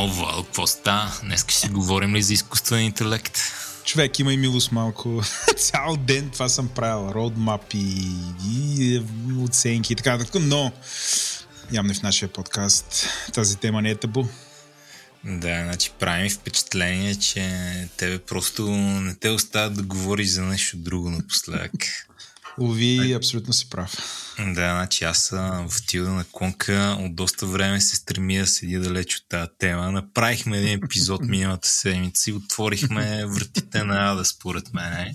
О, Вал, какво ста? Днес ще си говорим ли за изкуствен интелект? Човек, има и милост малко. Цял ден това съм правил. Родмапи и оценки и така нататък, но явно в нашия подкаст тази тема не е табу. Да, значи прави ми впечатление, че тебе просто не те остават да говориш за нещо друго напоследък. Лови, абсолютно си прав. Да, значи аз в тилда на конка от доста време се стреми да седи далеч от тази тема. Направихме един епизод миналата седмица и отворихме вратите на Ада, според мен.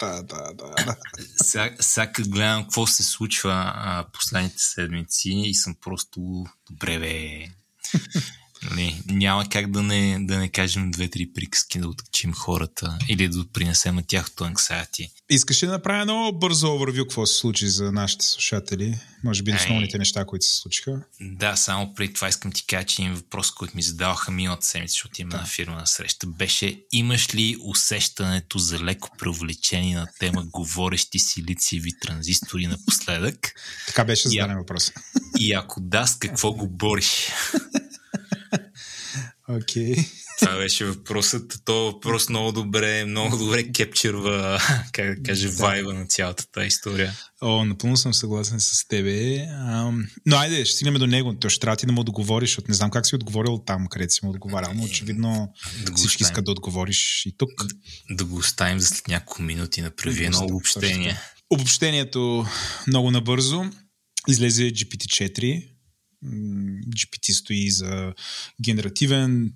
Да, да, да. Сега, сега гледам какво се случва а, последните седмици и съм просто добре бе. Нали, няма как да не, да не кажем две-три приказки да откачим хората или да принесем на тяхното анксайти. Искаш ли да направя много бързо overview какво се случи за нашите слушатели? Може би основните неща, които се случиха. Да, само преди това искам ти кажа, че един въпрос, който ми задаваха миналата седмица, защото има да. на фирма на среща, беше имаш ли усещането за леко преувеличение на тема говорещи си лицеви транзистори напоследък? Така беше зададен въпрос. И ако да, с какво го бориш? Окей. Okay. Това беше въпросът. То въпрос много добре, много добре кепчерва, как да кажа, да. вайба на цялата тази история. О, напълно съм съгласен с тебе. А, но айде, ще стигнем до него. То ще трябва ти да му отговориш, защото не знам как си отговорил там, където си му отговарял, но очевидно да всички искат да отговориш и тук. Да, да го оставим за след няколко минути, направи едно обобщение. Обобщението много набързо. Излезе GPT-4, GPT стои за генеративен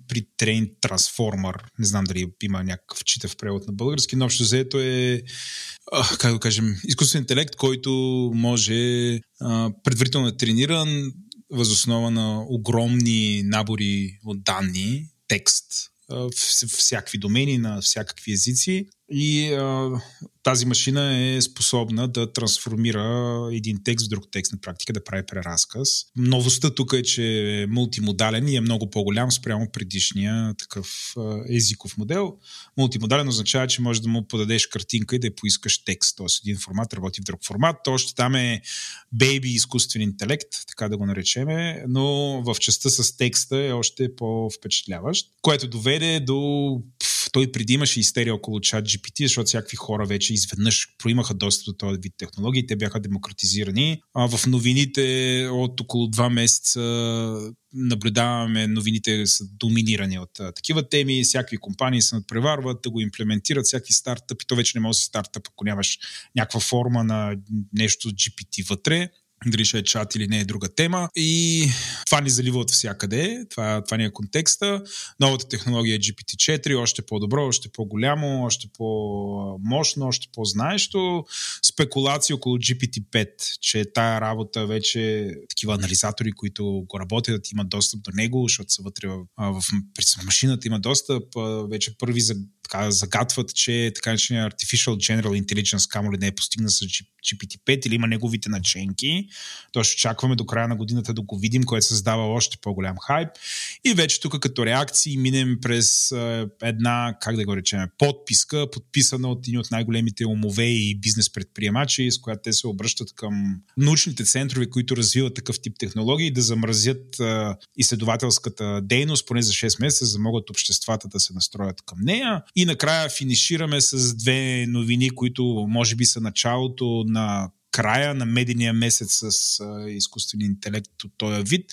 трансформер. Не знам дали има някакъв читав превод на български, но общо заето е, как да кажем, изкуствен интелект, който може предварително е трениран възоснова на огромни набори от данни, текст, всякакви домени на всякакви езици и а, тази машина е способна да трансформира един текст в друг текст на практика, да прави преразказ. Новостта тук е, че е мултимодален и е много по-голям спрямо предишния такъв езиков модел. Мултимодален означава, че можеш да му подадеш картинка и да поискаш текст. Тоест един формат работи в друг формат. То още там е бейби изкуствен интелект, така да го наречеме, но в частта с текста е още по-впечатляващ, което доведе до... Той преди имаше истерия около чат GPT, защото всякакви хора вече изведнъж проимаха достъп до този вид технологии, те бяха демократизирани. А в новините от около два месеца наблюдаваме новините са доминирани от а, такива теми, всякакви компании се надпреварват да го имплементират, всякакви стартъпи, то вече не може да си стартъп, ако нямаш някаква форма на нещо GPT вътре дали ще е чат или не е друга тема. И това ни залива от всякъде. Това, това ни е контекста. Новата технология е GPT-4, още по-добро, още по-голямо, още по-мощно, още по-знаещо. Спекулации около GPT-5, че тая работа вече такива анализатори, които го работят, имат достъп до него, защото са вътре в, в, в машината, има достъп. Вече първи за така загатват, че така наречения Artificial General Intelligence камо ли не е постигна с GPT-5 или има неговите наченки. То ще очакваме до края на годината да го видим, което създава още по-голям хайп. И вече тук като реакции минем през една, как да го речем, подписка, подписана от един от най-големите умове и бизнес предприемачи, с която те се обръщат към научните центрове, които развиват такъв тип технологии, да замразят изследователската дейност поне за 6 месеца, за да могат обществата да се настроят към нея. И накрая финишираме с две новини, които може би са началото на края на медения месец с а, изкуствен интелект от този вид.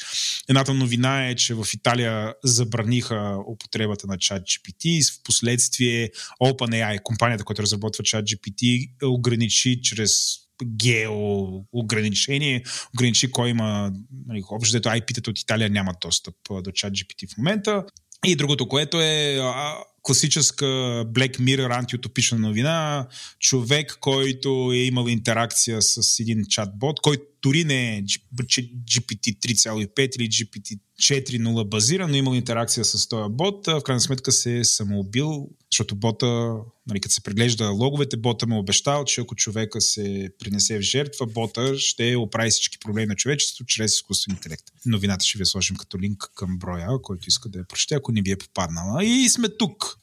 Едната новина е, че в Италия забраниха употребата на чат GPT и в последствие OpenAI, компанията, която разработва чат GPT, ограничи чрез гео ограничение, ограничи кой има, нали, общо IP-тата от Италия нямат достъп до чат GPT в момента. И другото, което е класическа Black Mirror антиутопична новина, човек, който е имал интеракция с един чатбот, който дори не е GPT 3.5 или GPT 4.0 базиран, но имал интеракция с този бот, в крайна сметка се е самоубил, защото бота, нали, като се преглежда логовете, бота му е обещал, че ако човека се принесе в жертва, бота ще оправи всички проблеми на човечеството чрез изкуствен интелект. Новината ще ви сложим като линк към броя, който иска да я прочете, ако не ви е попаднала. И сме тук.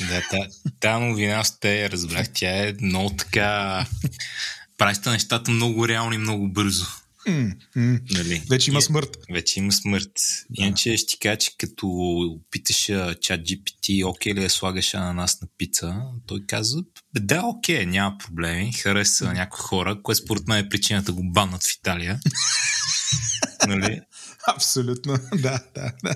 Да, та, та новина сте разбрах, тя е много така... Правите нещата много реално и много бързо. Нали? Вече има И- смърт. Вече има смърт. Иначе ще ти кажа, че като питаш чат GPT, окей ли я слагаш ананас на пица, той казва, «Бе, да, окей, няма проблеми, хареса на някои хора, което според мен е причината да го баннат в Италия. нали? Абсолютно. Да, да, да.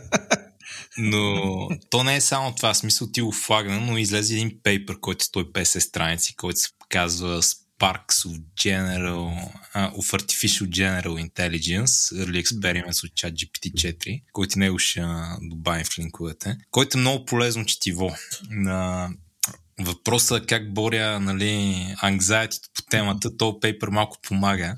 Но то не е само това, смисъл ти го флагна, но излезе един пейпер, който е 150 страници, който се казва Sparks of General, uh, of Artificial General Intelligence, Early Experiments от ChatGPT 4, който него ще а, добавим в линковете, който е много полезно четиво. На въпроса как боря нали, anxiety по темата, то пейпер малко помага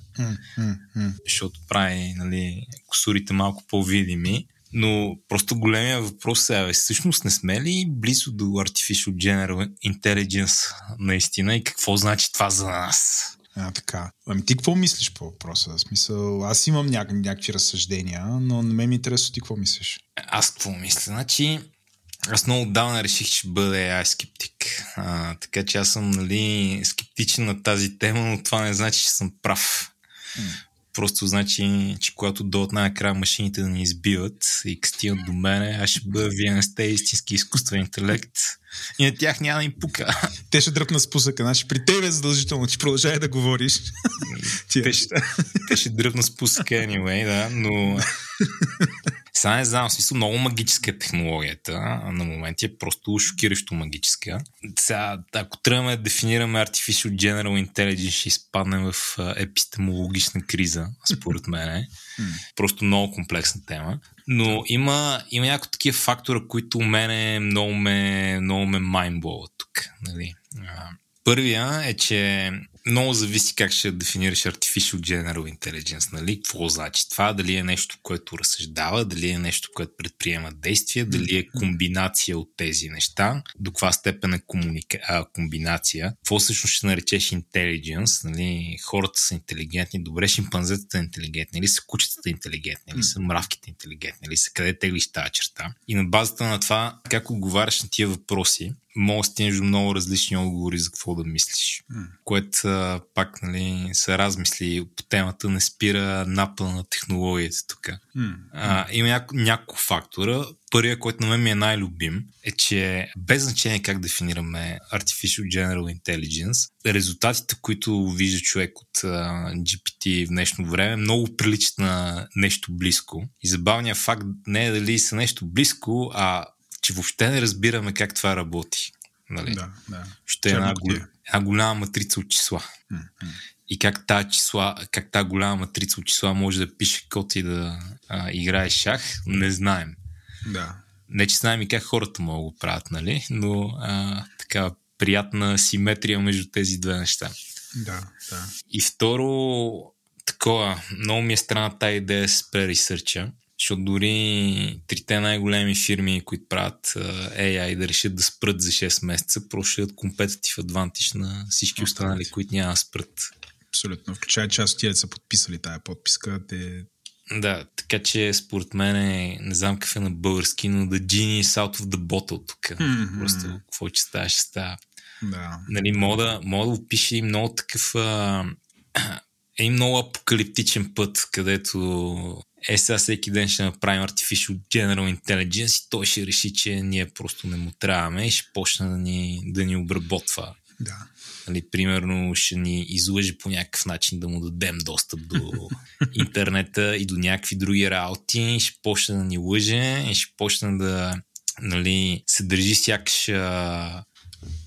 защото прави нали, косурите малко по-видими. Но просто големия въпрос е, всъщност не сме ли близо до Artificial General Intelligence наистина и какво значи това за нас? А, така. Ами ти какво мислиш по въпроса? В смисъл, аз имам няк- някакви разсъждения, но на мен ми интересно ти какво мислиш. Аз какво мисля? Значи, аз много отдавна реших, че ще бъда AI скептик. А, така че аз съм нали, скептичен на тази тема, но това не значи, че съм прав. Просто значи, че когато дойдат най-накрая машините да ни избиват и стигнат до мене, аз ще бъда вие сте истински изкуствен интелект и на тях няма да им пука. Те ще дръпна спусъка, значи при тебе е задължително, ти продължай да говориш. Тия Те ще, те ще дръпна спусъка anyway, да, но сега не знам, в смисъл много магическа е технологията, на моменти е просто шокиращо магическа. Сега, ако трябва да дефинираме Artificial General Intelligence, ще изпаднем в епистемологична криза, според мен. Просто много комплексна тема. Но има, има някои такива фактора, които мене много ме, много ме майнбловат тук. Нали? Първия е, че много зависи как ще дефинираш Artificial General Intelligence, нали? Какво значи това? Дали е нещо, което разсъждава, дали е нещо, което предприема действия, дали е комбинация от тези неща, до каква степен е комуника... а, комбинация. Какво всъщност ще наречеш intelligence? Нали? Хората са интелигентни, добре, шимпанзетата е интелигентни, или са кучетата интелигентни, или са мравките интелигентни, или са къде теглиш тази черта. И на базата на това, как отговаряш на тия въпроси, мога да стигнеш до много различни отговори за какво да мислиш. Което а, пак нали, са размисли по темата, не спира напъна на технологията тук. М. А, има няко, няколко фактора. Първият, който на мен ми е най-любим, е, че без значение как дефинираме Artificial General Intelligence, резултатите, които вижда човек от а, GPT в днешно време, много приличат на нещо близко. И забавният факт не е дали са нещо близко, а че въобще не разбираме как това работи. Нали? Да, да. Ще е една, гол... една голяма матрица от числа. М. И как тази, числа, как тази голяма матрица от числа може да пише код и да а, играе шах, не знаем. Да. Не, че знаем и как хората могат да го правят, нали? Но а, така приятна симетрия между тези две неща. Да, да. И второ, такова, много ми е странна тази идея с прересърча, защото дори трите най-големи фирми, които правят AI да решат да спрат за 6 месеца, просто ще дадат competitive advantage на всички останали, които няма да спрат. Абсолютно. Включая част от тия да са подписали тая подписка. Те... Да, така че според мен е, не знам какъв е на български, но the genie is out of the bottle тук. Мгм. Просто какво че става, ще става. Да. Нали, мога да, мога да и много такъв а, е много апокалиптичен път, където е сега всеки ден ще направим Artificial General Intelligence и той ще реши, че ние просто не му трябваме и ще почне да ни, да ни обработва. Да. Нали, примерно ще ни излъжи по някакъв начин да му дадем достъп до интернета и до някакви други работи, ще почне да ни лъже и ще почне да нали, се държи сякаш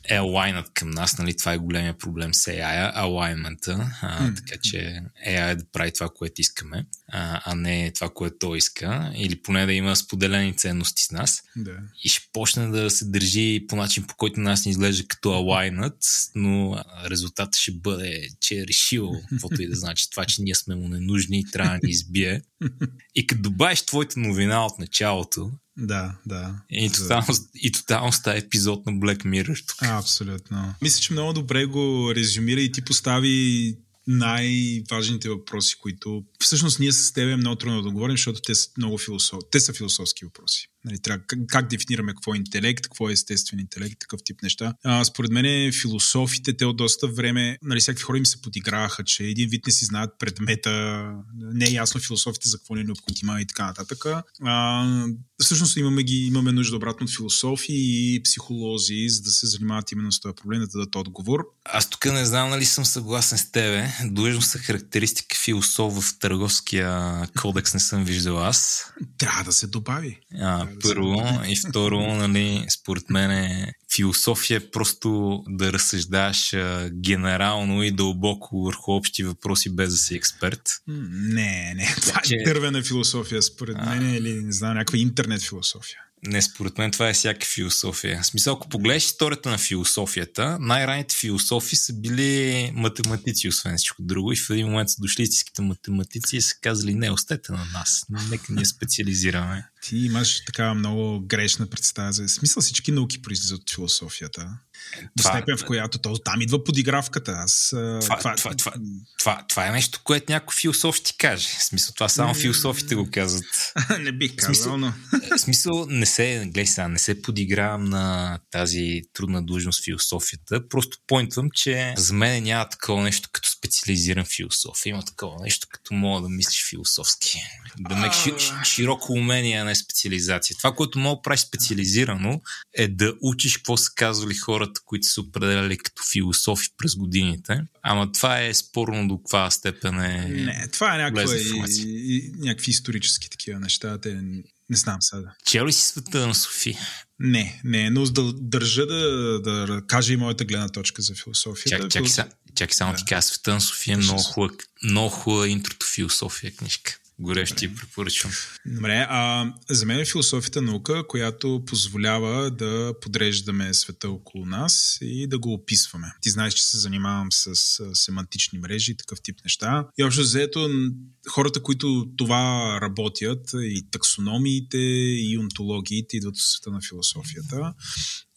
е алайнат към нас, нали, това е големия проблем с AI, алайнмента, така че AI да прави това, което искаме, а, а не това, което той иска, или поне да има споделени ценности с нас Да. и ще почне да се държи по начин, по който нас ни изглежда като алайнат, но резултатът ще бъде, че е решил каквото и да значи това, че ние сме му ненужни и трябва да ни избие. И като добавиш твоята новина от началото, Да, да. и За- тотално, и тотално става епизод на Black Mirror тук. А, абсолютно. Мисля, че много добре го резюмира и ти постави най-важните въпроси, които всъщност ние с теб е много трудно да говорим, защото те са много философ... те са философски въпроси. Нали, трябва, как, как дефинираме какво е интелект, какво е естествен интелект, такъв тип неща. А, според мен философите, те от доста време, нали, всякакви хора им се подиграваха, че един вид не си знаят предмета, не е ясно философите за какво не е необходима и така нататък. А, всъщност имаме, ги, имаме нужда обратно от философии и психолози, за да се занимават именно с този проблем, да дадат отговор. Аз тук не знам нали съм съгласен с тебе. Длъжностна характеристика философ в търговския кодекс не съм виждал аз. Трябва да се добави. А, първо и второ, нали, според мен е философия е просто да разсъждаш генерално и дълбоко върху общи въпроси, без да си експерт. Не, не. Това е дървена философия, според мен, или не знам, някаква интернет философия. Не, според мен това е всяка философия. В смисъл, ако погледнеш историята на философията, най-ранните философи са били математици, освен всичко друго. И в един момент са дошли истинските математици и са казали, не, остете на нас. Нека ние специализираме. Ти имаш така много грешна представа за смисъл всички науки произлизат от философията. До степен, в която то, там идва подигравката. Аз, това, това, това, това, това, това е нещо, което някой философ ти каже. В смисъл, това само философите го казват. не бих казал, смисъл, но... в смисъл, не се, гледай сега, не се подигравам на тази трудна длъжност философията. Просто поинтвам, че за мен няма такова нещо като специализиран философ. Има такова нещо като мога да мислиш философски. Да ме широко умение, а не специализация. Това, което мога да правиш специализирано, е да учиш какво са казвали хората, които са определяли като философи през годините. Ама това е спорно до каква степен е. Не, това е някаква и, и, някакви исторически такива неща. Те не знам сега. Чел ли си света на Софи? Не, не, но държа да, да кажа и моята гледна точка за философията. Чак, чакай, са, чакай само да. ти кажа, света на София е много хубава, много хубава интрото философия книжка. Горещо ти препоръчвам. Добре, а за мен е философията наука, която позволява да подреждаме света около нас и да го описваме. Ти знаеш, че се занимавам с семантични мрежи и такъв тип неща. И общо заето хората, които това работят, и таксономиите, и онтологиите, идват от света на философията.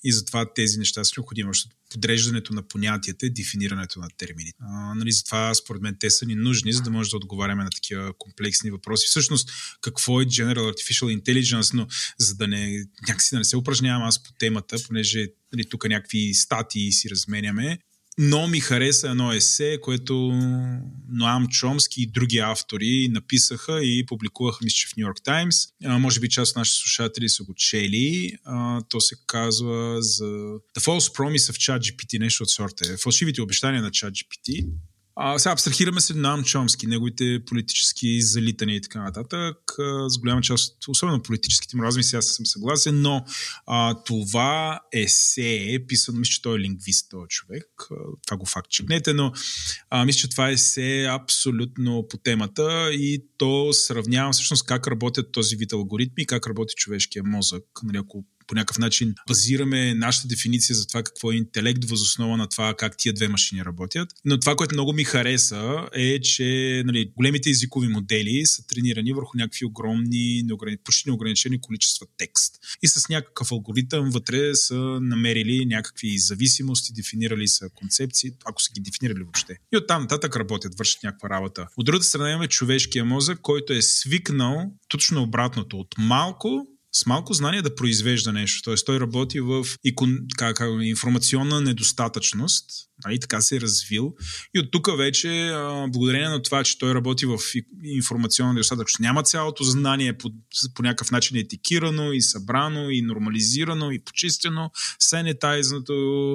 И затова тези неща са необходими, защото подреждането на понятията и дефинирането на термините. А, нали, затова, според мен, те са ни нужни, за да може да отговаряме на такива комплексни въпроси. Всъщност, какво е General Artificial Intelligence, но за да не, някакси да не се упражнявам аз по темата, понеже нали, тук някакви статии си разменяме, но ми хареса едно есе, което Ноам Чомски и други автори написаха и публикуваха, мисля, че в Нью Йорк Таймс. Може би част от нашите слушатели са го чели. А, то се казва за The False Promise of ChatGPT, нещо от сорта. Фалшивите обещания на ChatGPT. А, сега абстрахираме се на Чомски, неговите политически залитания и така нататък. С голяма част, особено политическите му размисли, аз съм съгласен, но а, това есе е писано, мисля, че той е лингвист, този човек. Това го факт чекнете, но а, мисля, че това есе е абсолютно по темата и то сравнява всъщност как работят този вид алгоритми, как работи човешкия мозък. Нали, ако по някакъв начин базираме нашата дефиниция за това какво е интелект възоснова на това как тия две машини работят. Но това, което много ми хареса е, че нали, големите езикови модели са тренирани върху някакви огромни, неограни... почти неограничени количества текст. И с някакъв алгоритъм вътре са намерили някакви зависимости, дефинирали са концепции, ако са ги дефинирали въобще. И оттам нататък работят, вършат някаква работа. От другата страна имаме човешкия мозък, който е свикнал точно обратното. От малко с малко знание да произвежда нещо. Тоест той работи в икон, как, как, информационна недостатъчност, нали, така се е развил. И от тук вече, а, благодарение на това, че той работи в информационна недостатъчност, няма цялото знание по, по някакъв начин етикирано и събрано и нормализирано и почистено, сенетайзнато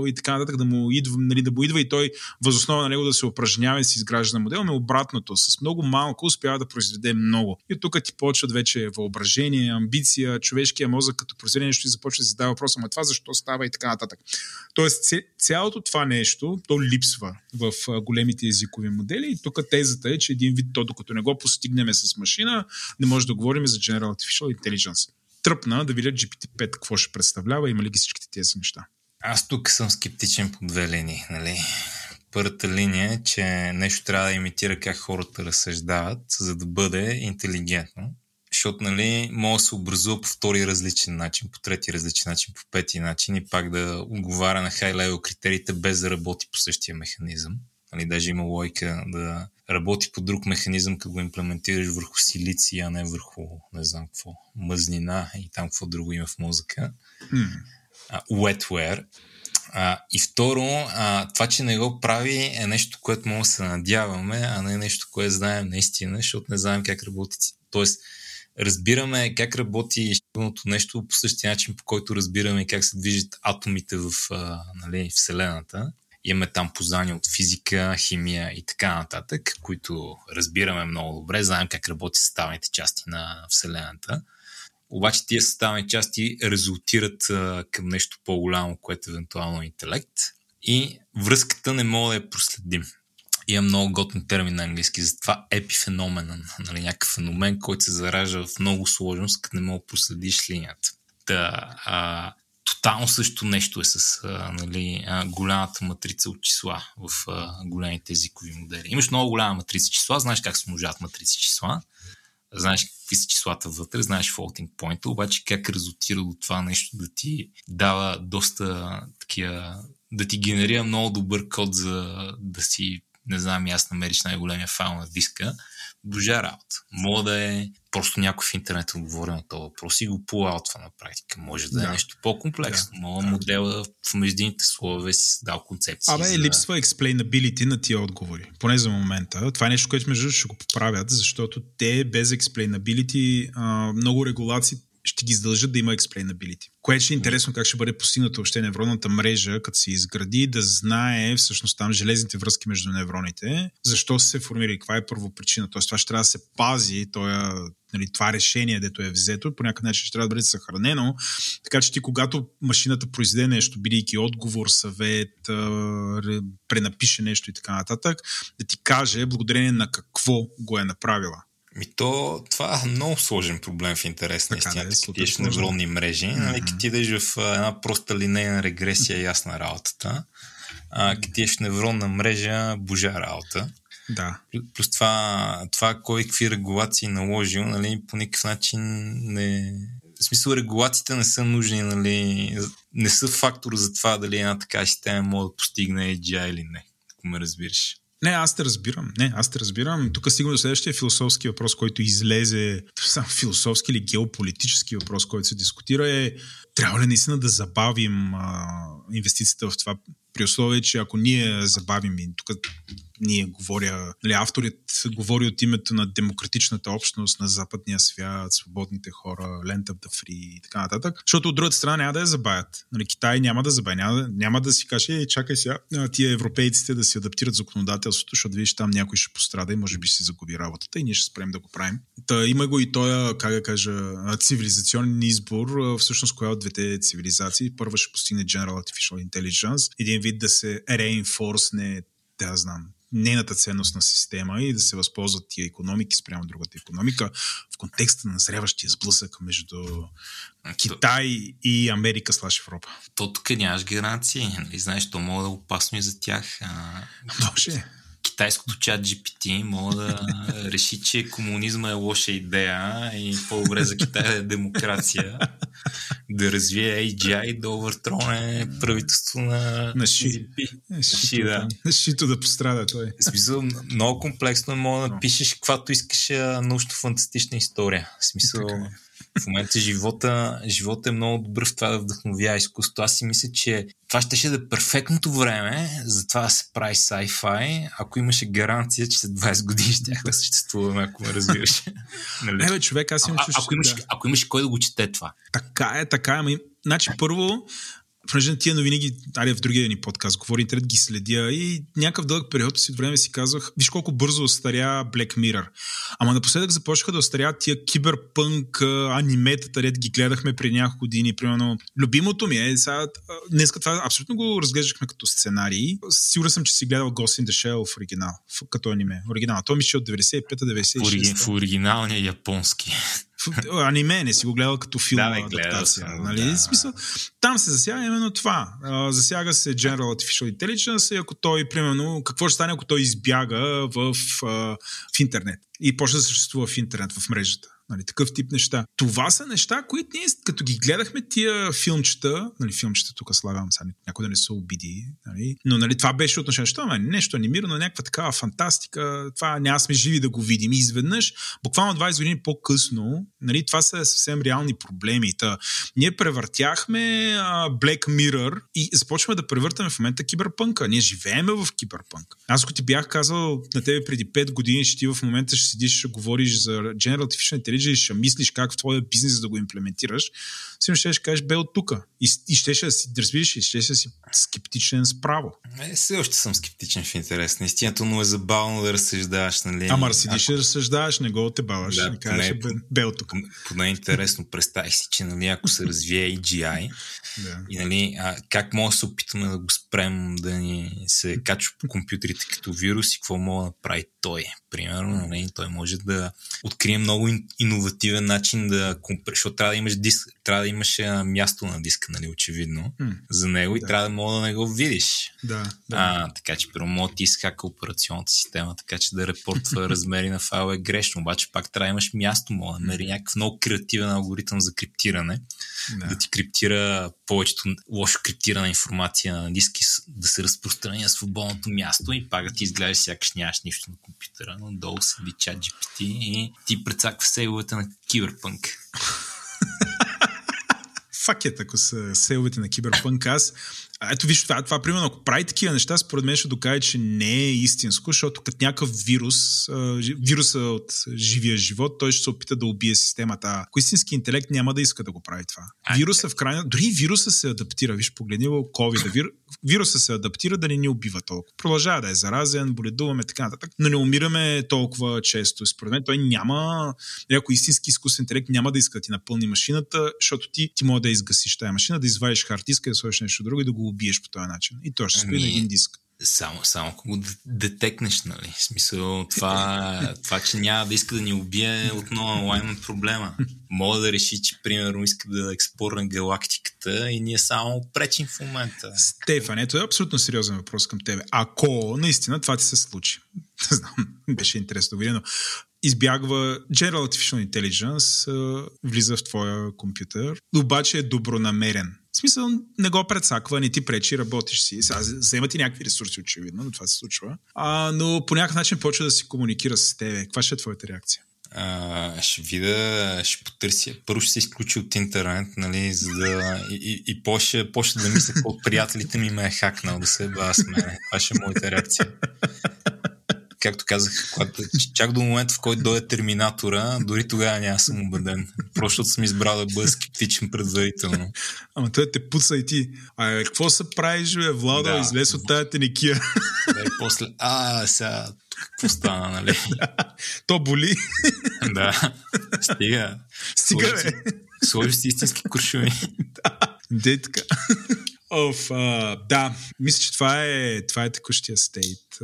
и така нататък, да му идва, нали, да му идва и той възоснова на него да се упражнява и си изгражда модел, но обратното, с много малко успява да произведе много. И от тук ти почват вече въображение, амбиция, човешкия мозък като произведе нещо и започва да си задава въпроса, ама това защо става и така нататък. Тоест, цялото това нещо, то липсва в големите езикови модели и тук тезата е, че един вид то, докато не го постигнем с машина, не може да говорим за General Artificial Intelligence. Тръпна да видят GPT-5 какво ще представлява, има ли ги всичките тези неща. Аз тук съм скептичен по две линии. Нали? Първата линия е, че нещо трябва да имитира как хората разсъждават, за да бъде интелигентно защото нали, може да се образува по втори различен начин, по трети различен начин, по пети начин и пак да отговаря на хай левел критериите без да работи по същия механизъм. Нали, даже има лойка да работи по друг механизъм, като го имплементираш върху силици, а не върху, не знам какво, мъзнина и там какво друго има в музика. Mm. Uh, wetware. А, и второ, а, това, че не го прави е нещо, което може да се надяваме, а не нещо, което знаем наистина, защото не знаем как работи. Тоест, разбираме как работи щилното нещо по същия начин, по който разбираме как се движат атомите в нали, Вселената. Имаме там познания от физика, химия и така нататък, които разбираме много добре, знаем как работи съставните части на Вселената. Обаче тия съставни части резултират а, към нещо по-голямо, което е евентуално интелект. И връзката не мога да я проследим. Има много готен термин на английски, затова епифеномен, нали, някакъв феномен, който се заражда в много сложност, като не мога да проследиш линията. Да, а, тотално също нещо е с а, нали, а, голямата матрица от числа в а, големите езикови модели. Имаш много голяма матрица числа, знаеш как се умножават матрици числа, знаеш какви са числата вътре, знаеш floating point, обаче как резултира от това нещо да ти дава доста такива, да ти генерира много добър код за да си не знам, аз намериш най-големия файл на диска, божа работа. Мога да е просто някой в интернет отговори на този въпрос и го пулаутва на практика. Може да, да. е нещо по-комплексно. Да. Мога да. модела в междинните слове си създал концепция. Абе, за... липсва explainability на тия отговори. Поне за момента. Това е нещо, което между ще го поправят, защото те без explainability много регулации ще ги задължат да има explainability. Което ще е интересно как ще бъде постигнато въобще невронната мрежа, като се изгради, да знае всъщност там железните връзки между невроните, защо се формира и каква е първопричина. Тоест това ще трябва да се пази, тоя, нали, това решение, дето е взето, по някакъв начин ще трябва да бъде съхранено. Така че ти, когато машината произведе нещо, бидейки отговор, съвет, пренапише нещо и така нататък, да ти каже благодарение на какво го е направила. Ми то, това е много сложен проблем в интерес на истината. Да, като ти невронни мрежи, mm-hmm. нали, като ти в една проста линейна регресия, е ясна работата. А, като ти в невронна мрежа, божа работа. Да. Плюс това, това кой какви регулации наложил, нали, по никакъв начин не... В смисъл, регулациите не са нужни, нали, не са фактор за това дали една така система може да постигне AGI или не, ако ме разбираш. Не, аз те разбирам. Не, аз те разбирам. Тук стигна до следващия философски въпрос, който излезе, сам философски или геополитически въпрос, който се дискутира е трябва ли наистина да забавим а, инвестицията в това при условие, че ако ние забавим и тук ние говоря, нали, авторът говори от името на демократичната общност на западния свят, свободните хора, Land of the Free и така нататък, защото от другата страна няма да я забавят. Нали, Китай няма да забави, няма, няма да си каже, е, чакай сега, тия европейците да си адаптират законодателството, защото виж там някой ще пострада и може би си загуби работата и ние ще спрем да го правим. Та, има го и той, как да кажа, цивилизационен избор, всъщност коя от двете цивилизации. Първа ще постигне General Artificial Intelligence, един вид да се реинфорсне, да знам, нейната ценностна система и да се възползват тия економики спрямо другата економика в контекста на назряващия сблъсък между Китай и Америка слаш Европа. То тук нямаш гаранции. Нали? Знаеш, то мога да е опасно и за тях. А... Може китайското чат GPT мога да реши, че комунизма е лоша идея и по-добре за Китай е демокрация. да развие AGI да овъртроне правителство на, на Ши. Ши, да. На Шито да пострада той. В смисъл, много комплексно мога да напишеш каквато искаш научно-фантастична история. В смисъл, така е в момента живота, живота е много добър в това да вдъхновява изкуство. Аз си мисля, че това ще, да е перфектното време за това да се прави sci-fi, ако имаше гаранция, че след 20 години ще да съществуваме, ако ме разбираш. нали? Не, бе, човек, аз имам а, ако, имаш, да. ако имаш кой да го чете това. Така е, така е. Ама, значи, първо, понеже тия новини ги, али в другия ни подкаст, говори интернет, ги следя и някакъв дълъг период си от време си казвах, виж колко бързо остаря Black Mirror. Ама напоследък започнаха да остаряват тия киберпънк аниметата, ред ги гледахме преди няколко години. Примерно, любимото ми е, сега, днеска това абсолютно го разглеждахме като сценарий. Сигурен съм, че си гледал Ghost in the Shell в оригинал, в, като аниме. Оригинал. Той ми ще от 95-96. В оригиналния японски аниме, не си го гледал като филм. Да, адаптация, съм, нали? Да. Смисъл, там се засяга именно това. засяга се General Artificial Intelligence и ако той, примерно, какво ще стане, ако той избяга в, в интернет. и почна да съществува в интернет, в мрежата. Нали, такъв тип неща. Това са неща, които ние, като ги гледахме тия филмчета, нали, филмчета тук слагам, сега някой да не се обиди, нали, но нали, това беше отношение, що ме, нещо анимирано, някаква такава фантастика, това няма сме живи да го видим. И изведнъж, буквално 20 години по-късно, нали, това са съвсем реални проблеми. Та, ние превъртяхме а, Black Mirror и започваме да превъртаме в момента киберпънка. Ние живееме в киберпънк. Аз ако ти бях казал на тебе преди 5 години, ще ти в момента ще седиш, ще говориш за General Artificial Intelligence, ще мислиш как в твоя бизнес да го имплементираш, си ще, ще кажеш бе от тук. И, и ще, ще си, да разбираш, и ще, ще си скептичен справо. Е, все още съм скептичен в интерес. Наистина, но е забавно да разсъждаваш. Нали? Ама седиш и разсъждаваш, не го отебаваш. Да, не кажеш, поне, бе, бе от тук. Поне интересно, представих си, че нали, ако се развие AGI, да. и нали, а, как мога да се опитаме да го спрем да ни се качва по компютрите като вирус и какво мога да направи той. Примерно, нали, той може да открие много иновативен начин да защото трябва да имаш диск, трябва да имаш място на диска, нали, очевидно, mm. за него и да. трябва да мога да не го видиш. Да, да. А, така че, първо, мога ти изхака операционната система, така че да репортва размери на файла е грешно, обаче пак трябва да имаш място, мога да намери някакъв много креативен алгоритъм за криптиране, да, да ти криптира повечето лошо криптирана информация на диски, да се разпространя свободното място и пак да ти изглежда сякаш нямаш нищо на компютъра, но долу седи чат GPT и ти прецаква сейловете на киберпънк. Факет, ако са селовете на киберпънк, аз ето виж, това, това примерно, ако прави такива неща, според мен ще докаже, че не е истинско, защото като някакъв вирус, вируса от живия живот, той ще се опита да убие системата. Ако истински интелект няма да иска да го прави това. Вируса в крайна... Дори вируса се адаптира. Виж, погледни COVID. Вир... Вируса се адаптира да не ни убива толкова. Продължава да е заразен, боледуваме така нататък, но не умираме толкова често. Според мен той няма... Ако истински изкусен интелект няма да иска да ти напълни машината, защото ти, ти може да изгасиш тази машина, да извадиш хард диска, да сложиш нещо друго и да го убиеш по този начин. И то ще стои ами, на един диск. Само, само ако го детекнеш, нали? В смисъл, това, това, че няма да иска да ни убие, отново лайна проблема. Мога да реши, че примерно иска да експорне галактиката и ние само пречим в момента. Стефан, ето е абсолютно сериозен въпрос към тебе. Ако наистина това ти се случи, не знам, беше интересно да видя, но избягва General Artificial Intelligence, влиза в твоя компютър, обаче е добронамерен в смисъл, не го предсаква, не ти пречи, работиш си. Сега взема ти някакви ресурси, очевидно, но това се случва. А, но по някакъв начин почва да си комуникира с тебе. Каква ще е твоята реакция? А, ще видя, ще потърся. Първо ще се изключи от интернет, нали, за да... И, и, и после, да мисля, от приятелите ми ме е хакнал да се еба с мен. Това ще е моята реакция както казах, когато, чак до момента, в който дойде терминатора, дори тогава няма съм убеден. Просто съм избрал да бъда скептичен предварително. Ама той те пуца и ти. А какво се правиш, бе, Влада, да. излез от тая теникия? Да, и после, а, сега, какво стана, нали? То боли. да, стига. Стига, бе. Сложи си истински куршуми. да, де така. Оф, а, да, мисля, че това е, това е текущия стейт.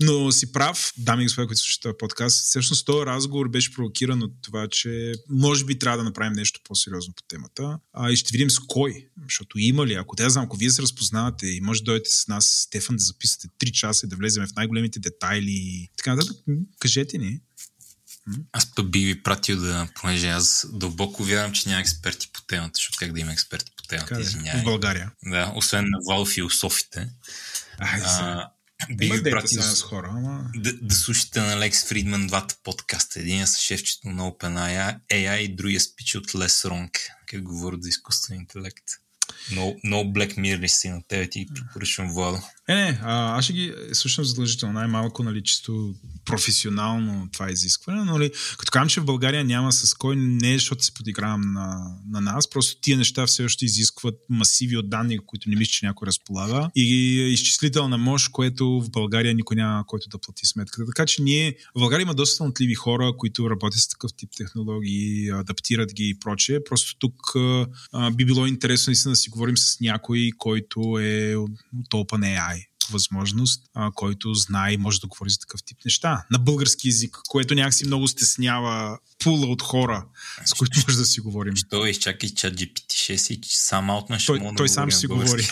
Но си прав, дами и господа, които слушат този подкаст, всъщност този разговор беше провокиран от това, че може би трябва да направим нещо по-сериозно по темата. А, и ще видим с кой, защото има ли, ако те знам, ако вие се разпознавате и може да дойдете с нас, Стефан, да записате 3 часа и да влезем в най-големите детайли, така нататък, кажете ни. Аз пък би ви пратил да, понеже аз дълбоко вярвам, че няма експерти по темата, защото как да има експерти по темата, извинявай. В България. Да, освен на Вал философите. А, би ви пратил с хора, ама... да, да слушате на Лекс Фридман двата подкаста. Един с шефчето на OpenAI AI и другия спич от Лес Ронк, където говорят за изкуствен интелект. Много, много Black Mirror си на тебе ти препоръчвам Владо. Е, не, а, аз ще ги слушам задължително, най-малко, нали, чисто професионално това изискване, но нали, като казвам, че в България няма с кой, не е, защото се подигравам на, на нас, просто тия неща все още изискват масиви от данни, които не мисля, че някой разполага и изчислителна мощ, което в България никой няма който да плати сметката. Така че ние, в България има доста талантливи хора, които работят с такъв тип технологии, адаптират ги и прочее. Просто тук а, би било интересно да си говорим с някой, който е от OpenAI възможност, а, който знае и може да говори за такъв тип неща. На български язик, което някакси много стеснява пула от хора, с които може да си говорим. Що изчакай чат GPT-6 и сам аутна ще Той, да той сам си говори.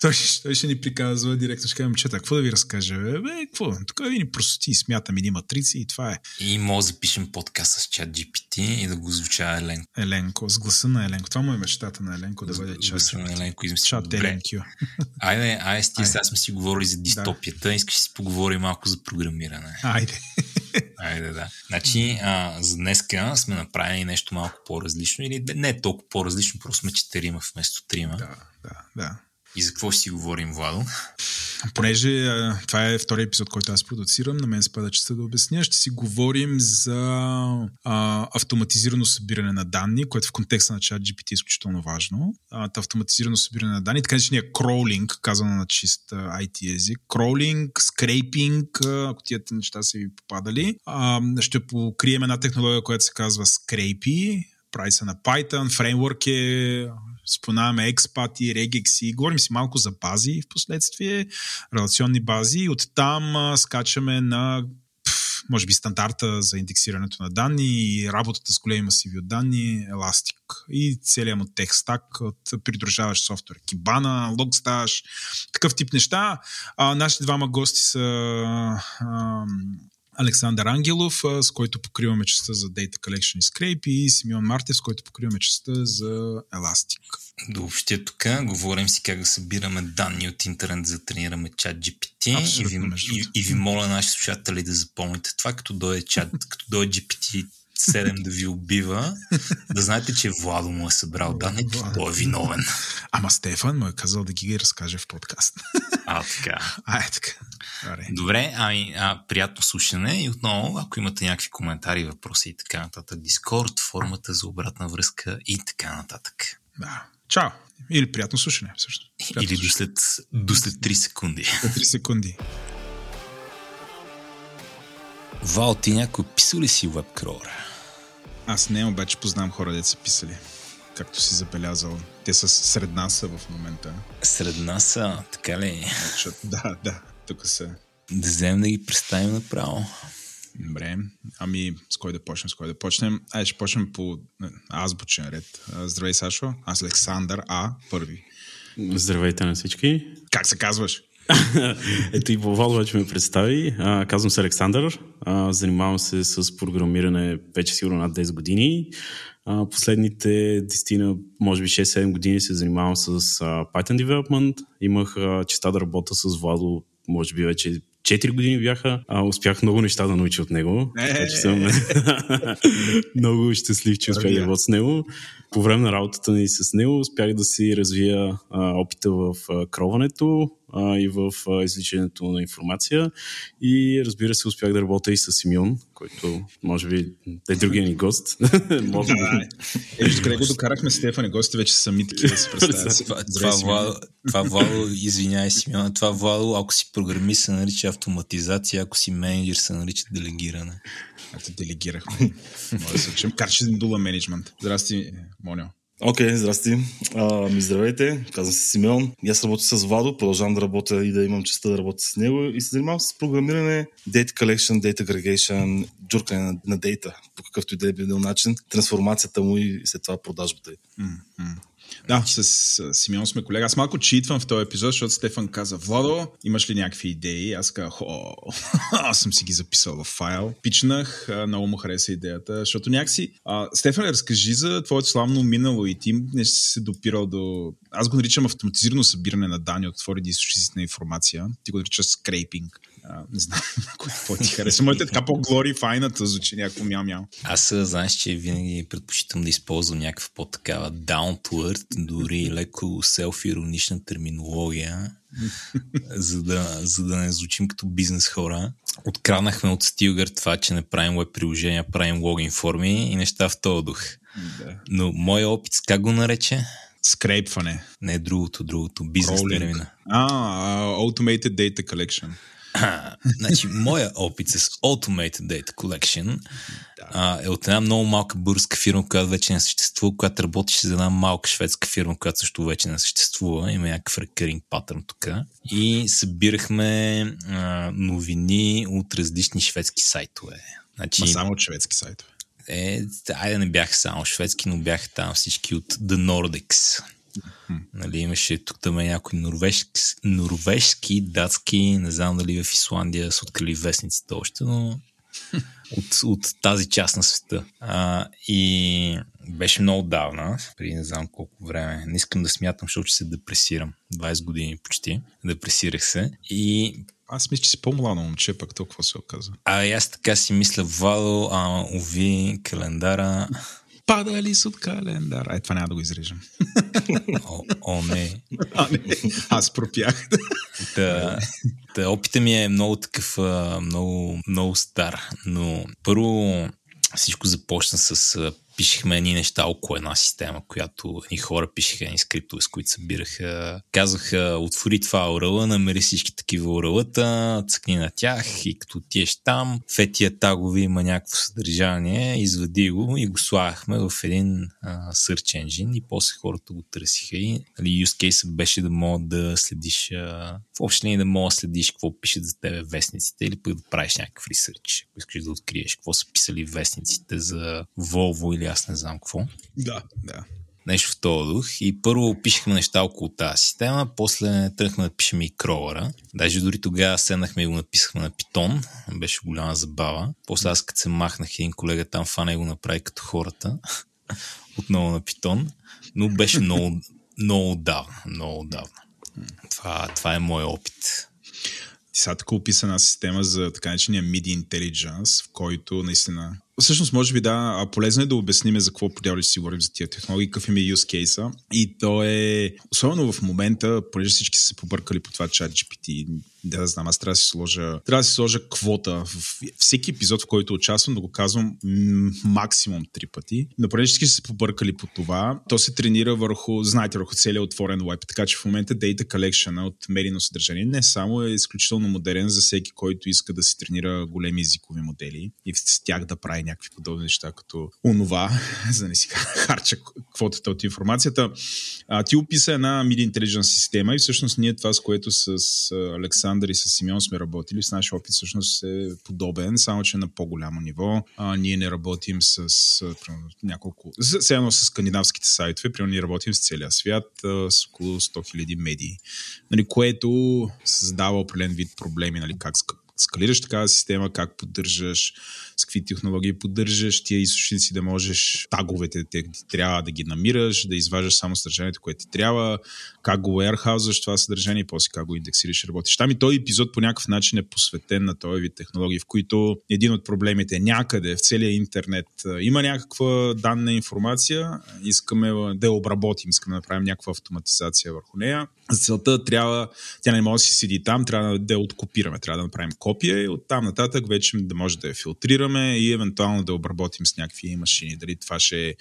Той, ще, той ще ни приказва директно, ще кажем, чета, какво да ви разкажа? Бе, бе какво? Тук ви ни простоти, смятам едни матрици и това е. И може да запишем подкаст с чат GPT и да го звучава Елен. Еленко, с гласа на Еленко. Това му е мечтата на Еленко да бъде чат. Гласа на Еленко измисли. Чат. Еленкю. Айде, айде, Айде. Сме си говорили за дистопията. Искаш да си поговорим малко за програмиране. Айде. Айде, да. Значи, а, за днеска сме направили нещо малко по-различно. Или не толкова по-различно, просто сме четирима вместо трима. Да, да, да. И за какво си говорим, Владо? Понеже това е втория епизод, който аз продуцирам, на мен спада честа да обясня, ще си говорим за а, автоматизирано събиране на данни, което в контекста на чат GPT е изключително важно. А, автоматизирано събиране на данни, така наречения кроулинг, казано на чист а, IT език. Кроулинг, скрейпинг, ако тия неща са ви попадали. А, ще покрием една технология, която се казва Scrapy, прави се на Python, фреймворк е споменаваме експати, регекси, говорим си малко за бази в последствие, релационни бази и оттам а, скачаме на може би стандарта за индексирането на данни и работата с големи масиви от данни, Elastic и целият му тех стак от придружаващ софтуер, Kibana, Logstash, такъв тип неща. А, нашите двама гости са а, Александър Ангелов, с който покриваме частта за Data Collection и Scrape и Симеон Мартев, с който покриваме частта за Elastic. Общия тук, говорим си как да събираме данни от интернет, за да тренираме чат GPT и ви, и, и ви моля нашите слушатели да запомните това, като дойде чат, като дойде GPT 7 да ви убива, да знаете, че Владо му е събрал че Владо. той е виновен. Ама Стефан му е казал да ги разкаже в подкаст. А, така. А, е така. Добре. Добре, ами, а, приятно слушане и отново, ако имате някакви коментари, въпроси и така нататък, Дискорд, формата за обратна връзка и така нататък. Да. Чао. Или приятно слушане, всъщност. Приятно Или до слушане. след, до след 3 секунди. За 3 секунди. Вал, ти някой писал ли си вебкролър? Аз не, обаче познавам хора, деца са писали. Както си забелязал. Те са сред нас са в момента. Сред нас са, така ли? Да, да, тук са. Да вземем да ги представим направо. Добре. Ами, с кой да почнем, с кой да почнем? Ай, ще почнем по а, азбучен ред. Здравей, Сашо. Аз Александър А. Първи. Здравейте на всички. Как се казваш? Ето и Вал вече ме представи. А, казвам се Александър. А, занимавам се с програмиране вече сигурно над 10 години. А, последните 10, може би 6-7 години се занимавам с а, Python Development. Имах а, честа да работя с Владо, може би вече 4 години бяха. А, успях много неща да науча от него. Е! Така че съм много щастлив, че успях да работя с него. По време на работата ни с него успях да си развия а, опита в а, кроването а, и в а, извличането на информация. И разбира се, успях да работя и с Симеон, който може би е другия ни гост. може би. Е, виж, къде го докарахме Стефан и гости вече са сами такива да се представят. Това, това. Владо, това Владо, извиняй Симеон, това Владо, ако си програмист се нарича автоматизация, ако си менеджер се нарича делегиране. Те делегирахме. Може да се учим. Карче дула менеджмент. Здрасти, Монио. Окей, okay, здрасти. А, ми здравейте, казвам се Симеон. Аз работя с Владо, продължавам да работя и да имам честа да работя с него и се занимавам с програмиране, data collection, data aggregation, джуркане на, на дейта, по какъвто и да е бил начин, трансформацията му и след това продажбата й. Да, с, с Симеон сме колега. Аз малко читвам в този епизод, защото Стефан каза, Владо, имаш ли някакви идеи? Аз казах, о, аз съм си ги записал в файл. Пичнах, много му хареса идеята, защото някакси... А, Стефан, разкажи за твоето славно минало и ти не си се допирал до... Аз го наричам автоматизирано събиране на данни от отворени източници на информация. Ти го наричаш скрейпинг. А, не знам, кой какво ти хареса. Моите е така по-глори файната звучи някакво мяу-мяу. Аз знаеш, че винаги предпочитам да използвам някаква по-такава down to earth, дори леко селф-иронична терминология, за да, за да не звучим като бизнес хора. Откраднахме от Стилгър това, че не правим веб приложения, правим логин форми и неща в този дух. Да. Но моя опит, как го нарече? Скрейпване. Не другото, другото. Бизнес термина. А, а, Automated Data Collection. А, значи, моя опит с Automated Data Collection а, е от една много малка българска фирма, която вече не съществува, която работеше за една малка шведска фирма, която също вече не съществува. Има някакъв рекъринг патърн тук. И събирахме а, новини от различни шведски сайтове. Значи, Ма само от шведски сайтове. Е, айде не бяха само шведски, но бяха там всички от The Nordics. Нали, имаше тук там някои норвежки, норвежски, датски, не знам дали в Исландия са открили вестниците още, но от, от тази част на света. А, и беше много давна, преди не знам колко време. Не искам да смятам, защото ще се депресирам. 20 години почти. Депресирах се. И аз мисля, че си по-младо момче, пък толкова се оказа. А аз така си мисля, Вало, а, уви, календара. Пада ли с от календар? Ай, това няма да го изрежем. О, о не. А, не. Аз пропях. Та, та, опита ми е много такъв, много, много стар, но първо всичко започна с пишехме едни неща около една система, която ни хора пишеха едни скриптове, с които събираха. Казаха, отвори това урала, намери всички такива уралата, цъкни на тях и като отиеш там, в етия тагове има някакво съдържание, извади го и го слагахме в един а, search engine и после хората го търсиха и нали, use case беше да мога да следиш а, в общи линии да мога да следиш какво пишат за тебе вестниците или пък да правиш някакъв ресърч, ако искаш да откриеш какво са писали вестниците за Volvo или аз не знам какво. Да, да. Нещо в този дух. И първо пишехме неща около тази система, после тръгнахме да пишем и кролъра. Даже дори тогава седнахме и го написахме на питон. Беше голяма забава. После аз като се махнах един колега там фана и го направи като хората. Отново на питон. Но беше много, много давно. Много давно. Това, това е мой опит. Ти сега така описана система за така наречения Midi Intelligence, в който наистина Всъщност, може би да, полезно е да обясним за какво подявали си говорим за тия технологии, какъв им е use case И то е, особено в момента, понеже всички са се побъркали по това чат GPT, да, да знам, аз трябва да си сложа, трябва да си сложа квота. В всеки епизод, в който участвам, да го казвам максимум три пъти. Но понеже всички са се побъркали по това, то се тренира върху, знаете, върху целият отворен веб. Така че в момента Data Collection от медийно съдържание не само е изключително модерен за всеки, който иска да си тренира големи езикови модели и с тях да прави някакви подобни неща, като онова, за да не си харча квотата от информацията. А, ти описа една Midi Intelligence система и всъщност ние това, с което с Александър и с Симеон сме работили, с нашия опит всъщност е подобен, само че на по-голямо ниво. А, ние не работим с, с няколко, все едно с скандинавските сайтове, примерно ние работим с целия свят, с около 100 000 медии, нали, което създава определен вид проблеми, нали, как скалираш такава система, как поддържаш с какви технологии поддържаш тия източници, да можеш таговете те, трябва да ги намираш, да изваждаш само съдържанието, което ти трябва, как го warehouse това съдържание после как го индексираш и работиш. Там и този епизод по някакъв начин е посветен на този вид технологии, в които един от проблемите е някъде в целия интернет има някаква данна информация, искаме да я обработим, искаме да направим някаква автоматизация върху нея. За целта трябва, тя не може да си седи там, трябва да я откопираме, трябва да направим копия и оттам нататък вече да може да я филтрираме анализираме и евентуално да обработим с някакви машини. Дали това ще е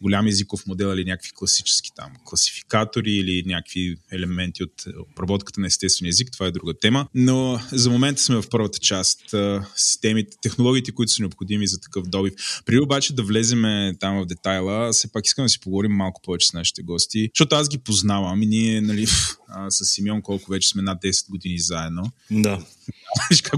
голям езиков модел или някакви класически там класификатори или някакви елементи от обработката на естествения език, това е друга тема. Но за момента сме в първата част. Системите, технологиите, които са необходими за такъв добив. При обаче да влеземе там в детайла, все пак искам да си поговорим малко повече с нашите гости, защото аз ги познавам и ние, нали, с Симеон колко вече сме над 10 години заедно. Да.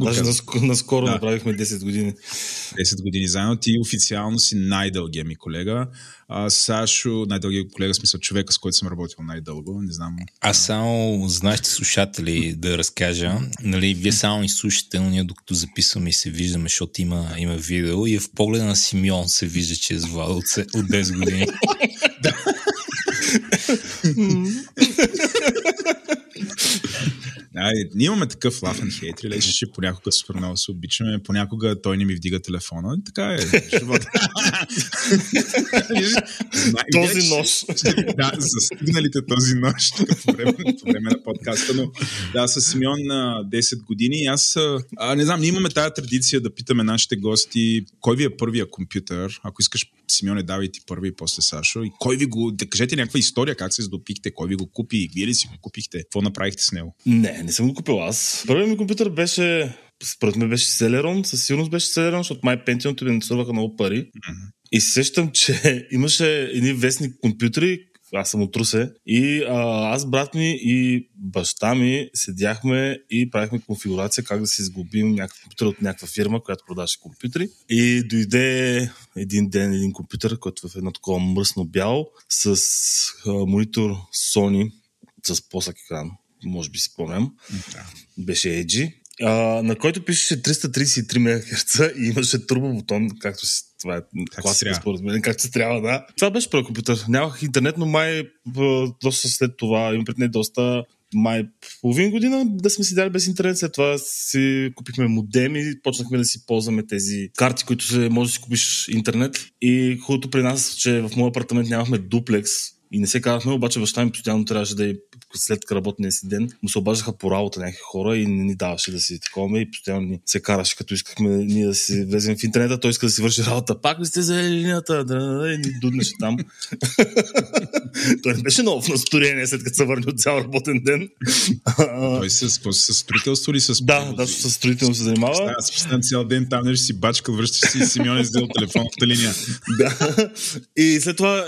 Даже наскоро, наскоро да. направихме 10 години. 10 години заедно. Ти официално си най-дългия ми колега. А, Сашо, най-дългия колега, смисъл човека, с който съм работил най-дълго. Не знам. Аз само, знаете, слушатели, да разкажа. Нали, вие само ни слушате, но ние докато записваме и се виждаме, защото има, има видео и в погледа на Симеон се вижда, че е звал от, от 10 години. А, ние имаме такъв love and hate relationship, понякога супер много се обичаме, понякога той не ми вдига телефона. И така е. този нож. да, за стигналите този нож по време, по време на подкаста. Но да, с Симеон на 10 години. Аз а, не знам, ние имаме тази традиция да питаме нашите гости кой ви е първия компютър. Ако искаш, Симеоне, давай ти първи и после Сашо. И кой ви го, да кажете някаква история, как се здопихте, кой ви го купи, вие ли си го купихте, какво направихте с него? Не, не съм го купил аз. Първият ми компютър беше, според мен беше Celeron, със сигурност беше Celeron, защото май Pentium ми не струваха много пари. Mm-hmm. И сещам, че имаше едни вестни компютри, аз съм от Русе. И а, аз, брат ми и баща ми седяхме и правихме конфигурация как да си изгубим някакъв компютър от някаква фирма, която продаваше компютри. И дойде един ден един компютър, който в едно такова мръсно бяло, с а, монитор Sony, с плосък екран, може би спомням. Да. Беше Edge. А, на който пишеше 333 МГц и имаше турбо бутон, както си това е класика трябва. според мен, както се трябва, да. Това беше първи компютър. Нямах интернет, но май доста след това, имам пред не доста, май половин година да сме седяли без интернет. След това си купихме модем и почнахме да си ползваме тези карти, които се може да си купиш интернет. И хубавото при нас, че в моя апартамент нямахме дуплекс, и не се казахме, обаче баща ми постоянно трябваше да е след работния си ден, му се обаждаха по работа някакви хора и не ни даваше да си такова и постоянно ни се караше, като искахме ние да си влезем в интернета, той иска да си върши работа. Пак ли сте за линията? Да, да, да, и ни дуднеше там. той не беше много в настроение, след като се върне от цял работен ден. Той с, с, строителство или с... да, да, с строително се занимава. Представям цял ден там, нещо си бачкал, връщаш си и Симеон е взел телефонната линия. да. И след това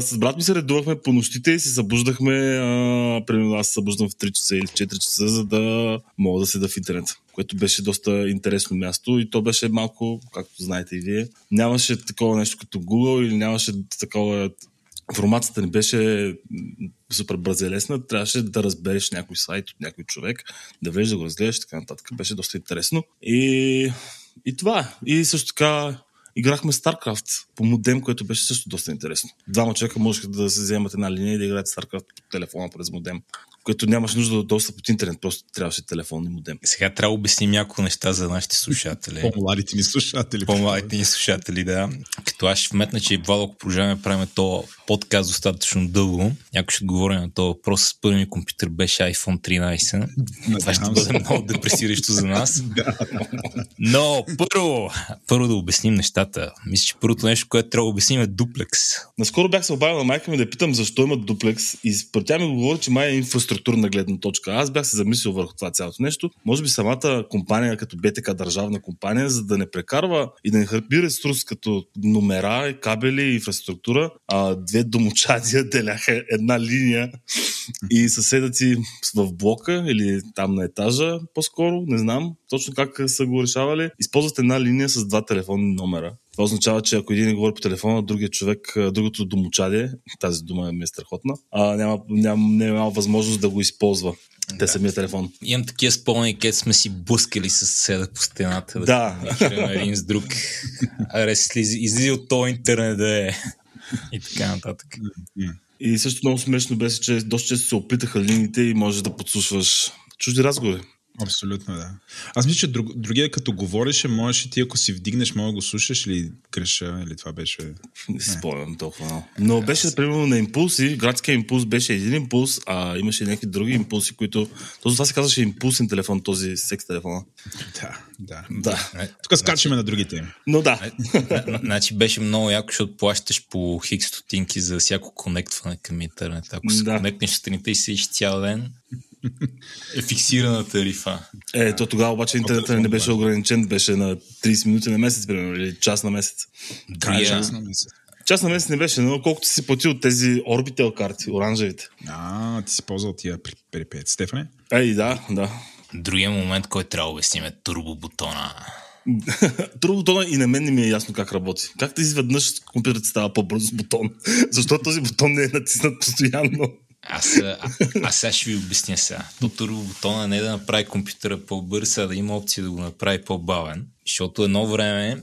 с брат ми се редувахме по нощите и се събуждахме. А, примерно аз се събуждам в 3 часа или в 4 часа, за да мога да седа в интернет. Което беше доста интересно място и то беше малко, както знаете и вие, нямаше такова нещо като Google или нямаше такова информацията не беше супер бърза и лесна, трябваше да разбереш някой сайт от някой човек, да влезеш да го разгледаш и така нататък. Беше доста интересно. И, и това. И също така играхме StarCraft по модем, което беше също доста интересно. Двама човека можеха да се вземат една линия и да играят StarCraft по телефона през модем, което нямаш нужда от достъп от интернет, просто трябваше телефон и модем. Сега трябва да обясним няколко неща за нашите слушатели. По-младите ни слушатели. По-младите ни слушатели, да. Като аз ще вметна, че Вало, ако продължаваме да правим то подкаст достатъчно дълго, някой ще отговори на този въпрос. С първи ми компютър беше iPhone 13. Това ще Надявам бъде много депресиращо за нас. Но първо, първо да обясним нещата. Мисля, че първото нещо, което трябва да обясним е дуплекс. Наскоро бях се обадил на майка ми да питам защо имат дуплекс и според тя ми говори, че май е инфраструктурна гледна точка. Аз бях се замислил върху това цялото нещо. Може би самата компания, като БТК държавна компания, за да не прекарва и да не хърпи ресурс като номера, кабели инфраструктура, а две домочадия деляха една линия и съседът си в блока или там на етажа, по-скоро, не знам точно как са го решавали, използват една линия с два телефонни номера. Това означава, че ако един говори по телефона, другия човек, другото домочадие, тази дума ми е страхотна, а, няма, няма, няма възможност да го използва. Те самия телефон. Имам такива спомени, където сме си блъскали с съседа по стената. Да. играем един с друг. Аре, излизи от този интернет да е. И така нататък. И също много смешно беше, че доста често се оплитаха линиите и може да подслушваш чужди разговори. Абсолютно, да. Аз мисля, че друг, другия като говореше, можеш и ти, ако си вдигнеш, може да го слушаш или греша, или това беше... Не си спомням толкова много. Но беше, примерно, на импулси. Градския импулс беше един импулс, а имаше и някакви други импулси, които... То това се казваше импулсен телефон, този секс телефона. Да, да. Да. Е, Тук скачаме на другите им. Но да. Н- Значи беше много яко, защото плащаш по хикс стотинки за всяко конектване към интернет. Ако се Да. конектнеш сутринта и седиш цял ден, е фиксирана тарифа. Е, то тогава обаче интернетът не беше ограничен, беше на 30 минути на месец, примерно, или час на месец. Другия, Ужасно ми се. Час на месец не беше, но колкото си платил тези Orbital карти, оранжевите. А, ти си ползвал тия при, при 5. Стефане? Ей, да, да. другия момент, който трябва да обясним е турбобутона. Друго бутона и на мен не ми е ясно как работи. Как да изведнъж компютърът става по-бързо с бутон? Защо този бутон не е натиснат постоянно? Аз, а, аз сега ще ви обясня сега. То турбобутона не е да направи компютъра по-бърз, а да има опция да го направи по-бавен. Защото едно време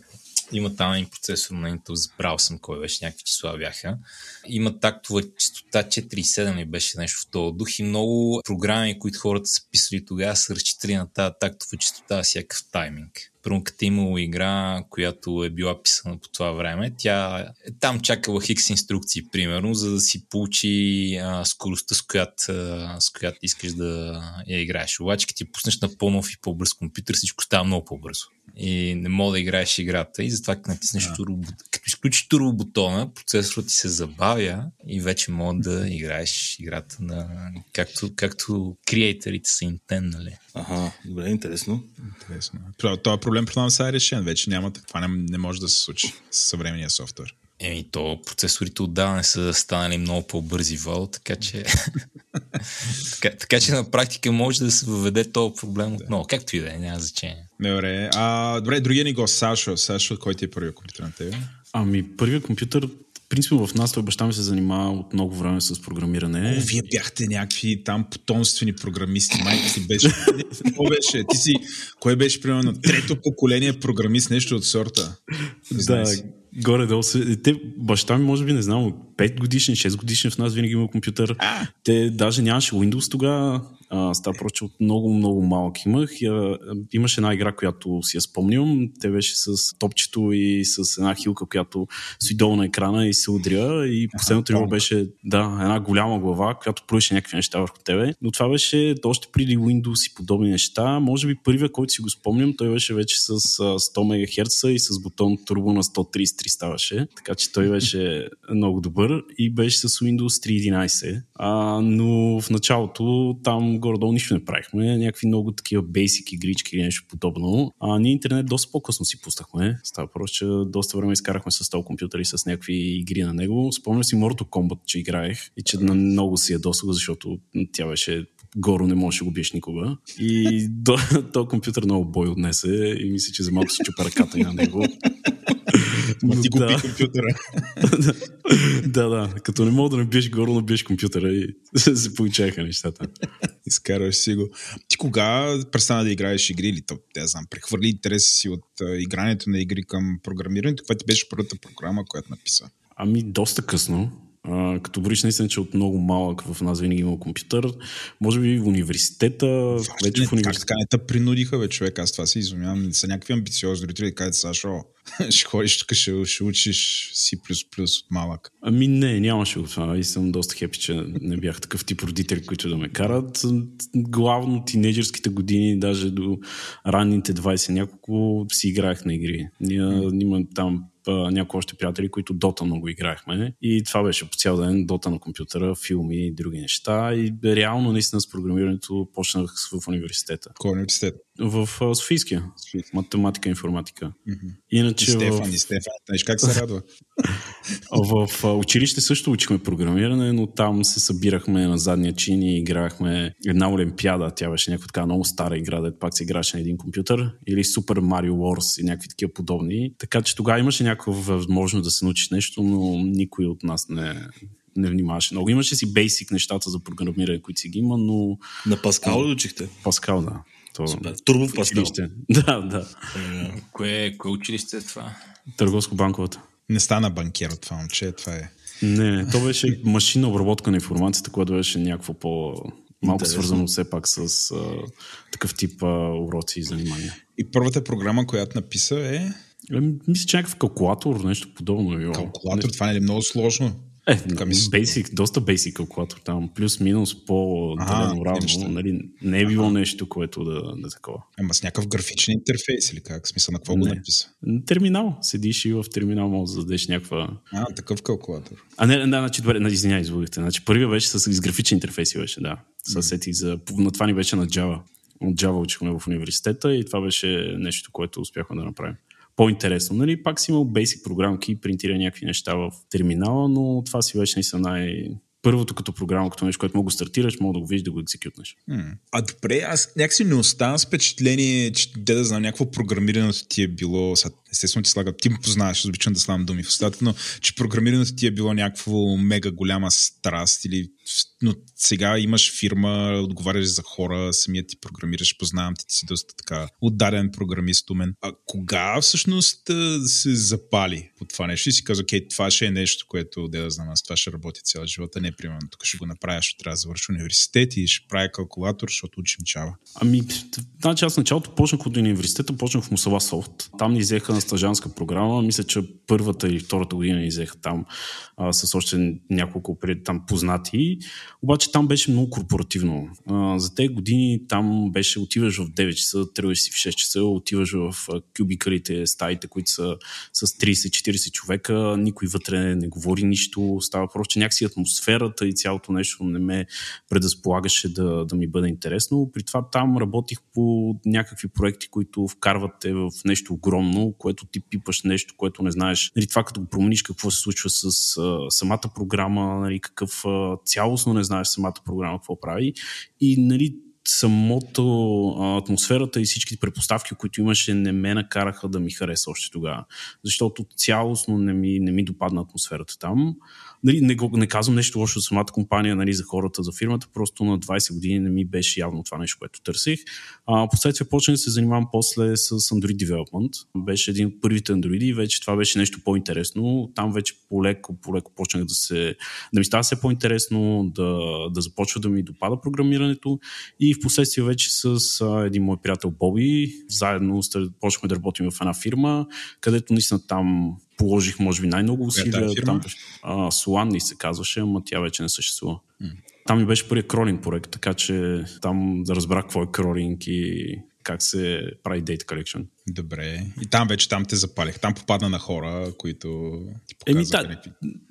има там един процесор на Intel, забрал съм кой беше, някакви числа бяха. Има тактова частота 4,7 ли беше нещо в този дух и много програми, които хората са писали тогава, са разчитали на тази тактова частота всякакъв тайминг. Е имало игра, която е била писана по това време, тя е там чакала хикс инструкции, примерно, за да си получи а, скоростта, с която, а, с която искаш да я играеш. Обаче, като ти пуснеш на по-нов и по-бърз компютър, всичко става много по-бързо. И не мога да играеш играта. И затова, като натиснеш турбо, като изключиш турбобутона, процесорът ти се забавя и вече мога да играеш играта на както, както креаторите са интендали. Аха, добре, интересно. Интересно. Това- Това проблем предполагам сега е решен вече. Няма, това не, не може да се случи с съвременния софтуер. Еми, то процесорите отдавна са станали много по-бързи вал, така че така, така, че на практика може да се въведе този проблем да. отново. Както и да е, няма значение. Добре, а, добре, другия ни го Сашо. Сашо, кой ти е първият компютър на тебе? Ами, първият компютър принципно в нас той баща ми се занимава от много време с програмиране. О, вие бяхте някакви там потомствени програмисти. Майка си беше. Какво беше? Ти си, кое беше примерно трето поколение програмист, нещо от сорта? Да, горе-долу. Те, баща ми, може би, не знам, 5 годишни, 6 годишни в нас винаги има компютър. А! Те даже нямаше Windows тогава. Става проче от много, много малък имах. А, имаше една игра, която си я спомням. Те беше с топчето и с една хилка, която си долу на екрана и се удря. И последното ниво беше да, една голяма глава, която плюеше някакви неща върху тебе. Но това беше още преди Windows и подобни неща. Може би първия, който си го спомням, той беше вече с 100 МГц и с бутон турбо на 133 ставаше. Така че той беше много добър и беше с Windows 3.11. А, но в началото там горе-долу нищо не правихме. Някакви много такива basic игрички или нещо подобно. А ние интернет доста по-късно си пуснахме. Става просто, че доста време изкарахме с този компютър и с някакви игри на него. Спомням си Mortal Kombat, че играех и че на много си е доста, защото тя беше горо не можеш да го биеш никога. И то компютър много бой отнесе и мисля, че за малко се чупа ръката на него. Но ти купи да. компютъра. да, да. Като не мога да набиеш горе, набиеш компютъра и се получаваха нещата. Изкарваш си го. Ти кога престана да играеш игри или то, не знам, прехвърли интереса си от игрането на игри към програмирането? Каква ти беше първата програма, която написа? Ами, доста късно. А, като Борис наистина, че от много малък в нас винаги има компютър. Може би в университета, Ваш, вече не, в университета. Как така не те принудиха, бе, човек? Аз това се изумявам. Са някакви амбициозни родители кажат, Сашо, ще ходиш тук, ще, ще учиш C++ от малък. Ами не, нямаше го това. И съм доста хепи, че не бях такъв тип родители, които да ме карат. Главно тинейджърските години, даже до ранните 20 няколко си играех на игри. Ние mm. имам там някои още приятели, които Дота много играехме. И това беше по цял ден Дота на компютъра, филми и други неща. И реално наистина с програмирането почнах в университета. Кой университет? В Софийския. Софийския. Математика и информатика. Mm-hmm. Иначе и Стефан, в... и Стефан. Знаеш как се радва? в училище също учихме програмиране, но там се събирахме на задния чин и играхме една олимпиада. Тя беше някаква така много стара игра, да пак се играше на един компютър. Или Super Mario Wars и някакви такива подобни. Така че тогава имаше някаква възможност да се научиш нещо, но никой от нас не, не внимаваше много. Имаше си бейсик нещата за програмиране, които си ги има, но... На Паскал ли учихте? Паскал, да. То... Супер. Турбо Паскал. Да, да. Кое, кое училище е това? Търговско-банковата. Не стана банкер от това момче, това е. Не, то беше машина обработка на информацията, което беше някакво по... Малко Интересно. свързано все пак с а, такъв тип а, уроци и занимания. И първата програма, която написа е... е мисля, че някакъв калкулатор, нещо подобно. Калкулатор, не... това не е много сложно. Е, така basic, доста basic калкулатор там, плюс-минус по-делено равно. Нали, не е било ага. нещо, което да, да такова. Ама с някакъв графичен интерфейс или как? Смисъл на какво не. го написа? Терминал. Седиш и в терминал може да зададеш някаква... А, такъв калкулатор. А не, да, значи, добре, извинявай, изводихте. Значи, първият беше с, с графичен интерфейс беше, да. Съсети за... На това ни беше на Java. От Java учихме в университета и това беше нещо, което успяхме да направим по-интересно. Нали? Пак си имал basic програмки, принтира някакви неща в терминала, но това си беше наистина най- първото като програма, като нещо, което мога да стартираш, мога да го видиш да го екзекютнеш. А добре, аз някакси не оставам с впечатление, че де да знам, някакво програмирането ти е било, сега, естествено ти слага, ти ме познаваш, обичам да слагам думи в устата, но че програмирането ти е било някакво мега голяма страст или но сега имаш фирма, отговаряш за хора, самият ти програмираш, познавам ти, ти си доста така отдаден програмист у мен. А кога всъщност се запали по това нещо и си казва, окей, това ще е нещо, което да, да знам, аз това ще работи цял живота, не примерно тук ще го направя, ще трябва да завърша университет и ще правя калкулатор, защото учим чава. Ами, значи аз началото почнах от университета, почнах в Мусала Софт. Там ни взеха на стажанска програма, мисля, че първата или втората година ни взеха там а, с още няколко там познати обаче там беше много корпоративно. А, за тези години там беше отиваш в 9 часа, тръгваш си в 6 часа, отиваш в кюбикалите, стаите, които са с 30-40 човека, никой вътре не говори нищо, става просто, че някакси атмосферата и цялото нещо не ме предразполагаше да, да ми бъде интересно. При това там работих по някакви проекти, които вкарвате в нещо огромно, което ти пипаш нещо, което не знаеш. Нали, това като го промениш, какво се случва с а, самата програма, нали, какъв а, цялостно не знаеш самата програма какво прави. И нали, самото атмосферата и всички предпоставки, които имаше, не ме накараха да ми хареса още тогава. Защото цялостно не ми, не ми допадна атмосферата там нали, не, не казвам нещо лошо за самата компания, нали, за хората, за фирмата, просто на 20 години не ми беше явно това нещо, което търсих. А, последствие почнах да се занимавам после с Android Development. Беше един от първите Android и вече това беше нещо по-интересно. Там вече полеко, полеко почнах да се, да ми става все по-интересно, да, да започва да ми допада програмирането и в последствие вече с а, един мой приятел Боби, заедно почнахме да работим в една фирма, където наистина там положих, може би, най-много е усилия. Е там, а, Соланни се казваше, ама тя вече не съществува. Mm. Там ми беше първият кролинг проект, така че там да разбрах какво е кролинг и как се прави Data Collection. Добре. И там вече там те запалих. Там попадна на хора, които ти Еми, да,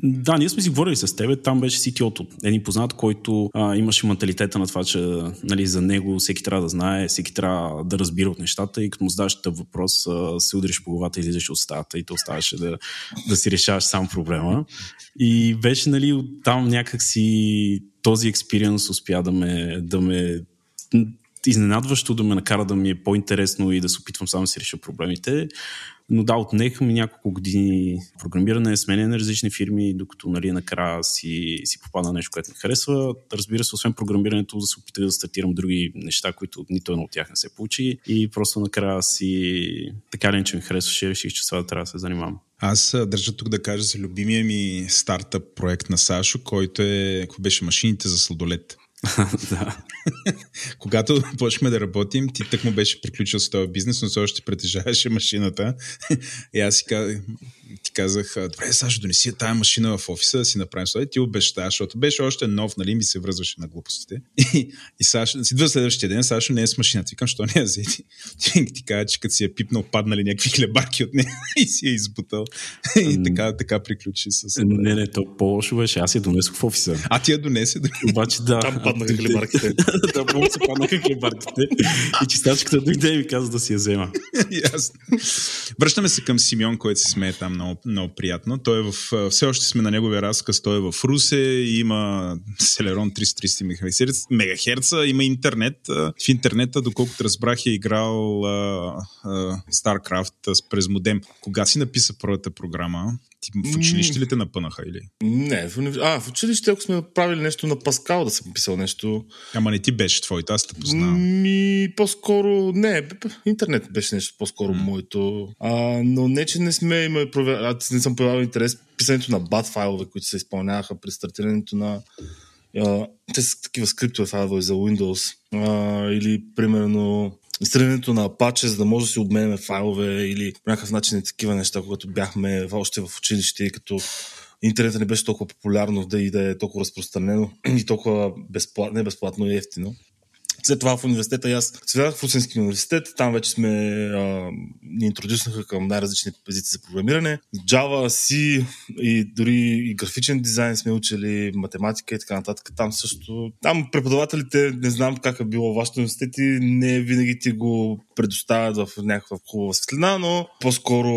да, ние сме си говорили с теб. Там беше CTO-то. Един познат, който а, имаше менталитета на това, че нали, за него всеки трябва да знае, всеки трябва да разбира от нещата и като му задаваш тъп въпрос, а, се удриш по главата и излизаш от стаята и то оставаше да, да си решаваш сам проблема. И беше нали, там някакси този експириенс успя да ме, да ме изненадващо да ме накара да ми е по-интересно и да се опитвам само да си реша проблемите. Но да, отнеха ми няколко години програмиране, сменяне на различни фирми, докато нали, накрая си, си попадна нещо, което ми харесва. Разбира се, освен програмирането, да се опитах да стартирам други неща, които нито едно от тях не се получи. И просто накрая си, така ли, че ми харесваше, реших, че това трябва да се занимавам. Аз държа тук да кажа за любимия ми стартъп проект на Сашо, който е, ако беше машините за сладолет. да. Когато почнахме да работим, ти так му беше приключил с този бизнес, но все още притежаваше машината. И аз си казах, ти казах, добре, Сашо, донеси тая машина в офиса да си направим след. Ти обеща, защото беше още нов, нали, ми се връзваше на глупостите. И, и Сашо, си идва следващия ден, Сашо не е с машината. Викам, що не я взети? Ти, ти каза, че като си е пипнал, паднали някакви хлебарки от нея и си е избутал. И така, така приключи с... Не, не, то по-лошо беше. Аз я донесох в офиса. А ти я донесе? Обаче да. Там паднаха хлебарките. да, много се паднаха хлебарките. И чистачката дойде и ми каза да си я взема. Ясно. Връщаме се към Симеон, който се смее там много, много приятно. Той е в, все още сме на неговия разказ, той е в Русе, има Celeron 330 МГц, има интернет. В интернета, доколкото разбрах, е играл uh, StarCraft през модем. Кога си написа първата програма? Ти в училище ли те напънаха или? Не, в, а, в училище, ако сме правили нещо на Паскал, да съм писал нещо. Ама не ти беше твоето, аз те познавам. Ми, по-скоро, не, интернет беше нещо по-скоро mm. моето. А, но не, че не сме имали, аз не съм проявявал интерес писането на бат файлове, които се изпълняваха при стартирането на те са такива скриптове файлове за Windows. А, или, примерно, инсталирането на Apache, за да може да си обменяме файлове или по някакъв начин такива неща, когато бяхме още в училище, като интернетът не беше толкова популярно да и да е толкова разпространено и толкова безплатно, не безплатно и ефтино. След това в университета аз влязах в Усински университет, там вече сме а, ни интродюснаха към най-различни езици за програмиране. Java, C и дори и графичен дизайн сме учили, математика и така нататък. Там също. Там преподавателите, не знам как е било в вашите университети, не винаги ти го предоставят в някаква хубава светлина, но по-скоро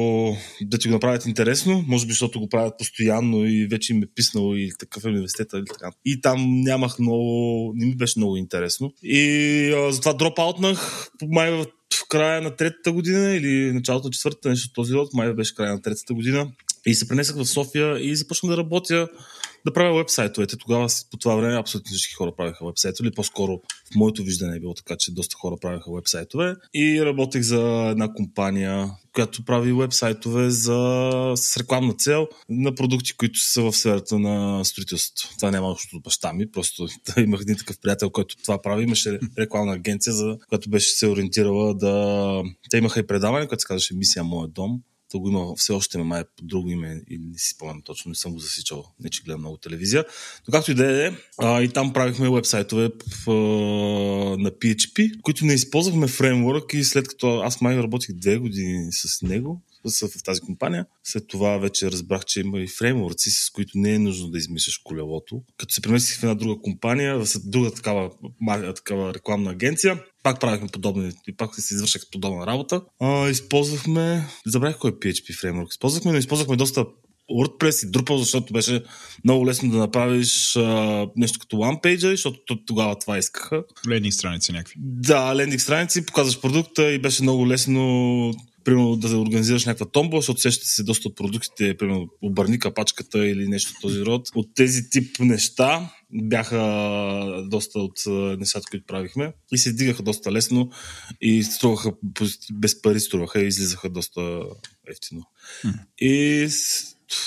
да ти го направят интересно, може би защото го правят постоянно и вече им е писнало и такъв е университета или така. И там нямах много, не ми беше много интересно. И а, затова дропаутнах май в края на третата година или началото на четвъртата, нещо този род, май беше края на третата година. И се пренесах в София и започнах да работя да правя вебсайтовете. Тогава по това време абсолютно всички хора правиха вебсайтове, или по-скоро в моето виждане е било така, че доста хора правиха вебсайтове. И работех за една компания, която прави вебсайтове за, с рекламна цел на продукти, които са в сферата на строителството. Това няма общо от баща ми, просто имах един такъв приятел, който това прави. Имаше рекламна агенция, за която беше се ориентирала да... Те имаха и предаване, което се казваше Мисия Моя дом то го има все още, май по друго име и не си спомням точно, не съм го засичал, не че гледам много телевизия. Но както и да е, и там правихме вебсайтове на PHP, които не използвахме фреймворк и след като аз май работих две години с него, са в тази компания. След това вече разбрах, че има и фреймворци, с които не е нужно да измисляш колелото. Като се преместих в една друга компания, в друга такава, такава рекламна агенция, пак правихме подобни, и пак се извършах подобна работа. А, използвахме, забравих кой е PHP фреймворк използвахме, но използвахме доста WordPress и Drupal, защото беше много лесно да направиш а, нещо като OnePage, защото тогава това искаха. Лендинг страници някакви. Да, лендинг страници, показваш продукта и беше много лесно примерно да организираш някаква томбо, защото сещате се доста от продуктите, примерно обърни капачката или нещо от този род. От тези тип неща бяха доста от нещата, които правихме и се дигаха доста лесно и струваха без пари струваха и излизаха доста ефтино. Mm. И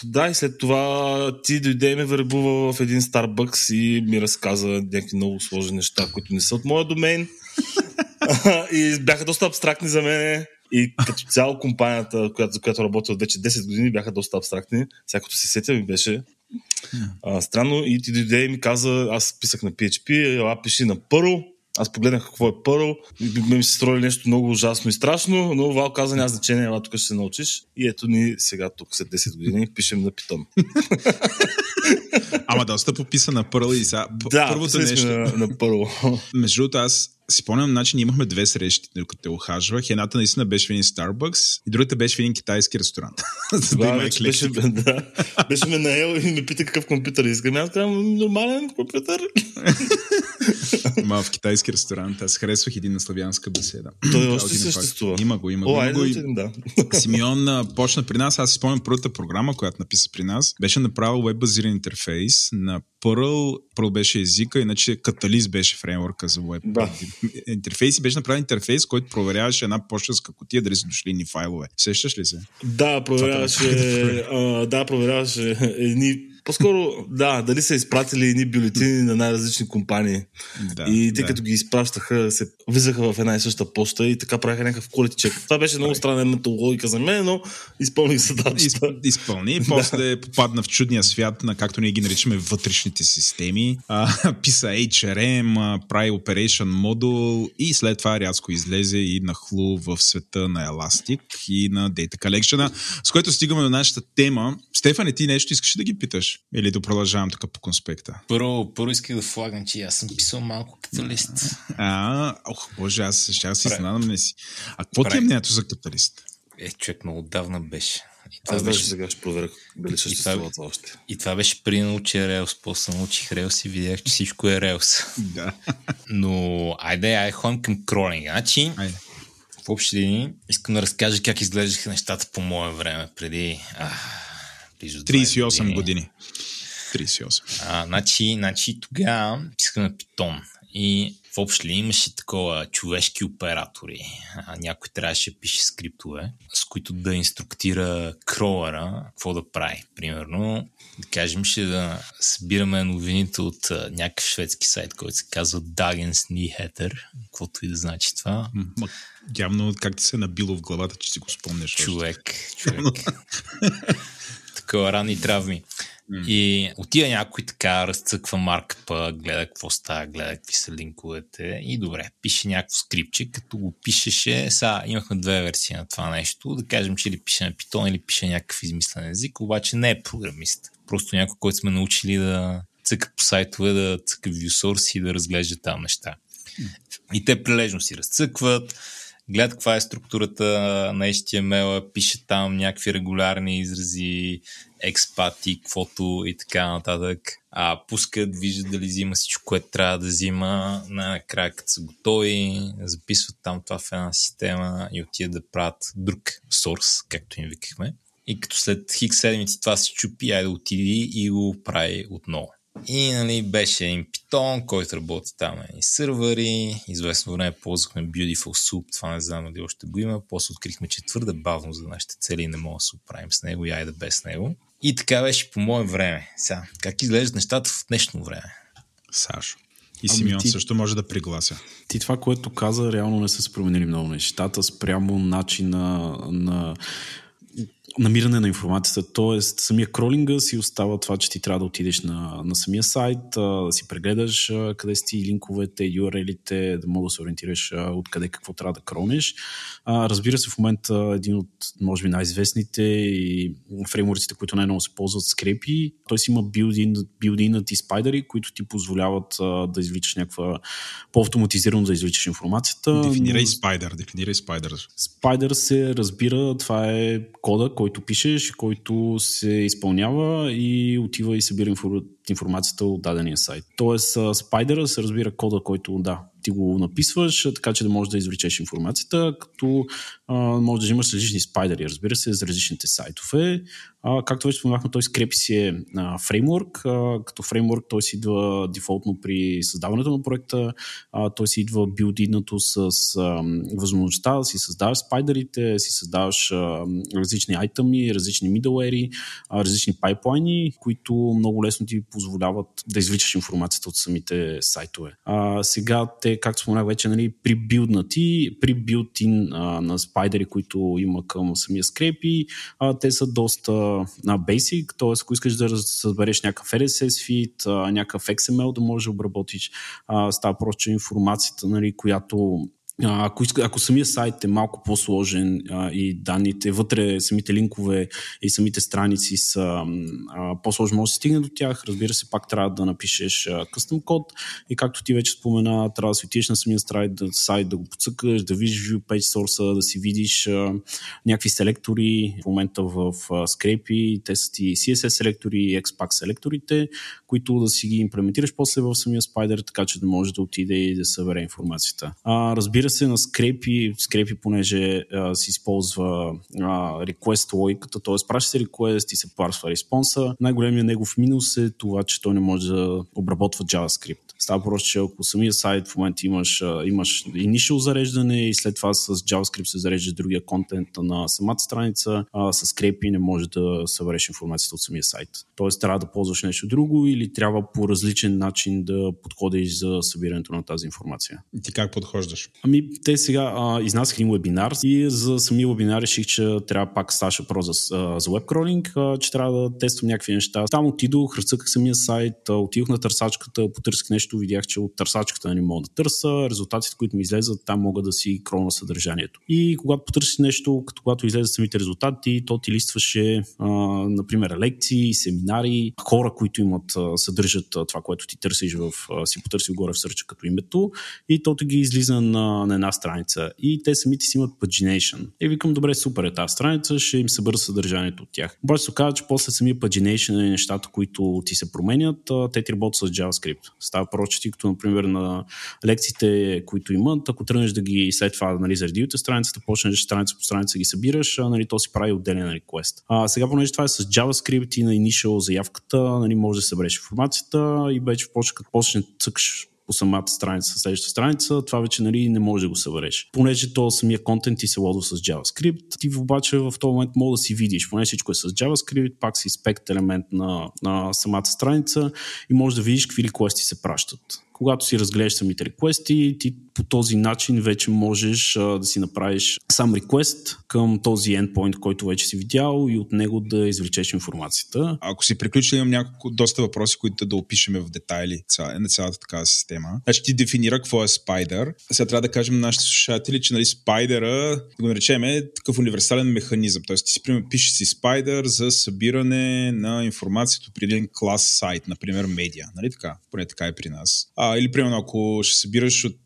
да, и след това ти дойде и ме вербува в един Starbucks и ми разказа някакви много сложни неща, които не са от моя домейн. и бяха доста абстрактни за мен. И като цяло компанията, за която работя от вече 10 години, бяха доста абстрактни. Сега се сетя ми беше а, странно. И ти дойде и ми каза, аз писах на PHP, ела пиши на Perl. Аз погледнах какво е Perl. Ми се строили нещо много ужасно и страшно, но Вал каза, няма значение, ела тук ще се научиш. И ето ни сега тук след 10 години пишем на Python. Ама доста пописа на Perl и сега. Да, първото нещо. На, на Perl. Между другото, аз си спомням, значи ние имахме две срещи, докато те охажвах. Едната наистина беше в един Starbucks и другата беше в един китайски ресторант. За да, да беше, да, беше ме наел и ме пита какъв компютър искам. Аз казвам, нормален компютър. Ма в китайски ресторант. Аз харесвах един на славянска беседа. Той още съществува. Има го, има го. О, има го и... да. Симеон почна при нас. Аз си спомням първата програма, която написа при нас. Беше направил веб-базиран интерфейс на Perl. Perl беше езика, иначе Catalyst беше фреймворка за веб. Да интерфейс беше направен интерфейс, който проверяваше една почтенска котия дали са дошли ни файлове. Сещаш ли се? Да, проверяваше, да, проверяваше едни по-скоро, да, дали са изпратили едни бюлетини на най-различни компании. Да, и те да. като ги изпращаха, се влизаха в една и съща почта и така правиха някакъв check. Това беше много странна методологика за мен, но изпълних задачата. Изп, изпълни и после попадна в чудния свят на както ние ги наричаме вътрешните системи. А, писа HRM, прави Operation Module и след това рязко излезе и нахлу в света на Elastic и на Data Collection, с което стигаме до нашата тема. Стефане, ти нещо искаш да ги питаш? Или да продължавам тук по конспекта? Първо, първо исках да флагам, че аз съм писал малко каталист. А, ох, боже, аз ще си знам не си. А какво ти е мнението за каталист? Е, човек много отдавна беше. И това Аз беше... сега ще проверя дали съществува това още. И това беше при научи Релс. После научих Релс и видях, че всичко е Релс. Да. Но, айде, айде, ходим към кролинга. Значи, айде. в общи линии, искам да разкажа как изглеждаха нещата по мое време преди... Ах, близо 38 години. години. 38. А, значи, значи тогава писахме на Питон и в общ ли имаше такова човешки оператори. А, някой трябваше да пише скриптове, с които да инструктира кролера какво да прави. Примерно, да кажем, ще да събираме новините от а, някакъв шведски сайт, който се казва Dagens Nyheter, каквото и да значи това. М- явно как ти се е набило в главата, че си го спомняш. Човек, човек. такива ранни травми. Mm. И отива някой така, разцъква маркапа, гледа какво става, гледа какви са линковете и добре, пише някакво скрипче, като го пишеше, сега имахме две версии на това нещо, да кажем, че или пише на Python, или пише някакъв измислен език, обаче не е програмист. Просто някой, който сме научили да цъка по сайтове, да цъка ViewSource и да разглежда там неща. Mm. И те прилежно си разцъкват, гледат каква е структурата на HTML, пише там някакви регулярни изрази, експати, квото и така нататък. А, пускат, виждат дали взима всичко, което трябва да взима. Накрая, като са готови, записват там това в една система и отидат да правят друг source, както им викахме. И като след хик седмици това се чупи, айде да отиди и го прави отново. И нали, беше един питон, който работи там и сървъри. Известно време ползвахме Beautiful Soup, това не знам дали още го има. После открихме, че твърде бавно за нашите цели и не мога да се оправим с него и айде без него. И така беше по мое време. Сега, как изглеждат нещата в днешно време? Сашо. И ами Симеон ти, също може да приглася. Ти това, което каза, реално не са се променили много нещата спрямо начина на намиране на информацията. Тоест, самия кролинга си остава това, че ти трябва да отидеш на, на самия сайт, да си прегледаш къде си линковете, URL-ите, да мога да се ориентираш откъде какво трябва да кронеш. разбира се, в момента един от, може би, най-известните и фреймворците, които най-много се ползват скрепи, той си има билдин, билдинът и спайдери, които ти позволяват да извличаш някаква по-автоматизирано да извличаш информацията. Дефинирай спайдер, дефинирай спайдер. Спайдер се разбира, това е кода, който пишеш, който се изпълнява и отива и събира информацията от дадения сайт. Тоест, спайдера се разбира кода, който да, ти го написваш, така че да можеш да извлечеш информацията, като а, може да имаш различни спайдери, разбира се, за различните сайтове. А, както вече споменахме, той скрепи си е а, фреймворк. А, като фреймворк той си идва дефолтно при създаването на проекта. А, той си идва билдинато с а, възможността да си създаваш спайдерите, си създаваш а, различни айтъми, различни middleware, различни пайплайни, които много лесно ти позволяват да извличаш информацията от самите сайтове. А, сега те, както споменах вече, нали, при билднати, при билдин на спайдери, които има към самия скрепи, а, те са доста на basic, т.е. ако искаш да разбереш някакъв RSS feed, някакъв XML да можеш да обработиш, става просто, информацията, нали, която ако, иска, ако самия сайт е малко по-сложен а, и данните вътре, самите линкове и самите страници са а, по-сложни, може да се стигне до тях. Разбира се, пак трябва да напишеш къстъм код и както ти вече спомена, трябва да светиш на самия сайт, да, сайт, да го подсъкаш, да видиш view page source, да си видиш а, някакви селектори. В момента в а, те са ти CSS селектори и XPack селекторите, които да си ги имплементираш после в самия Spider, така че да може да отиде и да събере информацията. А, разбира се, на скрепи, скрепи понеже а, се използва а, request логиката, т.е. праща се request и се парсва респонса. Най-големият негов минус е това, че той не може да обработва JavaScript. Става просто, че ако самия сайт в момента имаш, имаш initial зареждане и след това с JavaScript се зарежда другия контент на самата страница, а, с скрепи не може да събереш информацията от самия сайт. Тоест трябва да ползваш нещо друго или трябва по различен начин да подходиш за събирането на тази информация. И ти как подхождаш? Ами, те сега а, изнасяха един вебинар и за самия вебинар реших, че трябва пак Саша Про за, за веб-кролинг, че трябва да тествам някакви неща. Там отидох, разцъках самия сайт, отидох на търсачката, потърсих нещо, видях, че от търсачката не мога да търса, резултатите, които ми излезат, там мога да си крона съдържанието. И когато потърсиш нещо, като когато излезат самите резултати, то ти листваше, а, например, лекции, семинари, хора, които имат, съдържат това, което ти търсиш в, си потърсил горе в сърча като името и то ги излиза на, на една страница. И те самите си имат pagination. И викам, добре, супер е тази страница, ще им се бърза съдържанието от тях. Обаче се оказа, че после самия pagination и нещата, които ти се променят, те ти работят с JavaScript. Става прочети, като например на лекциите, които имат, ако тръгнеш да ги след това нали, заради от страницата, почнеш страница по страница ги събираш, нали, то си прави отделен request. А сега, понеже това е с JavaScript и на initial заявката, нали, може да събереш информацията и вече почне, като почне цъкаш по самата страница, следващата страница, това вече нали, не може да го събереш. Понеже то самия контент ти се лодва с JavaScript, ти обаче в този момент мога да си видиш, поне всичко е с JavaScript, пак си спект елемент на, на самата страница и можеш да видиш какви реквести се пращат когато си разгледаш самите реквести, ти по този начин вече можеш а, да си направиш сам реквест към този endpoint, който вече си видял и от него да извлечеш информацията. Ако си приключил, имам няколко доста въпроси, които да опишеме в детайли на цялата такава система. Значи ти дефинира какво е Spider. Сега трябва да кажем на нашите слушатели, че нали, Spider, да го наречем, е такъв универсален механизъм. Тоест ти си пример, пишеш си Spider за събиране на информацията при един клас сайт, например медиа. Нали така? Поне така е при нас. А, или примерно ако ще събираш от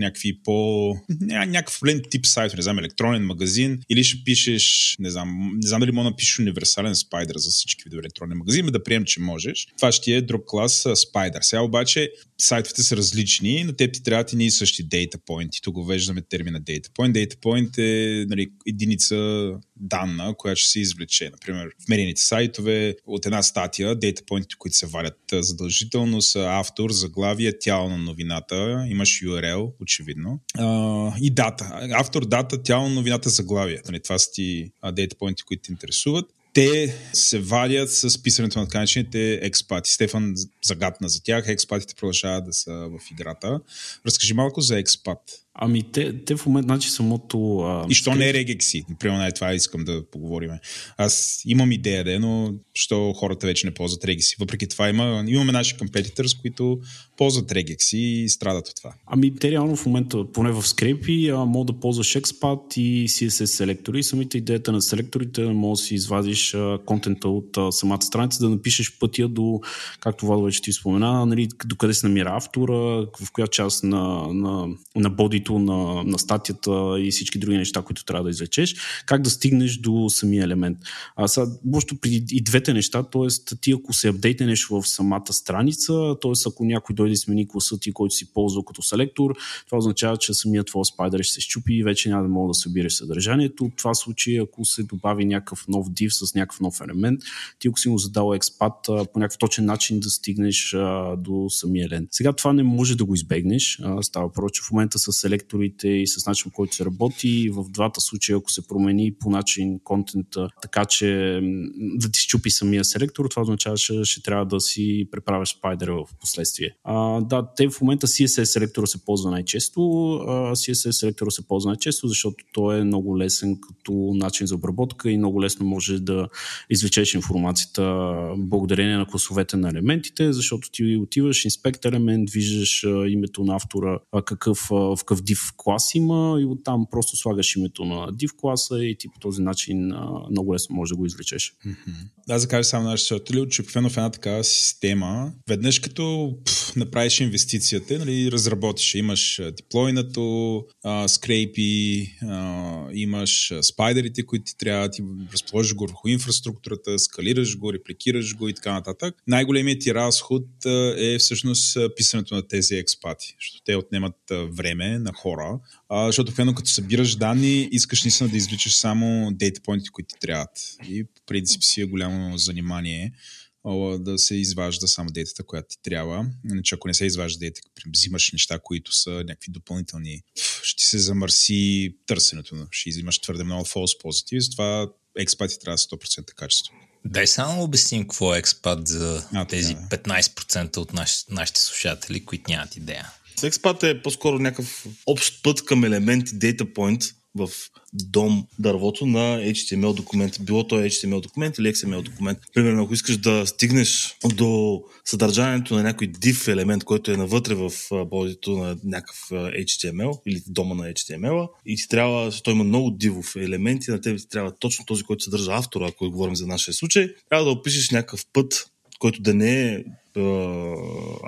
някакви по... някакъв определен тип сайт, не знам, електронен магазин, или ще пишеш, не знам, не знам дали мога да напишеш универсален спайдер за всички видове електронни магазини, да приемем, че можеш. Това ще е друг клас спайдер. Сега обаче сайтовете са различни, но те ти трябват и ние същи data point. Тук го веждаме термина data point. Data point е нали, единица данна, която ще се извлече. Например, в медийните сайтове от една статия, data point, които се валят задължително са автор, заглавие, тяло на новината, имаш URL, очевидно, а, и дата. Автор, дата, тяло на новината, заглавие. Нали, това са ти data point, които те интересуват те се вадят с писането на така експати. Стефан загадна за тях. Експатите продължават да са в играта. Разкажи малко за експат. Ами те, те в момента, значи самото... А, и що не е регекси? Например, най- това искам да поговорим. Аз имам идея, да, но що хората вече не ползват регекси. Въпреки това има, имаме наши компетитърс, които ползват регекси и страдат от това. Ами те реално в момента, поне в скрепи, а, мога да ползваш XPath и CSS селектори. И самите идеята на селекторите може да си извадиш а, контента от а, самата страница, да напишеш пътя до, както Владо вече ти спомена, нали, до къде се намира автора, в коя част на, на, на бодито, на, на статията и всички други неща, които трябва да извлечеш, как да стигнеш до самия елемент. А сега, въобще при и двете неща, т.е. ти ако се апдейтнеш в самата страница, т.е. ако някой дойде и смени класа ти, който си ползвал като селектор, това означава, че самият твой спайдер ще се щупи и вече няма да мога да събираш съдържанието. Това случай, ако се добави някакъв нов div с някакъв нов елемент, ти ако си му задал експат по някакъв точен начин да стигнеш до самия елемент. Сега това не може да го избегнеш. Става проче в момента с селекторите и с начин, по който се работи. В двата случая, ако се промени по начин контента, така че да ти щупи самия селектор, това означава, че ще трябва да си преправяш спайдера в последствие. А, да, те в момента CSS селектора се ползва най-често. А, CSS селектора се ползва най-често, защото той е много лесен като начин за обработка и много лесно може да извлечеш информацията благодарение на класовете на елементите, защото ти отиваш, инспект елемент, виждаш името на автора, какъв, в какъв div клас има и оттам просто слагаш името на div класа и ти по този начин много лесно можеш да го извлечеш. За да кажа само нашите слушатели, че в една такава система, веднъж като пф, направиш инвестицията, нали, разработиш, имаш деплойнато, скрейпи, имаш спайдерите, които ти трябва, ти разположиш го върху инфраструктурата, скалираш го, репликираш го и така нататък. Най-големият ти разход е всъщност писането на тези експати, защото те отнемат време на хора, а, защото пълно като събираш данни, искаш наистина да извличаш само дейтапоинтите, които ти трябват. И по принцип си е голямо занимание да се изважда само детата, която ти трябва. Иначе ако не се изважда дете, взимаш неща, които са някакви допълнителни, ще се замърси търсенето. Ще взимаш твърде много false positives, затова експати трябва 100% качество. Дай само обясним какво е експат за а, тези да. 15% от наш, нашите слушатели, които нямат идея. Експат е по-скоро някакъв общ път към елементи, data point, в дом дървото на HTML документ. Било то HTML документ или XML документ. Примерно, ако искаш да стигнеш до съдържанието на някой div елемент, който е навътре в бодито на някакъв HTML или дома на HTML и ти трябва, той има много дивов елементи, на тебе ти трябва точно този, който съдържа автора, ако говорим за нашия случай, трябва да опишеш някакъв път, който да не е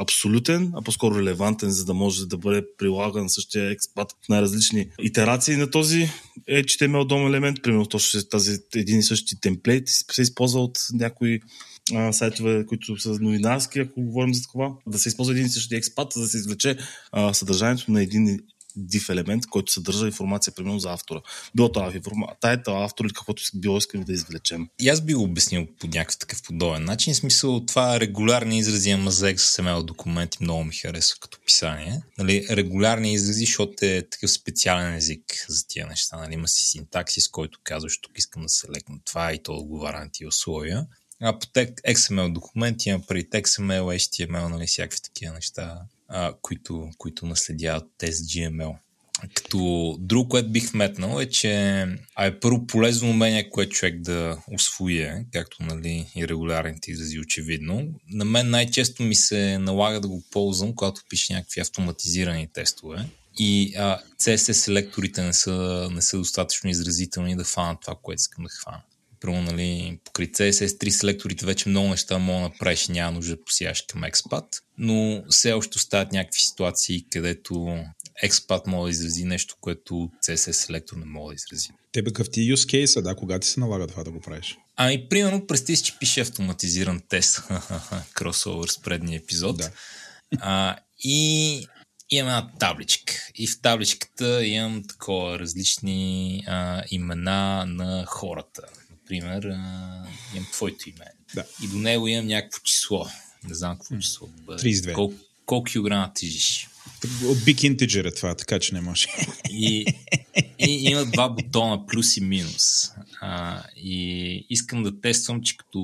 абсолютен, а по-скоро релевантен, за да може да бъде прилаган същия експат в най-различни итерации на този HTML дом елемент. Примерно точно тази един и същи темплейт се използва от някои а, сайтове, които са новинарски, ако говорим за това, да се използва един и същи експат, за да се извлече а, съдържанието на един div елемент, който съдържа информация, примерно за автора. Било това информация, тайта, автор или каквото било искаме да извлечем. И аз би го обяснил по някакъв такъв подобен начин. В смисъл това регулярни изрази, ама за XML документи много ми харесва като писание. Нали, регулярни изрази, защото е такъв специален език за тия неща. Нали, има си синтаксис, който казваш, тук искам да се лекна това и то отговаря на тия условия. А по XML документи има преди XML, HTML, нали, всякакви такива неща а, които, които наследяват тези GML. Като друго, което бих вметнал е, че а е първо полезно умение, което човек да освои, както нали, и регулярните изрази очевидно. На мен най-често ми се налага да го ползвам, когато пише някакви автоматизирани тестове. И а, CSS селекторите не са, не са достатъчно изразителни да хванат това, което искам да хвана. Първо, нали, покри CSS3 селекторите вече много неща мога да направиш, няма нужда да посягаш към Expat, но все още остават някакви ситуации, където Expat може да изрази нещо, което CSS селектор не може да изрази. Тебе какъв ти е use case, да, кога ти се налага това да го правиш? Ами, примерно, представи че пише автоматизиран тест, кросовър с предния епизод. Да. А, и имам една табличка. И в табличката имам такова различни а, имена на хората пример, имам твоето име. Да. И до него имам някакво число. Не знам какво число да бъде. 32. Кол, колко килограма тежиш? Big Integer е това, така че не може. И, и има два бутона, плюс и минус. А, и искам да тествам, че като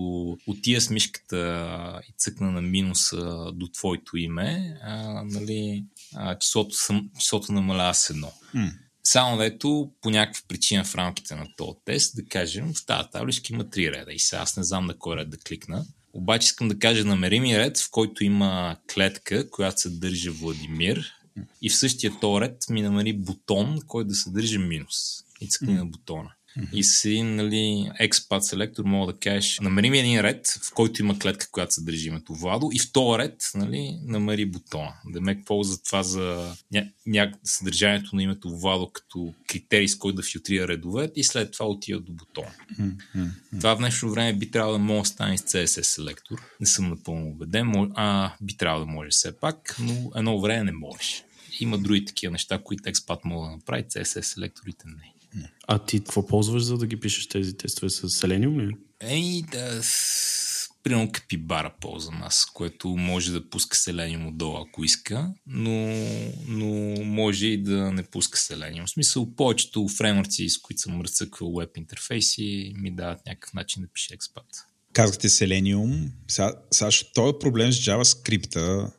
отия с мишката и цъкна на минуса до твоето име, а, нали, а, числото, съм, числото намалява с едно. М. Само дето по някаква причина в рамките на този тест, да кажем, в тази табличка има три реда и сега аз не знам на кой ред да кликна. Обаче искам да кажа намерими ред, в който има клетка, която съдържа Владимир и в същия този ред ми намери бутон, който да съдържа минус. И цъкни на бутона. И с един нали, XPath селектор мога да кажеш, намери ми един ред, в който има клетка, която съдържи името Владо и в този ред нали, намери бутона. Да ме ползва това за ня... ня... съдържанието на името Владо като критерий, с който да филтрира редовете и след това отива до бутона. Това в днешно време би трябвало да може да стане с CSS селектор. Не съм напълно убеден, а би трябвало да може все пак, но едно време не можеш. Има други такива неща, които XPath мога да направи, CSS селекторите не. А ти какво ползваш, за да ги пишеш тези тестове с Selenium ли? Ей, да, примерно капибара ползвам аз, което може да пуска Selenium отдолу, ако иска, но, но може и да не пуска Selenium. В смисъл, повечето фреймворци, с които съм мръцъквал веб интерфейси, ми дават някакъв начин да пише XPath. Казахте Selenium. Сега, ще- този проблем с JavaScript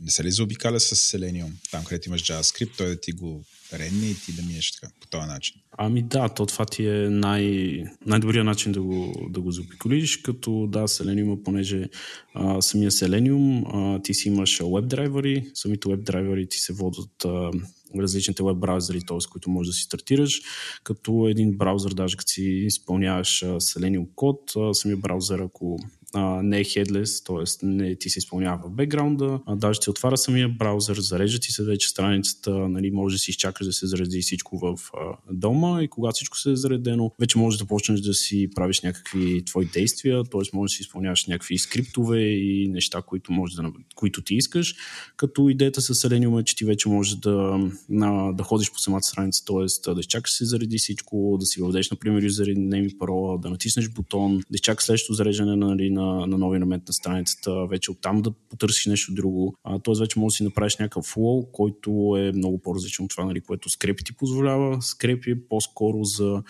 не се ли заобикаля с Selenium? Там, където имаш JavaScript, той да ти го редне и ти да минеш така, по този начин. Ами да, то това ти е най- най-добрият начин да го, да го заобиколиш, като да, Selenium, понеже а, самия Selenium, а, ти си имаш веб драйвери, самите веб драйвери ти се водят а, различните веб браузъри, т.е. които можеш да си стартираш, като един браузър, даже като си изпълняваш Selenium код, самия браузър, ако а, не е headless, т.е. не ти се изпълнява в бекграунда, а даже ти отваря самия браузър, зарежда ти се вече страницата, нали, може да си изчакаш да се зареди всичко в а, дома и когато всичко се е заредено, вече можеш да почнеш да си правиш някакви твои действия, т.е. можеш да си изпълняваш някакви скриптове и неща, които, можеш да, които ти искаш, като идеята с Selenium е, че ти вече можеш да, на, да ходиш по самата страница, т.е. да изчакаш се зареди всичко, да си въведеш, например, юзери, name и парола, да натиснеш бутон, да изчакаш следващото зареждане нали, на, на новия елемент на страницата, вече оттам да потърсиш нещо друго. А, т.е. вече можеш да си направиш някакъв флоу, който е много по-различен от това, нали, което скрепи ти позволява. Скрепи е по-скоро за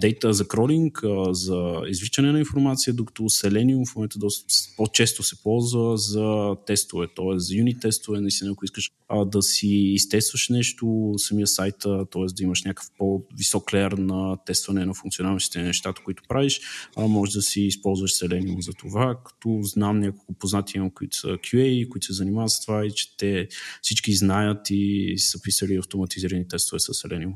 дейта за кролинг, а, за извличане на информация, докато Selenium в момента доста по-често се ползва за тестове, т.е. за юнит тестове, наистина, ако искаш а, да си изтестваш нещо, самия сайта, т.е. да имаш някакъв по-висок леер на тестване на функционалностите на нещата, които правиш, а, може да си използваш Selenium за това, като знам няколко познати имам, които са QA, които се занимават с това и че те всички знаят и са писали автоматизирани тестове с Selenium.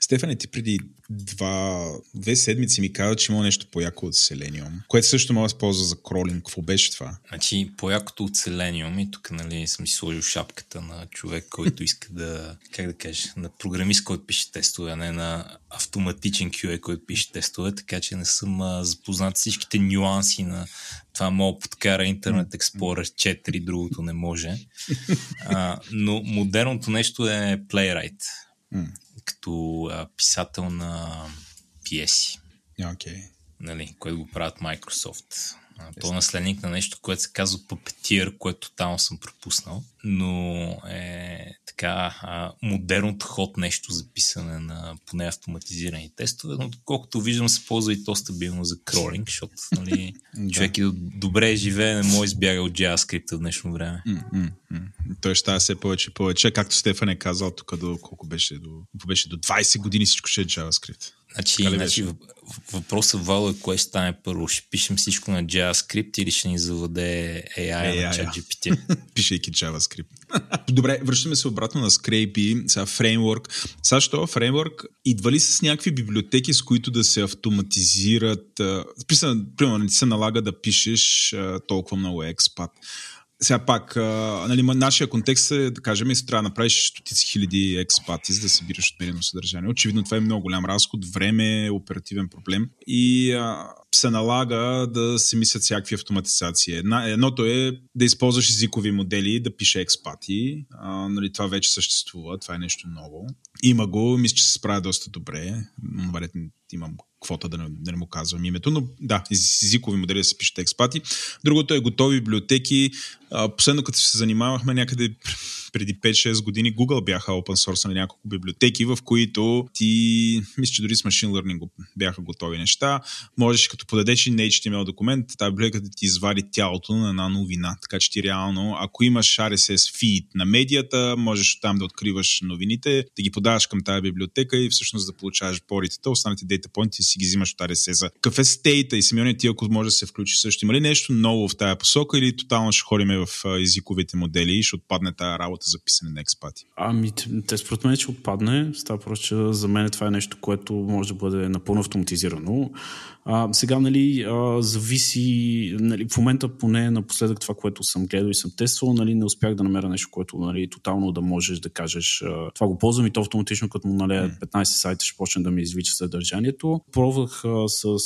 Стефане, ти преди два, две седмици ми каза, че има нещо по-яко от Selenium, което също може да се ползва за кролинг. Какво беше това? Значи, по-якото от Selenium и тук нали, съм си сложил шапката на човек, който иска да, как да кажа, на програмист, който пише тестове, а не на автоматичен QA, който пише тестове, така че не съм а, запознат с всичките нюанси на това мога подкара Internet Explorer 4, другото не може. А, но модерното нещо е Playwright. Като а, писател на пиеси Окей. нали, което го правят Microsoft. То е наследник на нещо, което се казва Puppeteer, което там съм пропуснал, но е така а, модерното ход нещо за писане на поне автоматизирани тестове, но доколкото виждам се ползва и то стабилно за кролинг, защото нали, човек и добре живее, не може избяга от JavaScript в днешно време. Той ще става все повече и повече. Както Стефан е казал тук до колко беше до, беше до 20 години всичко ще е JavaScript. Значи, Така ли значи въпросът Вало е кое ще стане първо. Ще пишем всичко на JavaScript или ще ни заведе AI, AI, на ChatGPT? пишейки JavaScript. Добре, връщаме се обратно на Scrapey, сега фреймворк. Сега, що фреймворк идва ли с някакви библиотеки, с които да се автоматизират? Примерно, не ти се налага да пишеш толкова много експат. Сега пак, а, нали, нашия контекст е, да кажем, если трябва да направиш стотици хиляди експати, за да събираш отмерено съдържание. Очевидно това е много голям разход, време, оперативен проблем и а, се налага да се мислят всякакви автоматизации. Една, едното е да използваш езикови модели, да пише експати. А, нали, това вече съществува, това е нещо ново. Има го, мисля, че се справя доста добре. Добре, имам квота да не, да не му казвам името, но да, езикови модели да се пишат експати. Другото е готови библиотеки. Последно, като се занимавахме някъде преди 5-6 години Google бяха open source на няколко библиотеки, в които ти, мисля, че дори с машин learning бяха готови неща. Можеш, като подадеш и HTML документ, тази библиотека да ти извади тялото на една новина. Така че ти реално, ако имаш RSS feed на медията, можеш там да откриваш новините, да ги подаваш към тази библиотека и всъщност да получаваш поритата, останалите дейта поинти си ги взимаш от RSS. Какъв е стейта и Симеоне ти, ако може да се включи също, има ли нещо ново в тая посока или тотално ще ходиме в езиковите модели и ще отпадне тази работа за писане на експати? Ами, те според мен ще отпадне. Става просто, че за мен това е нещо, което може да бъде напълно автоматизирано. А, сега, нали, а, зависи, нали, в момента поне напоследък това, което съм гледал и съм тествал, нали, не успях да намеря нещо, което нали, тотално да можеш да кажеш това го ползвам и то автоматично, като му налея 15 сайта, ще почне да ми извича съдържанието. Пробвах а, с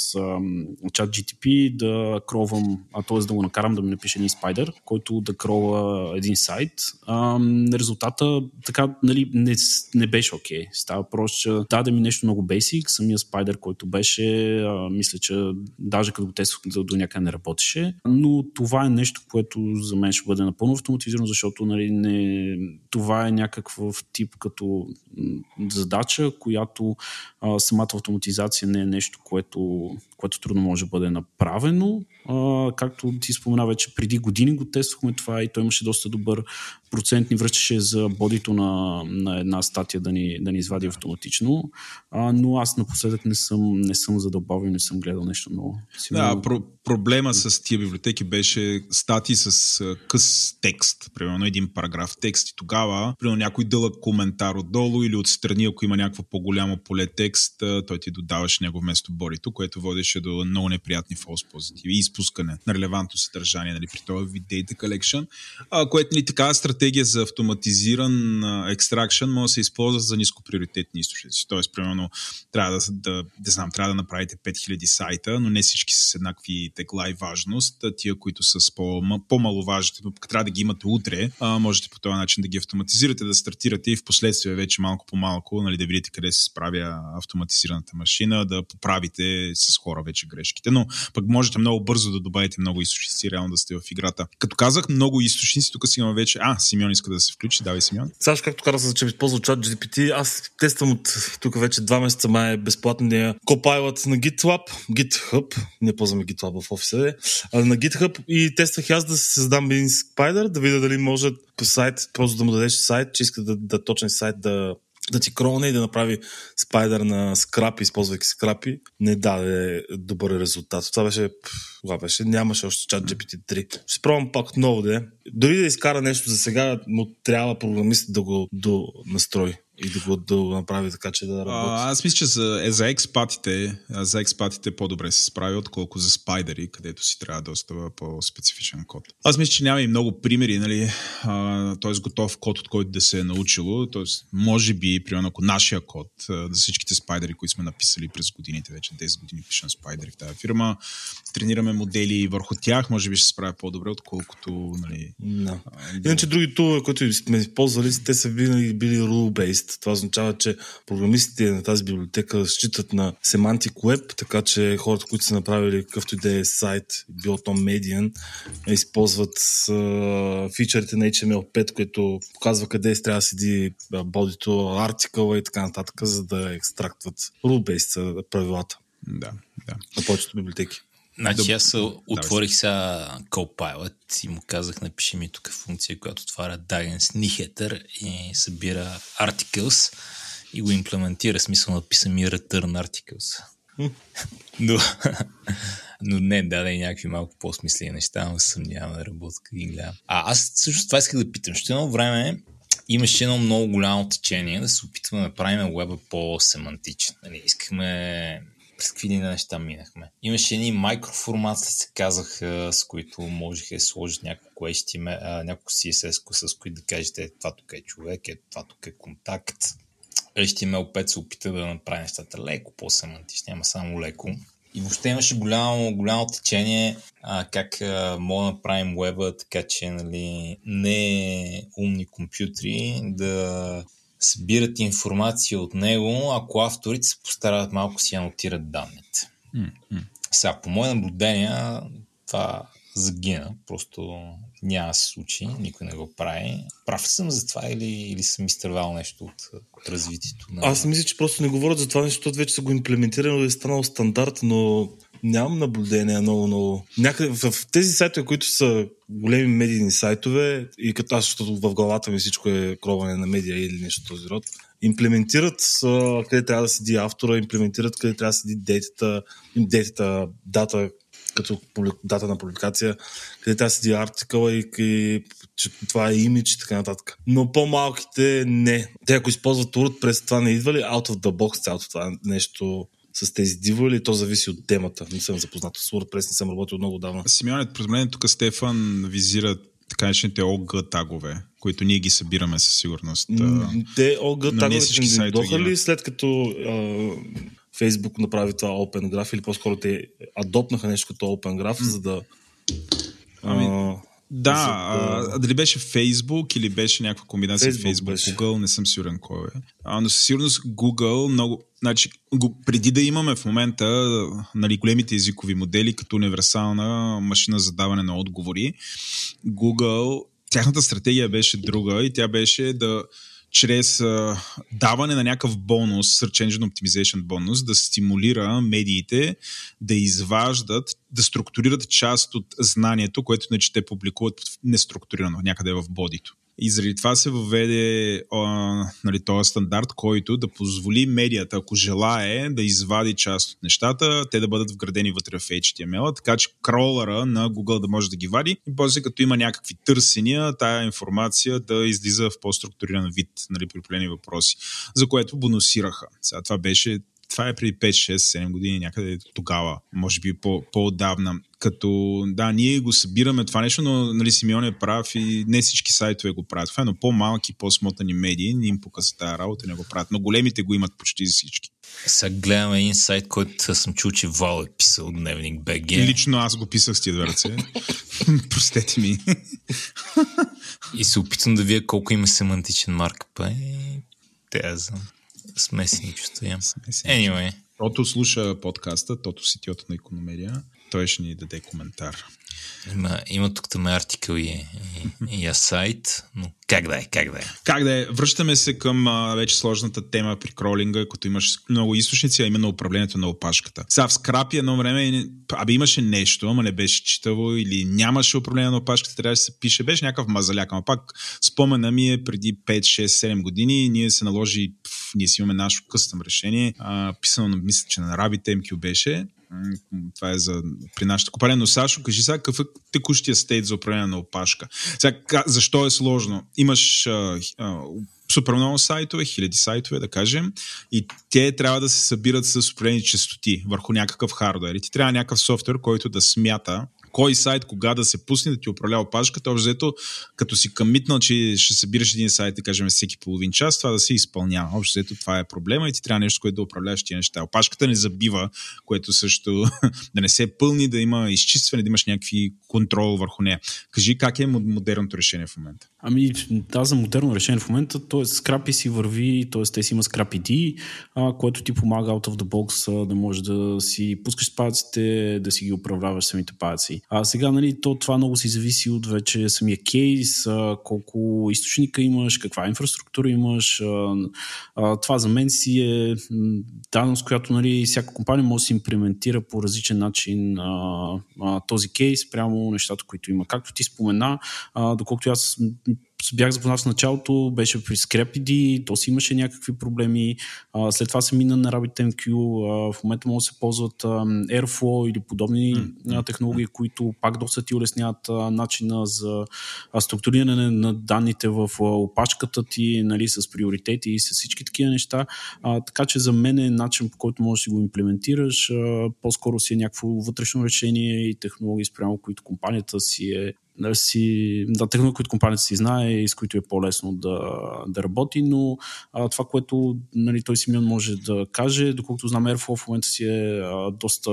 чат GTP да кровам, а т.е. да го накарам да ми напише един спайдер, който да крова един сайт. А, резултата така нали, не, не беше окей. Okay. Става просто, даде ми нещо много basic, самия спайдер, който беше, а, мисля, че даже като го тествах до някъде не работеше, но това е нещо, което за мен ще бъде напълно автоматизирано, защото нали, не, това е някакъв тип като задача, която а, самата автоматизация не е нещо, което, което трудно може да бъде направено. А, както ти спомена вече, преди години го тествахме това и той имаше доста добър процент, ни връщаше за бодито на, на една статия да ни, да ни извади автоматично, а, но аз напоследък не съм, не съм задълбавил не съм гледал нещо ново. Сигурно... Да, про- проблема с тия библиотеки беше статии с къс текст, примерно един параграф текст и тогава, примерно някой дълъг коментар отдолу или отстрани, ако има някакво по-голямо поле текст, той ти додаваш него вместо борито, което водеше до много неприятни фалс позитиви и изпускане на релевантно съдържание нали, при този вид Data Collection, а, което нали, така стратегия за автоматизиран екстракшн може да се използва за нископриоритетни източници. Тоест, примерно, трябва да, да, да, знам, трябва да направите 5000 сайта, но не всички с еднакви тегла и важност. Тия, които са с по, по-маловажните, трябва да ги имате утре, а, можете по този начин да ги автоматизирате, да стартирате и в последствие вече малко по малко, нали, да видите къде се справя автоматизираната машина, да поправите с хора вече грешките. Но пък можете много бързо да добавите много източници, реално да сте в играта. Като казах много източници, тук си има вече. А, Симеон иска да се включи. Давай, Симеон. Саш, както казах, че използва чат GPT, аз тествам от тук вече два месеца май е безплатния Copilot на GitLab, GitHub, не ползваме GitLab в офиса, а на GitHub и тествах аз да създам един спайдер, да видя дали може сайт, просто да му дадеш сайт, че иска да, да точен сайт да да ти кроне и да направи спайдер на скрапи, използвайки скрапи, не даде добър резултат. Това беше, това беше, нямаше още чат GPT-3. Ще пробвам пак отново да е. Дори да изкара нещо за сега, му трябва програмист да го до настрои и да го, да го направи така, че да работи. А, аз мисля, че за, е, за експатите, за експатите по-добре се справи, отколко за спайдери, където си трябва доста по-специфичен код. Аз мисля, че няма и много примери, нали, т.е. готов код, от който да се е научило, т.е. може би, примерно, ако нашия код, за всичките спайдери, които сме написали през годините, вече 10 години пишем спайдери в тази фирма, тренираме модели върху тях, може би ще се справя по-добре, отколкото, нали... No. А, Иначе други тулове, които сме използвали, те са винаги били rule-based това означава, че програмистите на тази библиотека считат на Semantic Web, така че хората, които са направили какъвто и да е сайт, било то Median, използват фичърите на HTML5, които показва къде трябва да седи бодито, артикъла и така нататък, за да екстрактват rule-based правилата. Да, да. На повечето библиотеки. Значи аз отворих сега Copilot и му казах, напиши ми тук функция, която отваря Dagens Nyheter и събира articles и го имплементира. Смисъл написа ми return articles. но, но не, даде и някакви малко по-смислени неща, но съмнявам да работя ги гледам. А аз също това исках да питам. Ще едно време имаше едно много голямо течение да се опитваме да направим веба по-семантичен. Нали, искахме през какви неща минахме. Имаше едни микроформати, се казаха, с които можеха да сложат няколко HTML, няколко CSS, с които да кажете, това тук е човек, е, това тук е контакт. HTML5 се опита да направи нещата леко по-семантични, няма само леко. И въобще имаше голямо, голямо течение а, как а, мога да направим веба, така че нали, не умни компютри да събират информация от него, ако авторите се постарат малко си анотират данните. Mm-hmm. Сега, по мое наблюдение, това загина. Просто няма да се случи, никой не го прави. Прав съм за това или, или съм изтървал нещо от, от развитието? На... Аз мисля, че просто не говорят за това нещо, защото вече са го имплементирали и е станало стандарт, но нямам наблюдение много, много. Някъде в тези сайтове, които са големи медийни сайтове, и като аз, защото в главата ми всичко е кроване на медия или нещо този род, имплементират а, къде трябва да седи автора, имплементират къде трябва да седи дейтата, дейтата, дата, като дата на публикация, къде трябва да седи артикъла и, и че това е имидж и така нататък. Но по-малките не. Те ако използват WordPress, това не идва ли out of the box цялото това нещо с тези диво или то зависи от темата? Не съм запознат с WordPress, не съм работил много давно. Симеоне, пред мен тук Стефан визира така наречените OG тагове, които ние ги събираме със сигурност. Те OG таговете не дойдоха ли след като а, Facebook направи това Open Graph или по-скоро те адопнаха нещо като Open Graph, mm. за да... Ами, да, за, а, дали беше Facebook или беше някаква комбинация Facebook, Facebook беше. Google, не съм сигурен кой е. А, но със сигурност Google много... Значи, преди да имаме в момента нали, големите езикови модели като универсална машина за даване на отговори, Google, тяхната стратегия беше друга и тя беше да чрез а, даване на някакъв бонус, Search Engine Optimization бонус, да стимулира медиите да изваждат, да структурират част от знанието, което не че те публикуват неструктурирано някъде в бодито. И заради това се въведе нали, този стандарт, който да позволи медията, ако желае, да извади част от нещата, те да бъдат вградени вътре в HTML, така че кролъра на Google да може да ги вади и после като има някакви търсения, тая информация да излиза в по-структуриран вид нали, при въпроси, за което бонусираха. Сега това беше това е преди 5, 6, 7 години, някъде тогава, може би по, по-отдавна. Като, да, ние го събираме това нещо, но нали, Симеон е прав и не всички сайтове го правят. Това е, но по-малки, по-смотани медии не им показва тази работа, не го правят. Но големите го имат почти всички. Сега гледаме един сайт, който съм чул, че Вал е писал Дневник БГ. Лично аз го писах с тия две ръце. Простете ми. и се опитвам да вия колко има семантичен маркъп. Е, те знам. Смесени чувства имам. Anyway. Тото слуша подкаста, Тото сетиото на економерия. Той ще ни даде коментар. Има, има тук там артикъл и, и, и, и сайт, но как да е, как да е. Как да е. Връщаме се към а, вече сложната тема при кролинга, като имаш много източници, а именно управлението на опашката. Сега в скрапи едно време, абе имаше нещо, ама не беше читаво или нямаше управление на опашката, трябваше да се пише, беше някакъв мазаляк. Ама пак спомена ми е преди 5, 6, 7 години, ние се наложи, пф, ние си имаме нашето къстъм решение, а, писано, мисля, че на RabbitMQ беше, това е за при нашата компания. Но Сашо, кажи сега какъв е текущия стейт за управление на опашка. Сега, защо е сложно? Имаш а, а, супер много сайтове, хиляди сайтове, да кажем, и те трябва да се събират с определени частоти върху някакъв хардвер. И ти трябва някакъв софтуер, който да смята кой сайт кога да се пусне да ти управлява пашката, общо взето, като си къмитнал, че ще събираш един сайт, да кажем, всеки половин час, това да се изпълнява. Общо взето това е проблема и ти трябва нещо, което да управляваш тия неща. Опашката не забива, което също да не се пълни, да има изчистване, да имаш някакви контрол върху нея. Кажи как е модерното решение в момента? Ами, да, за модерно решение в момента, т.е. скрапи си върви, т.е. те си има скрапи D, а, което ти помага out of the box да можеш да си пускаш спадците, да си ги управляваш самите паци. А сега, нали, то, това много си зависи от вече самия кейс, а, колко източника имаш, каква инфраструктура имаш. А, а, това за мен си е даденост, която нали, всяка компания може да се имплементира по различен начин а, а, този кейс, прямо нещата, които има. Както ти спомена, а, доколкото аз бях запознат в началото, беше при ScrapID, то си имаше някакви проблеми. А, след това се мина на RabbitMQ. А, в момента могат да се ползват а, Airflow или подобни mm-hmm. технологии, които пак доста ти улесняват а, начина за а, структуриране на данните в а, опашката ти, нали, с приоритети и с всички такива неща. А, така че за мен е начин по който можеш да го имплементираш. А, по-скоро си е някакво вътрешно решение и технологии спрямо които компанията си е да, си, да, технологии, които компанията си знае и с които е по-лесно да, да работи, но а, това, което нали, той Симеон може да каже, доколкото знам, Airflow в момента си е а, доста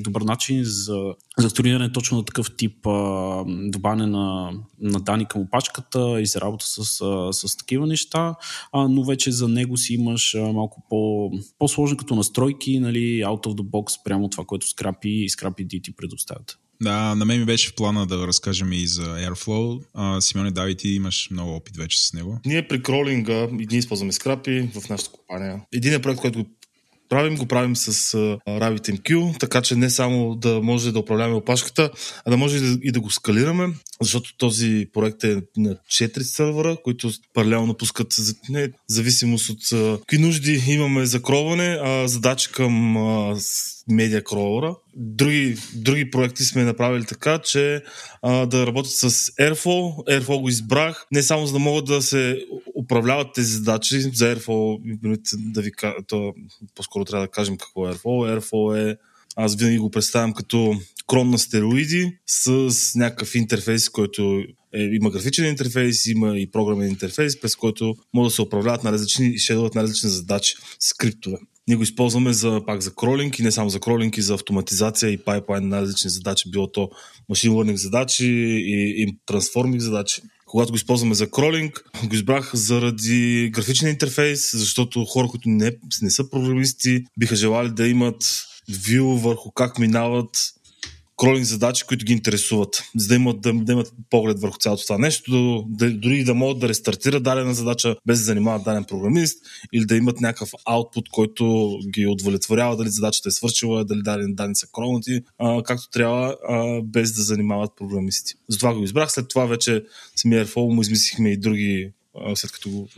добър начин за, за струиране точно на такъв тип а, добавяне на, на данни към опачката и за работа с, а, с такива неща, а, но вече за него си имаш а, малко по, по-сложно като настройки, нали, out of the box, прямо това, което скрапи и скрапи ти предоставят. Да, на мен ми беше в плана да разкажем и за Airflow. А, Симеоне Дави, ти имаш много опит вече с него. Ние при кролинга и ние използваме скрапи в нашата компания. Един проект, който правим, го правим с RabbitMQ, така че не само да може да управляваме опашката, а да може и да, и да го скалираме, защото този проект е на 4 сървъра, които паралелно пускат не, зависимост от какви нужди имаме за кроване, а задачи към uh, медиа кролера. Други, други проекти сме направили така, че а, да работят с Airflow. Airflow го избрах не само за да могат да се управляват тези задачи. За Airflow, да ви то, по-скоро трябва да кажем какво е Airflow. Airflow е аз винаги го представям като крон на стероиди с някакъв интерфейс, който е, има графичен интерфейс, има и програмен интерфейс, през който могат да се управляват на различни и шедоват на различни задачи, скриптове. Ние го използваме за, пак за кролинг и не само за кролинг, и за автоматизация и пайплайн на различни задачи, било то машин learning задачи и, и трансформинг задачи. Когато го използваме за кролинг, го избрах заради графичен интерфейс, защото хора, които не, не са програмисти, биха желали да имат вю върху как минават кролинг задачи, които ги интересуват, за да имат, да, да имат поглед върху цялото това нещо, да, дори да могат да рестартират дадена задача без да занимават даден програмист или да имат някакъв аутпут, който ги удовлетворява дали задачата е свършила, дали дадени данни са кронати, а, както трябва, а, без да занимават програмисти. Затова го избрах. След това вече самия Airflow му измислихме и други след като го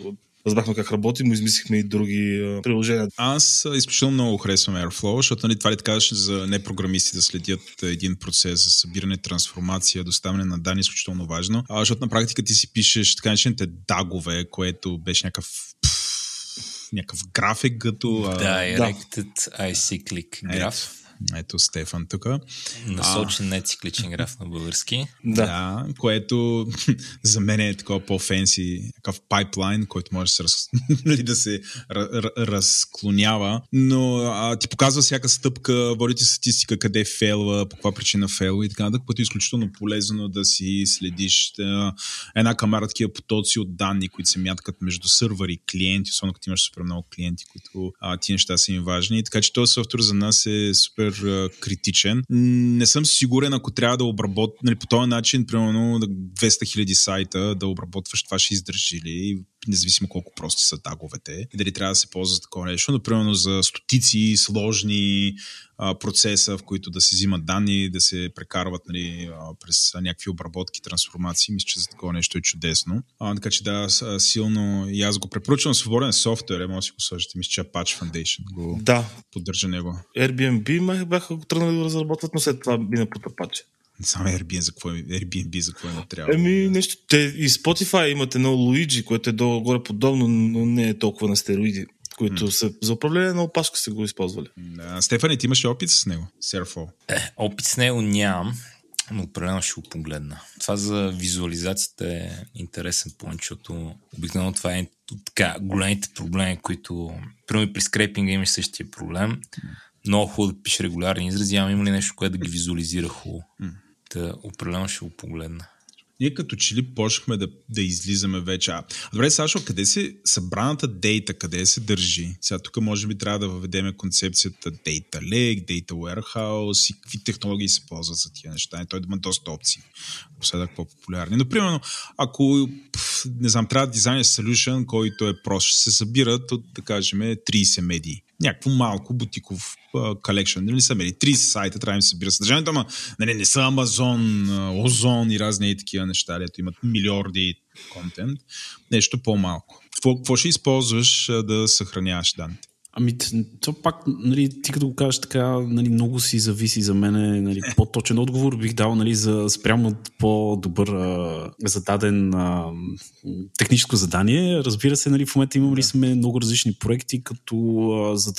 разбрахме как работи, му измислихме и други а, приложения. Аз изключително много харесвам Airflow, защото нали, това ли така за непрограмисти да следят един процес за събиране, трансформация, доставяне на данни, изключително важно. А, защото на практика ти си пишеш така наречените дагове, което беше някакъв някакъв график като... Directed да. Acyclic граф. Ето Стефан тук. Насочен не цикличен граф на български. Да. да, което за мен е такова по-фенси, такъв пайплайн, който може да се, раз, нали, да се разклонява, но а, ти показва всяка стъпка, води ти статистика къде фейлва, по каква причина фейлва и така нататък, което е изключително полезно да си следиш да, една камара такива потоци от данни, които се мяткат между сървъри и клиенти, особено като имаш супер много клиенти, които а, ти неща са им важни. Така че този софтуер за нас е супер супер критичен. Не съм сигурен, ако трябва да обработваш нали, по този начин, примерно 200 хиляди сайта да обработваш, това ще издържи ли, независимо колко прости са таговете и дали трябва да се ползва такова нещо. Например, за стотици сложни а, процеса, в които да се взимат данни, да се прекарват нали, а, през някакви обработки, трансформации. Мисля, че за такова нещо е чудесно. А, така че да, силно и аз го препоръчвам. Свободен софтуер, е, може да си го сложите. Мисля, че Apache Foundation го да. поддържа него. Airbnb бяха го тръгнали да разработват, но след това бина под Apache. Само Airbnb за какво, Airbnb за какво не трябва. Еми, нещо. Те и Spotify имат едно Luigi, което е долу-горе подобно, но не е толкова на стероиди които са за управление на опашка са го използвали. Да, Стефани, ти имаш опит с него? Серфо. Е, опит с него нямам, но определено ще го погледна. Това за визуализацията е интересен point, защото обикновено това е така големите проблеми, които... Примерно при скрепинга имаш същия проблем. Много хубаво да пише регулярни изрази, ама има ли нещо, което да ги визуализира хубаво? Та определено ще го погледна ние като че ли почнахме да, да излизаме вече. А, добре, Сашо, къде се събраната дейта, къде се държи? Сега тук може би трябва да въведеме концепцията Data Lake, Data Warehouse и какви технологии се ползват за тия неща. И той има доста опции. Последък по-популярни. Но, примерно, ако, не знам, трябва да дизайнер solution, който е прост, ще се събират от, да кажем, 30 медии някакво малко бутиков колекшн. Нали са мери 30 сайта, трябва да им се събира съдържанието, ама нали, не са Амазон, Озон и разни и такива неща, дето имат милиорди контент. Нещо по-малко. Какво, какво ще използваш да съхраняваш данните? Ами, то пак, нали, ти като го кажеш така, нали, много си зависи за мен, нали, по-точен отговор бих дал, нали, за спрямо по-добър а, зададен а, техническо задание. Разбира се, нали, в момента имаме ли сме много различни проекти, като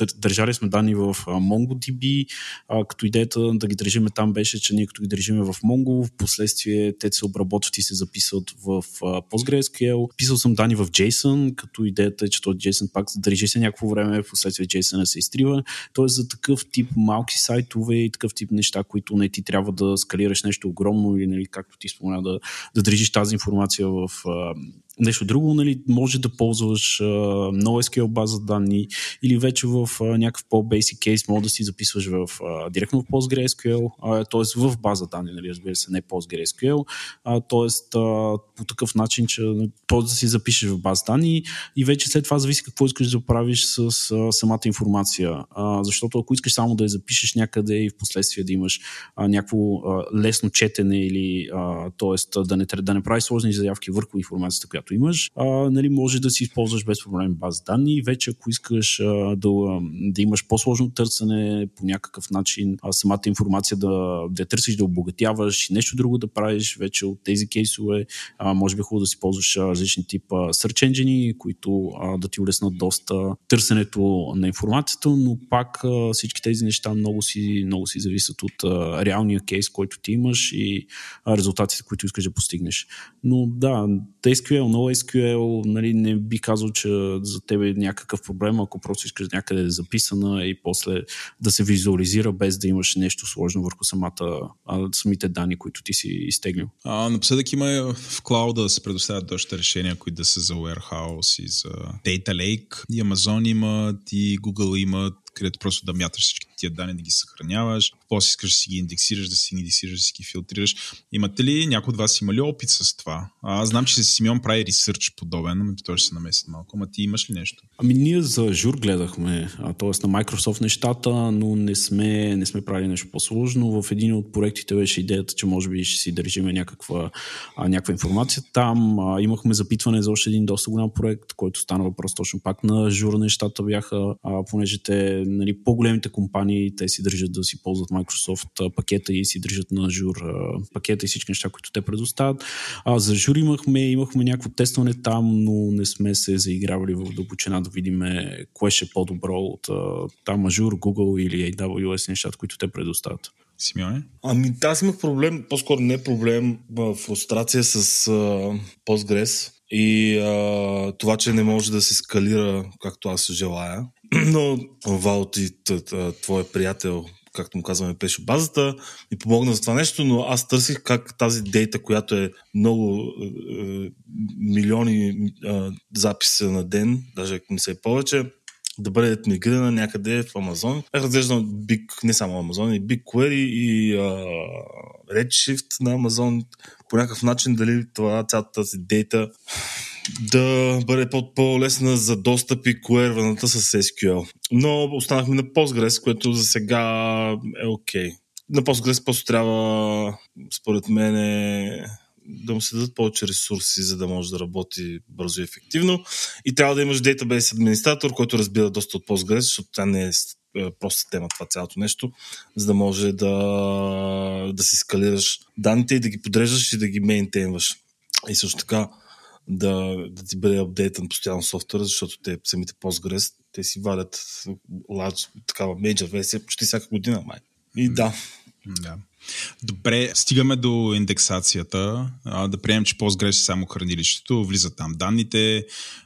а, държали сме данни в а, MongoDB, а, като идеята да ги държиме там беше, че ние като ги държиме в Mongo, в последствие те се обработват и се записват в а, PostgreSQL. Писал съм данни в JSON, като идеята е, че този JSON пак държи се някакво време, в последствие JSON се изтрива. Тоест за такъв тип малки сайтове и такъв тип неща, които не ти трябва да скалираш нещо огромно или нали, както ти спомена да, да държиш тази информация в, нещо друго, нали, може да ползваш а, NoSQL база данни или вече в някакъв по-basic кейс може да си записваш в, директно в PostgreSQL, т.е. в база данни, нали, разбира се, не PostgreSQL, т.е. по такъв начин, че може да си запишеш в база данни и вече след това зависи какво искаш да правиш с самата информация, защото ако искаш само да я запишеш някъде и в последствие да имаш някакво лесно четене или т.е. Да не, да не правиш сложни заявки върху информацията, която която имаш, а, нали, може да си използваш без проблем база данни. Вече ако искаш а, да, да имаш по-сложно търсене по някакъв начин, а, самата информация да, да търсиш, да обогатяваш и нещо друго да правиш, вече от тези кейсове, а, може би хубаво да си ползваш различни типа search engine, които а, да ти улеснат доста търсенето на информацията, но пак а, всички тези неща много си, много си зависят от а, реалния кейс, който ти имаш и а, резултатите, които искаш да постигнеш. Но да, TSQL NoSQL, нали, не би казал, че за тебе е някакъв проблем, ако просто искаш някъде е записана и после да се визуализира без да имаш нещо сложно върху самата, а, самите данни, които ти си изтеглил. А, напоследък има в клауда да се предоставят доста решения, които да са за Warehouse и за Data Lake. И Amazon имат, и Google имат, където просто да мяташ всички тия данни, да ги съхраняваш, после искаш да си ги индексираш, да си ги индексираш, да си ги филтрираш. Имате ли някой от вас има ли опит с това? Аз знам, че Симеон прави ресърч подобен, но той ще се намеси малко. Ама ти имаш ли нещо? Ами ние за Жур гледахме, т.е. на Microsoft нещата, но не сме, не сме правили нещо по-сложно. В един от проектите беше идеята, че може би ще си държиме някаква, някаква информация там. Имахме запитване за още един доста голям проект, който стана въпрос точно пак на Жур нещата бяха, понеже те, нали, по-големите компании, те си държат да си ползват Microsoft пакета и си държат на Жур пакета и всички неща, които те предоставят. А, за Жур имахме, имахме някакво тестване там, но не сме се заигравали в дълбочина да видим кое ще е по-добро от там Azure, Google или AWS нещата, които те предоставят. Симеоне? Ами аз имах проблем, по-скоро не проблем, фрустрация с uh, Postgres и uh, това, че не може да се скалира както аз желая. Но Вал, ти, твой приятел, както му казваме, пеше базата, ми помогна за това нещо, но аз търсих как тази дейта, която е много е, милиони е, записи на ден, даже ако не се е повече, да бъде мигрирана някъде в Амазон. Разглеждам Big, не само Амазон, и BigQuery и uh, Redshift на Амазон по някакъв начин дали това цялата тази дейта да бъде по-лесна за достъп и коерваната с SQL. Но останахме на Postgres, което за сега е окей. Okay. На Postgres просто трябва, според мен, да му се дадат повече ресурси, за да може да работи бързо и ефективно. И трябва да имаш database администратор, който разбира доста от Postgres, защото тя не е, е проста тема това цялото нещо, за да може да, да си скалираш данните и да ги подреждаш и да ги мейнтейнваш. И също така да, да ти бъде апдейтан постоянно софтуера, защото те самите Postgres, те си вадят large, такава major версия почти всяка година, май. И да. Да. Добре, стигаме до индексацията. А, да приемем, че Postgres е само хранилището, влизат там данните,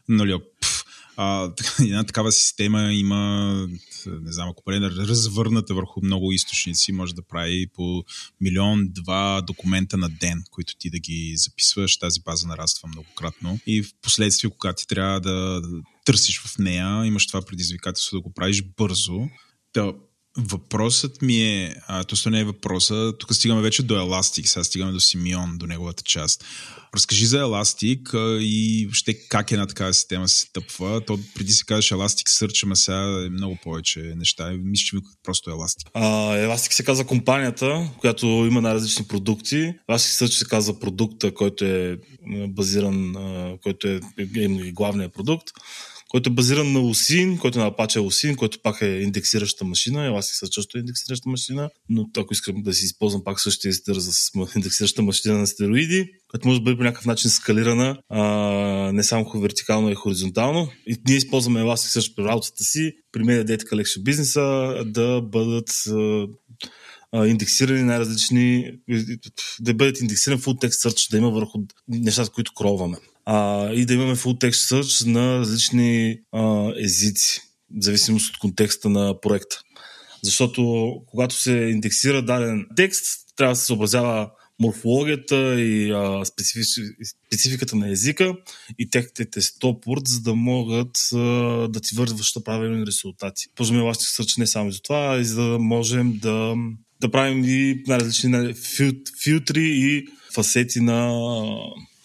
нали, пф, а, една такава система има, не знам, ако бъде развърната върху много източници, може да прави по милион, два документа на ден, които ти да ги записваш. Тази база нараства многократно. И в последствие, когато ти трябва да търсиш в нея, имаш това предизвикателство да го правиш бързо. Да, Въпросът ми е, а, то не е въпроса, тук стигаме вече до Elastic, сега стигаме до Симеон, до неговата част. Разкажи за а, и въобще как една такава система се тъпва. То преди се казваше Elastic Search, ама сега е много повече неща. Мисля, че просто Elastic. А, Elastic се казва компанията, която има най-различни продукти. Elastic Search се казва продукта, който е базиран, който е, е, е главният продукт който е базиран на Осин, който е на Apache Осин, който пак е индексираща машина. Elasticsearch също е индексираща машина, но ако искам да си използвам пак същия стир за индексираща машина на стероиди, която може да бъде по някакъв начин скалирана, а, не само вертикално, и хоризонтално. И ние използваме Elasticsearch при работата си, при Media Data Collection бизнеса, да бъдат а, индексирани най-различни, да бъдат индексирани full text search, да има върху нещата, които кроваме а, и да имаме full text search на различни а, езици, в зависимост от контекста на проекта. Защото когато се индексира даден текст, трябва да се съобразява морфологията и а, специфич, спецификата на езика и техните стопорт, за да могат а, да ти вързваш правилни резултати. Ползваме Elasticsearch не само за това, а и за да можем да, да правим и най-различни филтри и фасети на...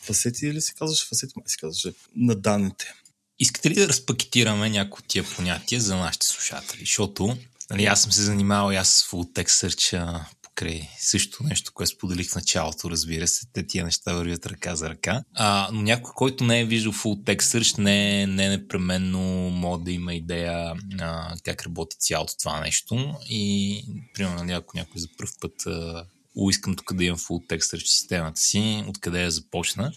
Фасети или се казваше? Фасети май се казваше. На данните. Искате ли да разпакетираме някои от тия понятия за нашите слушатели? Защото нали, аз съм се занимавал и аз с Full Text Search покрай също нещо, което споделих в началото, разбира се. Те тия неща вървят ръка за ръка. А, но някой, който не е виждал Full Text Search, не, не непременно може да има идея а, как работи цялото това нещо. И, примерно, ако някой за първ път а, искам тук да имам Full Text Search системата си, откъде я започна,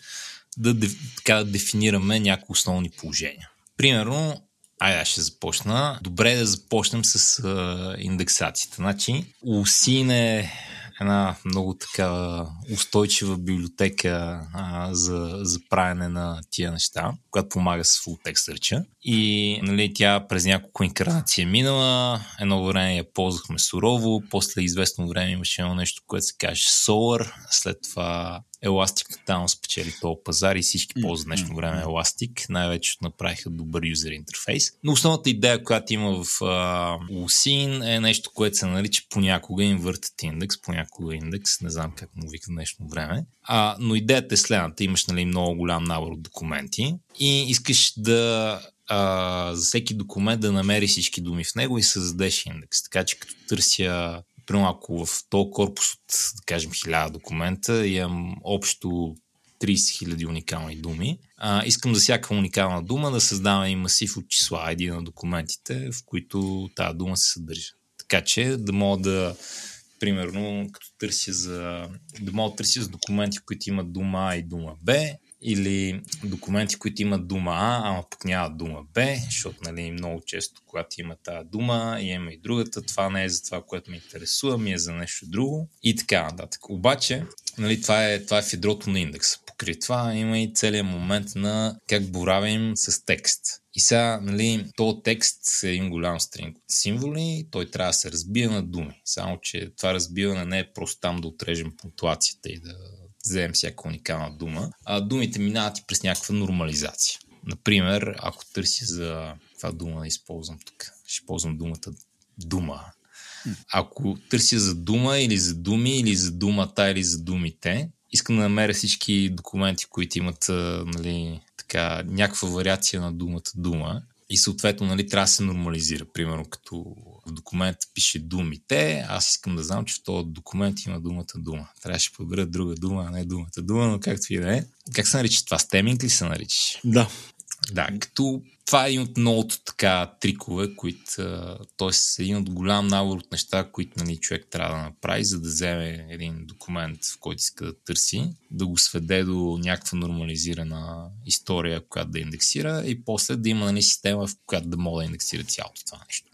да, така, дефинираме някои основни положения. Примерно, Айде, ще започна. Добре е да започнем с а, индексацията. Значи, е една много така устойчива библиотека а, за, за правене на тия неща, която помага с full text search. И нали, тя през няколко инкарнации е минала. Едно време я ползвахме сурово, после известно време имаше едно нещо, което се каже Solar, след това Еластик тотално спечели този пазар и всички ползват днешно време Еластик. Най-вече направиха добър юзер интерфейс. Но основната идея, която има в uh, е нещо, което се нарича понякога Inverted Index, понякога индекс, не знам как му вика днешно време. А, но идеята е следната. Имаш нали, много голям набор от документи и искаш да а, за всеки документ да намери всички думи в него и създадеш индекс. Така че като търся примерно ако в този корпус от, да кажем, 1000 документа имам общо 30 000 уникални думи, а, искам за всяка уникална дума да създавам и масив от числа, един на документите, в които тази дума се съдържа. Така че да мога да, примерно, като търся за, да мога да търся за документи, в които имат дума А и дума Б, или документи, които имат дума А, ама пък нямат дума Б, защото нали, много често, когато има тази дума, има и другата, това не е за това, което ме интересува, ми е за нещо друго и така нататък. Обаче, нали, това, е, това е в на индекса. Покри това има и целият момент на как боравим с текст. И сега, нали, този текст е един голям стринг от символи, той трябва да се разбие на думи. Само, че това разбиване не е просто там да отрежем пунктуацията и да вземем всяка уникална дума, а думите минават и през някаква нормализация. Например, ако търся за каква дума да използвам тук, ще ползвам думата дума. Ако търся за дума или за думи, или за думата, или за думите, искам да намеря всички документи, които имат нали, така, някаква вариация на думата дума и съответно нали, трябва да се нормализира. Примерно като в документ пише думите, аз искам да знам, че в този документ има думата дума. Трябваше да подбера друга дума, а не думата дума, но както и да е. Как се нарича това? Стеминг ли се нарича? Да. Да, като това е един от многото така трикове, които, т.е. един от голям набор от неща, които нали, човек трябва да направи, за да вземе един документ, в който иска да търси, да го сведе до някаква нормализирана история, която да индексира и после да има нали, система, в която да мога да индексира цялото това нещо.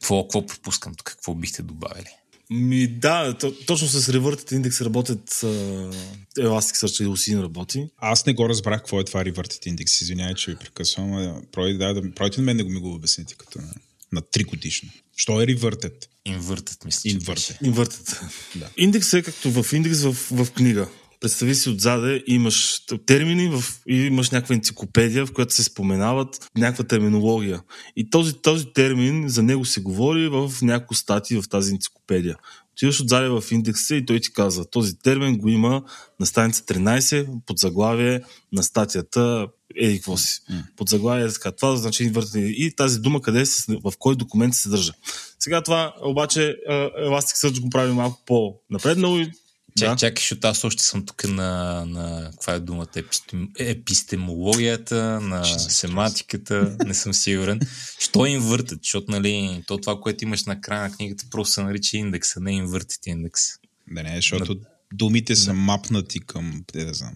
Какво, какво пропускам тук? Какво бихте добавили? Ми да, точно с Reverted Index работят uh, Elasticsearch и Lucene работи. Аз не го разбрах какво е това Reverted Index, извинявай, че ви прекъсвам. Пройде, да, да, пройде на мен да го ми го обясните като на, на 3 годишно. Що е Reverted? Inverted, мисля. Inverted. Inverted. Да. Индекс е както в индекс в, в книга. Представи си отзаде, имаш термини в, и имаш някаква енциклопедия, в която се споменават някаква терминология. И този, този термин, за него се говори в някои статии в тази енциклопедия. Отиваш отзаде в индекса и той ти казва, този термин го има на страница 13, под заглавие на статията еди какво си. Под заглавие така. Това значи и тази дума къде е, в кой документ се съдържа. Сега това обаче Elasticsearch го прави малко по-напреднало и Чак, да. Чакай, защото аз още съм тук на, на каква е думата, епистем, епистемологията, на семантиката, не съм сигурен. Що им въртат? Защото, нали, то това, което имаш на края на книгата, просто се нарича индекса, не им въртат индекс. Да не, защото да. думите са мапнати към, не да знам,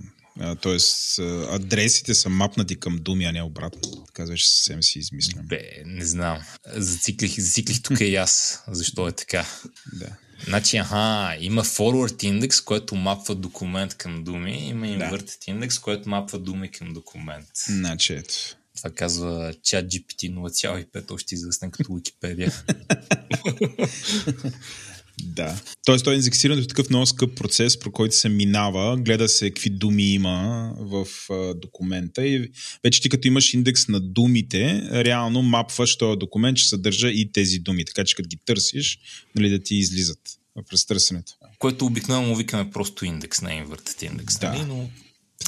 Тоест, адресите са мапнати към думи, а не обратно. Така вече съвсем си измислям. Бе, не знам. Зациклих, зациклих тук и аз. Защо е така? Да. Значи, аха, има forward индекс, който мапва документ към думи, има inverted да. индекс, който мапва думи към документ. Значи, ето. Това казва чат GPT 0.5, още известен като Wikipedia. Да. Тоест, той е индексирането е такъв много скъп процес, про който се минава, гледа се какви думи има в а, документа и вече ти като имаш индекс на думите, реално мапваш този документ, че съдържа и тези думи, така че като ги търсиш, нали, да ти излизат през търсенето. Което обикновено му викаме просто индекс, не inverted индекс, Да. нали? но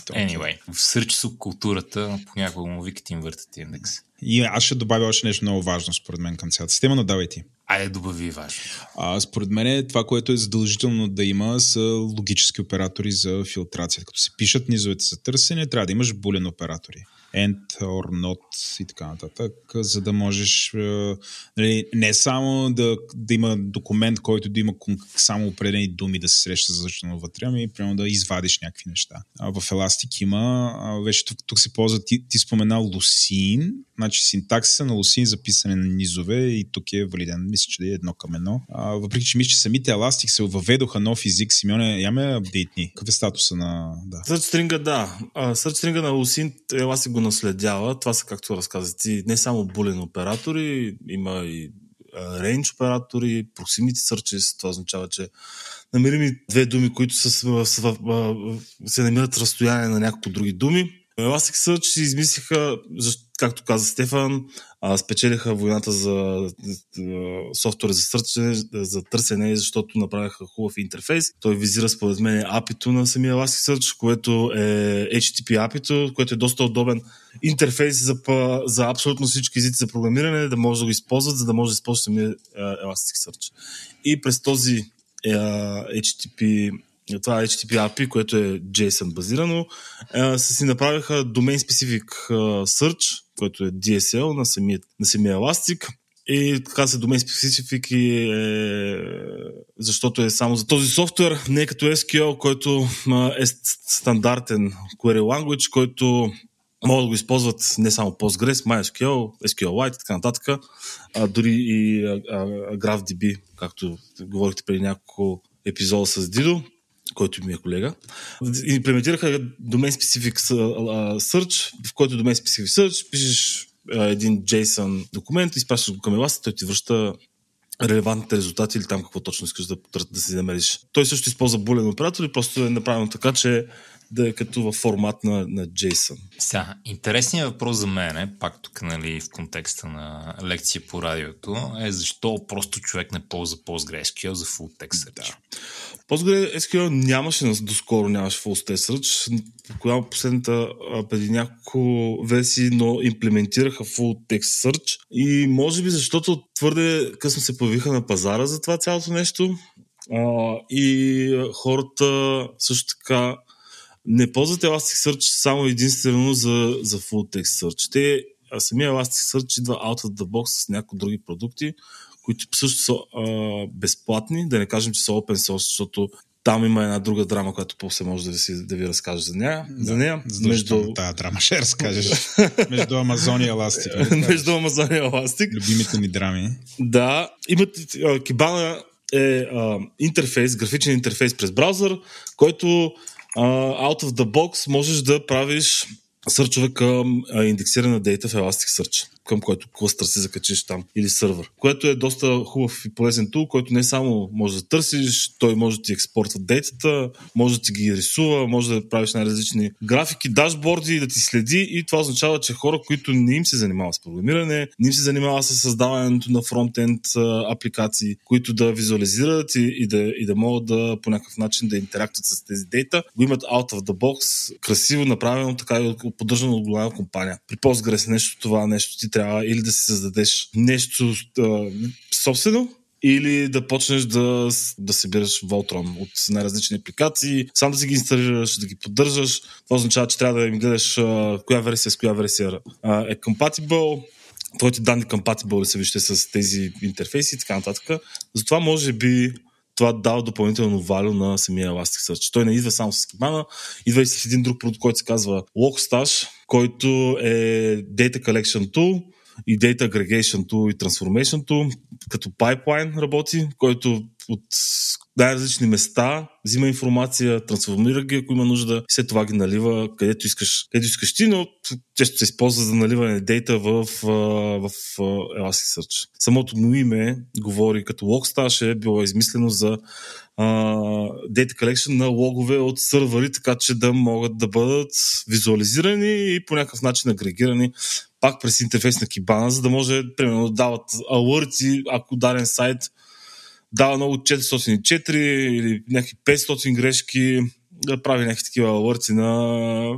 anyway, в Search културата понякога му викат inverted индекс. И аз ще добавя още нещо много важно, според мен, към цялата система, но давай ти. Айде добави важно. А, според мен това, което е задължително да има, са логически оператори за филтрация. Като се пишат низовете за търсене, трябва да имаш булен оператори. End or not и така нататък, за да можеш нали, не само да, да има документ, който да има само определени думи да се среща задължително вътре, ами примерно да извадиш някакви неща. А в Elastic има, а, вече тук, тук се ползва, ти, ти спомена Lucene, значи синтаксиса на Lucene за писане на низове и тук е валиден, мисля, че е едно към едно. А, въпреки, че мисля, че самите Elastic се въведоха нов език, Симеоне, я ме апдейтни. Какъв е статуса на... Да. Search да. А, Search на Lucene, Elastic го наследява. Това са, както разказах ти, не само булен оператори, има и range оператори, proximity searches, това означава, че намерим две думи, които са, са, са, се намират в разстояние на няколко други думи. Elasticsearch си измислиха, както каза Стефан, спечелиха войната за, софтуер за, за търсене, защото направиха хубав интерфейс. Той визира според мен апито на самия Elasticsearch, което е HTTP апито, което е доста удобен интерфейс за, за абсолютно всички езици за програмиране, да може да го използват, за да може да използват самия Elasticsearch. И през този HTTP това HTTP API, което е JSON базирано, са си направиха Domain Specific Search, което е DSL на самия, на самия Elastic. И така се Domain Specific е, защото е само за този софтуер, не е като SQL, който е стандартен query language, който могат да го използват не само Postgres, MySQL, SQLite и така нататък, а дори и а, а, GraphDB, както говорихте преди няколко епизода с Дидо който ми е колега, имплементираха Domain Specific Search, в който Domain Specific Search пишеш един JSON документ, изпращаш го към Elastic, той ти връща релевантните резултати или там какво точно искаш да, да си намериш. Той също използва булен оператор и просто е направено така, че да е като във формат на, на JSON. Сега, интересният въпрос за мен е, пак тук нали, в контекста на лекция по радиото, е защо просто човек не ползва PostgreSQL за full text search. Да. PostgreSQL нямаше, доскоро нямаше full text search. Когато последната, преди няколко версии, но имплементираха full text search и може би защото твърде късно се появиха на пазара за това цялото нещо. А, и хората също така не ползват Elasticsearch само единствено за, за full text search. Те, а самия Elasticsearch идва out of the box с някои други продукти, които също са а, безплатни, да не кажем, че са open source, защото там има една друга драма, която после може да ви, да ви разкажа за нея. Да, за нея. Между... Тази драма ще разкажеш. между Амазон и Еластик. между Амазон и Еластик. Любимите ни драми. Да. Имат Кибана е а, интерфейс, графичен интерфейс през браузър, който uh, out of the box можеш да правиш сърчове към индексирана дейта в Elasticsearch, към който клъстър си закачиш там или сървър, което е доста хубав и полезен тул, който не само може да търсиш, той може да ти експортва дейтата, може да ти ги рисува, може да правиш най-различни графики, дашборди, да ти следи и това означава, че хора, които не им се занимават с програмиране, не им се занимават с създаването на фронтенд апликации, които да визуализират и, и, да, и да могат да по някакъв начин да интерактуват с тези дейта, го имат out of the box, красиво направено, така и поддържано от голяма компания. При Postgres нещо това нещо ти трябва или да си създадеш нещо а, собствено, или да почнеш да, да събираш Voltron от най-различни апликации, сам да си ги инсталираш, да ги поддържаш. Това означава, че трябва да им гледаш а, коя версия с коя версия а, е compatible, твоите данни compatible ли са вижте с тези интерфейси и така нататък. Затова може би това дава допълнително валю на самия Elasticsearch. Той не идва само с Kibana, идва и с един друг продукт, който се казва Logstash, който е Data Collection Tool и Data Aggregation Tool и Transformation Tool, като pipeline работи, който от най-различни места, взима информация, трансформира ги, ако има нужда, след това ги налива където искаш, където искаш ти, но често се използва за наливане на дейта в, в, в Elasticsearch. Самото му име говори като Logstash е било измислено за Data Collection на логове от сървъри, така че да могат да бъдат визуализирани и по някакъв начин агрегирани пак през интерфейс на Kibana, за да може, примерно, да дават алърти, ако даден сайт дава много 404 или някакви 500 грешки, да прави някакви такива алърти на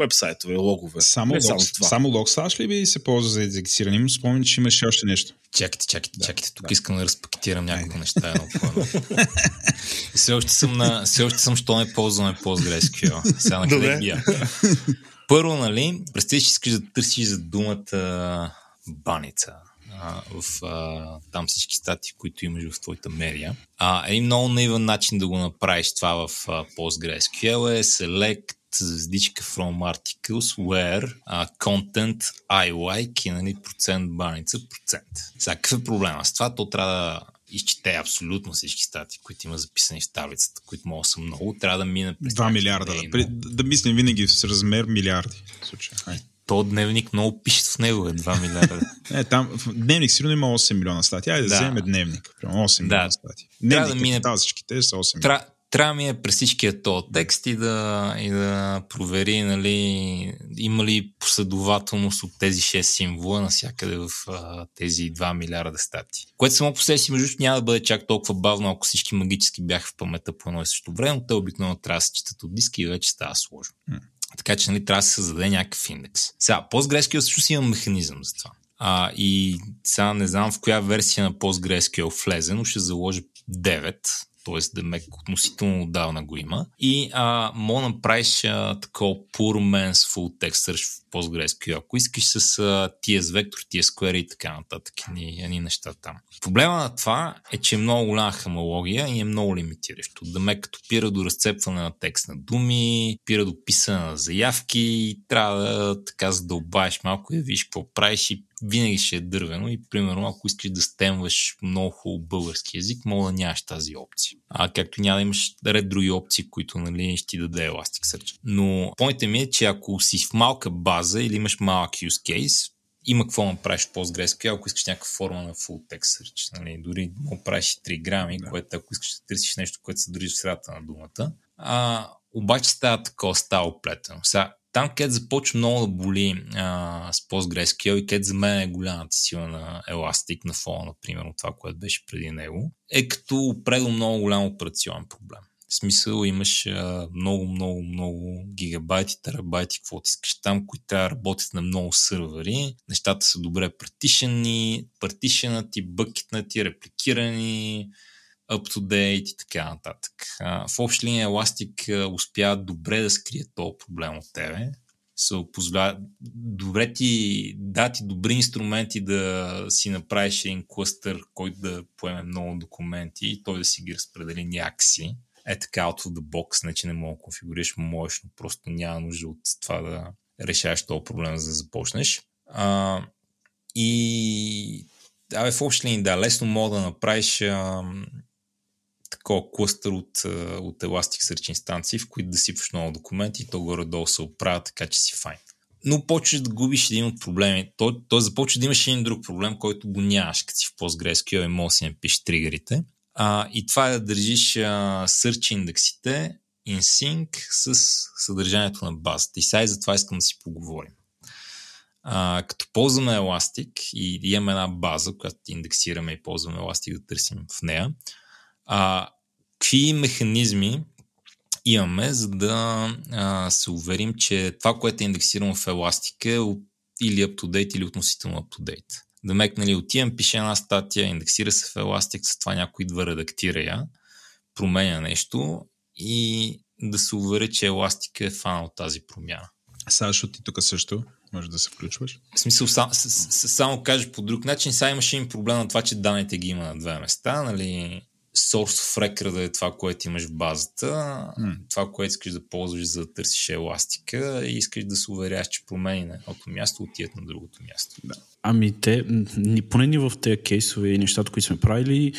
вебсайтове, логове. Само, лог, само, Logstash ли би се ползва за индексиране? Спомням, че имаше още нещо. Чакайте, чакайте, да, чакайте. Тук да. искам да разпакетирам няколко неща. все още съм на... Все още съм, що не ползваме PostgreSQL. Сега на къде бия. Първо, нали, представи, че искаш да търсиш за думата баница а, в а, там всички стати, които имаш в твоята мерия. А, един много наивен начин да го направиш това в а, PostgreSQL е select звездичка from articles where uh, content I like и нали, процент баница процент. Сега какъв е проблема с това? То трябва да изчете абсолютно всички стати, които има записани в таблицата, които могат са много, трябва да мине през 2 милиарда. Да, да, да мислим винаги с размер милиарди. В случай. То дневник много пише в него, е 2 милиарда. е, там в дневник сигурно има 8 милиона статии. Айде да, да вземем дневник. 8 да. милиона статии. Дневник, да мине... всичките са 8 милиона. Трябва да мине през всичкия този текст и да, и да провери нали, има ли последователност от тези 6 символа навсякъде в а, тези 2 милиарда стати. Което само по себе си, между няма да бъде чак толкова бавно, ако всички магически бяха в паметта по едно и също време, но те обикновено трябва да се четат от диски и вече става сложно. Така че нали, трябва да се създаде някакъв индекс. Сега, PostgreSQL също има механизъм за това. А, и сега не знам в коя версия на PostgreSQL влезе, но ще заложи 9, т.е. да ме относително отдавна го има. И а, мога направиш а, такова poor man's full text search в PostgreSQL, ако искаш с а, TS вектор, TS Square и така нататък, едни, едни неща там. Проблема на това е, че е много голяма хамология и е много лимитиращо. Да ме като пира до разцепване на текст на думи, пира до писане на заявки, трябва да така задълбаеш малко и да видиш какво правиш и винаги ще е дървено и примерно ако искаш да стемваш много хубаво български язик, мога да нямаш тази опция. А както няма да имаш ред други опции, които нали, ще ти даде Elasticsearch. Но поинтът ми е, че ако си в малка база или имаш малък use case, има какво да правиш PostgreSQL, ако искаш някаква форма на full text search. Нали? Дори да правиш 3 грами, да. което ако искаш да търсиш нещо, което се държи в средата на думата. А, обаче става такова, става оплетено. Сега, там, където започва много да боли а, с PostgreSQL и където за мен е голямата сила на Elastic на фона, например, от това, което беше преди него, е като предо много голям операционен проблем. В смисъл имаш а, много, много, много гигабайти, терабайти, какво ти искаш там, които трябва да работят на много сървъри. Нещата са добре партишени, партишенати, бъкетнати, репликирани, up-to-date и така нататък. В общи линия Elastic успя добре да скрие този проблем от тебе. Се позволя... Добре ти дати добри инструменти да си направиш един клъстър, който да поеме много документи и той да си ги разпредели някакси. Е така, out of the box, не че не мога да конфигурираш, можеш, но просто няма нужда от това да решаваш този проблем, за да започнеш. А, и Абе, в общи линии, да, лесно мога да направиш а, такова клъстър от, от Elasticsearch инстанции, в които да сипваш много документи и то горе-долу се оправя, така че си файн. Но почваш да губиш един от проблеми. Той, той започва да имаш един друг проблем, който го нямаш, като си в PostgreSQL и може да си напишеш тригърите. А, и това е да държиш а, search индексите in sync с съдържанието на базата. И сега за това искам да си поговорим. А, като ползваме Elastic и имаме една база, която индексираме и ползваме Elastic да търсим в нея, а, какви механизми имаме, за да а, се уверим, че това, което е индексирано в Elastic е или up-to-date, или относително up-to-date. Да мек, нали, отивам, пише една статия, индексира се в Elastic, с това някой идва, редактира я, променя нещо и да се увери, че Elastic е фанал тази промяна. Сашо, ти тук също може да се включваш. В смисъл, сам, с, с, само кажеш по друг начин, сега имаше им проблем на това, че данните ги има на две места, нали, source of record е това, което имаш в базата, mm. това, което искаш да ползваш за да търсиш еластика и искаш да се уверяваш, че промени на едното място отият на другото място. Да. Ами те, поне ни в тези кейсове и нещата, които сме правили,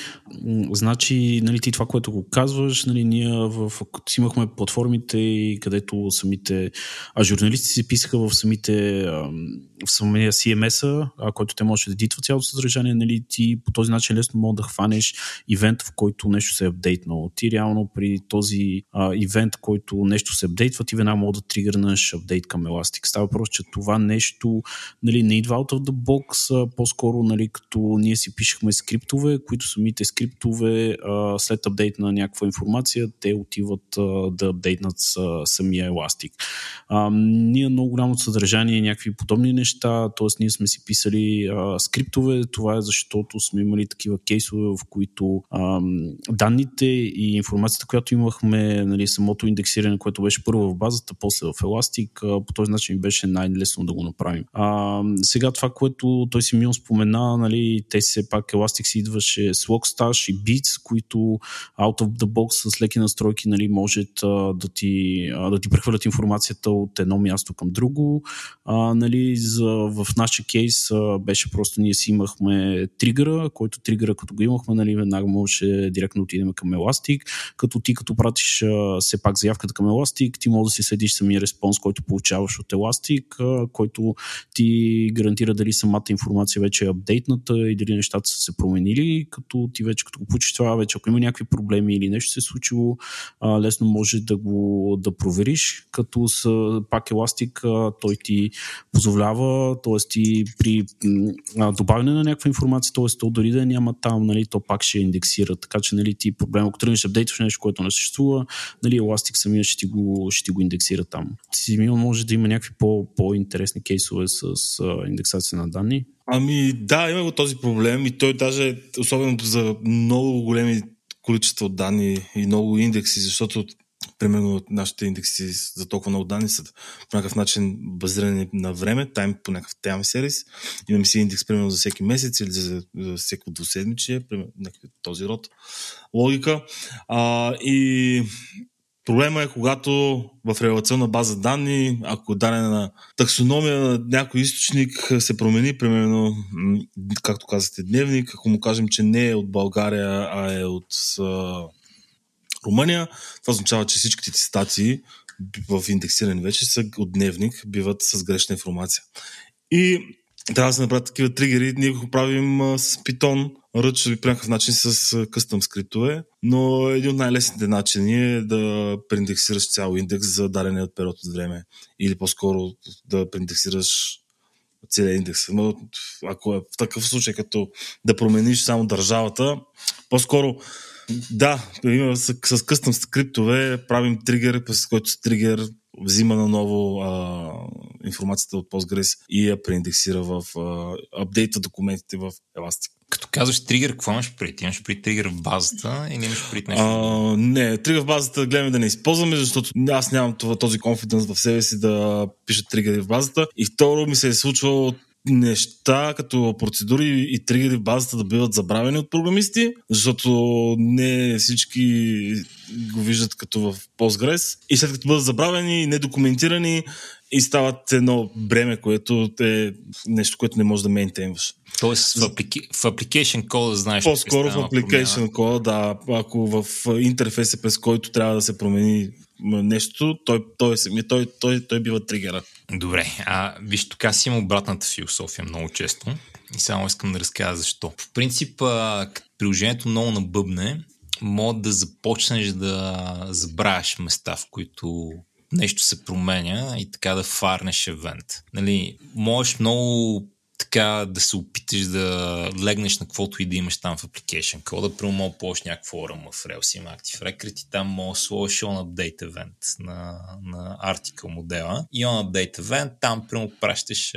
значи, нали, ти това, което го казваш, нали, ние в, си имахме платформите, където самите, а журналисти си писаха в самите, в самия CMS-а, който те може да едитва цялото съдържание, нали, ти по този начин лесно мога да хванеш ивент, в който нещо се е апдейтнало. Ти реално при този а, ивент, който нещо се апдейтва, ти веднага мога да тригърнеш апдейт към Elastic. Става просто, че това нещо нали, не идва out of Dropbox, по-скоро нали, като ние си пишехме скриптове, които самите скриптове а, след апдейт на някаква информация, те отиват а, да апдейтнат с, самия Elastic. А, ние много голямо съдържание някакви подобни неща, т.е. ние сме си писали а, скриптове, това е защото сме имали такива кейсове, в които а, данните и информацията, която имахме, нали, самото индексиране, което беше първо в базата, после в Elastic, а, по този начин беше най-лесно да го направим. А, сега това, което което той Симеон спомена, нали, те все пак Elastic идваше с Logstash и Beats, които out of the box с леки настройки нали, можат а, да, ти, да ти прехвърлят информацията от едно място към друго. А, нали, за, в нашия кейс а, беше просто ние си имахме тригъра, който тригъра като го имахме, нали, веднага можеше директно отидем към Elastic, като ти като пратиш а, все пак заявката към Elastic, ти можеш да си следиш самия респонс, който получаваш от Elastic, а, който ти гарантира дали сама самата информация вече е апдейтната и дали нещата са се променили, като ти вече като го получиш това, вече ако има някакви проблеми или нещо се е случило, а, лесно може да го да провериш, като с пак еластик той ти позволява, т.е. ти при а, добавяне на някаква информация, т.е. то дори да няма там, нали, то пак ще индексира, така че нали, ти проблема, ако тръгнеш апдейтваш нещо, което не съществува, нали, еластик самия ще ти го, ще ти го индексира там. Симил може да има някакви по, по-интересни кейсове с а, индексация на данни данни? Ами да, има го този проблем и той даже, особено за много големи количества данни и много индекси, защото примерно нашите индекси за толкова много данни са по някакъв начин базирани на време, тайм по някакъв тайм сервис. Имаме си индекс примерно за всеки месец или за, за всеки двуседмичие, примерно този род логика. А, и Проблема е, когато в релационна база данни, ако дадена таксономия на някой източник се промени, примерно, както казахте, дневник, ако му кажем, че не е от България, а е от а, Румъния, това означава, че всичките ти статии в индексиране вече са от дневник, биват с грешна информация. И трябва да се направят такива тригери. Ние го правим с Python, ръчно по някакъв начин с къстъм скриптове, но един от най-лесните начини е да преиндексираш цял индекс за даден период от време. Или по-скоро да преиндексираш целият индекс. Но ако е в такъв случай, като да промениш само държавата, по-скоро да, с, с къстъм скриптове правим тригер, с който с тригер взима наново а, информацията от Postgres и я преиндексира в апдейта документите в Elastic. Като казваш тригър, какво имаш? Ти имаш при тригър в базата или имаш при нещо? А, не, тригър в базата гледаме да не използваме, защото аз нямам това, този конфиденс в себе си да пиша тригъри в базата. И второ ми се е случвало неща като процедури и тригери в базата да биват забравени от програмисти, защото не всички го виждат като в Postgres и след като бъдат забравени, недокументирани и стават едно бреме, което е нещо, което не можеш да мейнтейнваш. Тоест в, аплики... в application кода знаеш. По-скоро в application кода, да. Ако в интерфейса, през който трябва да се промени нещо, той, той, той, той, той, той бива тригера. Добре, а виж, тук аз имам обратната философия много често и само искам да разкажа защо. В принцип, приложението много набъбне, може да започнеш да забравяш места, в които нещо се променя и така да фарнеш евент. Нали, можеш много така да се опиташ да легнеш на каквото и да имаш там в application кода. Прямо мога да някакво RM в Rails има Active Record и там мога да сложиш on update event на, на article модела. И on update event, там прямо пращаш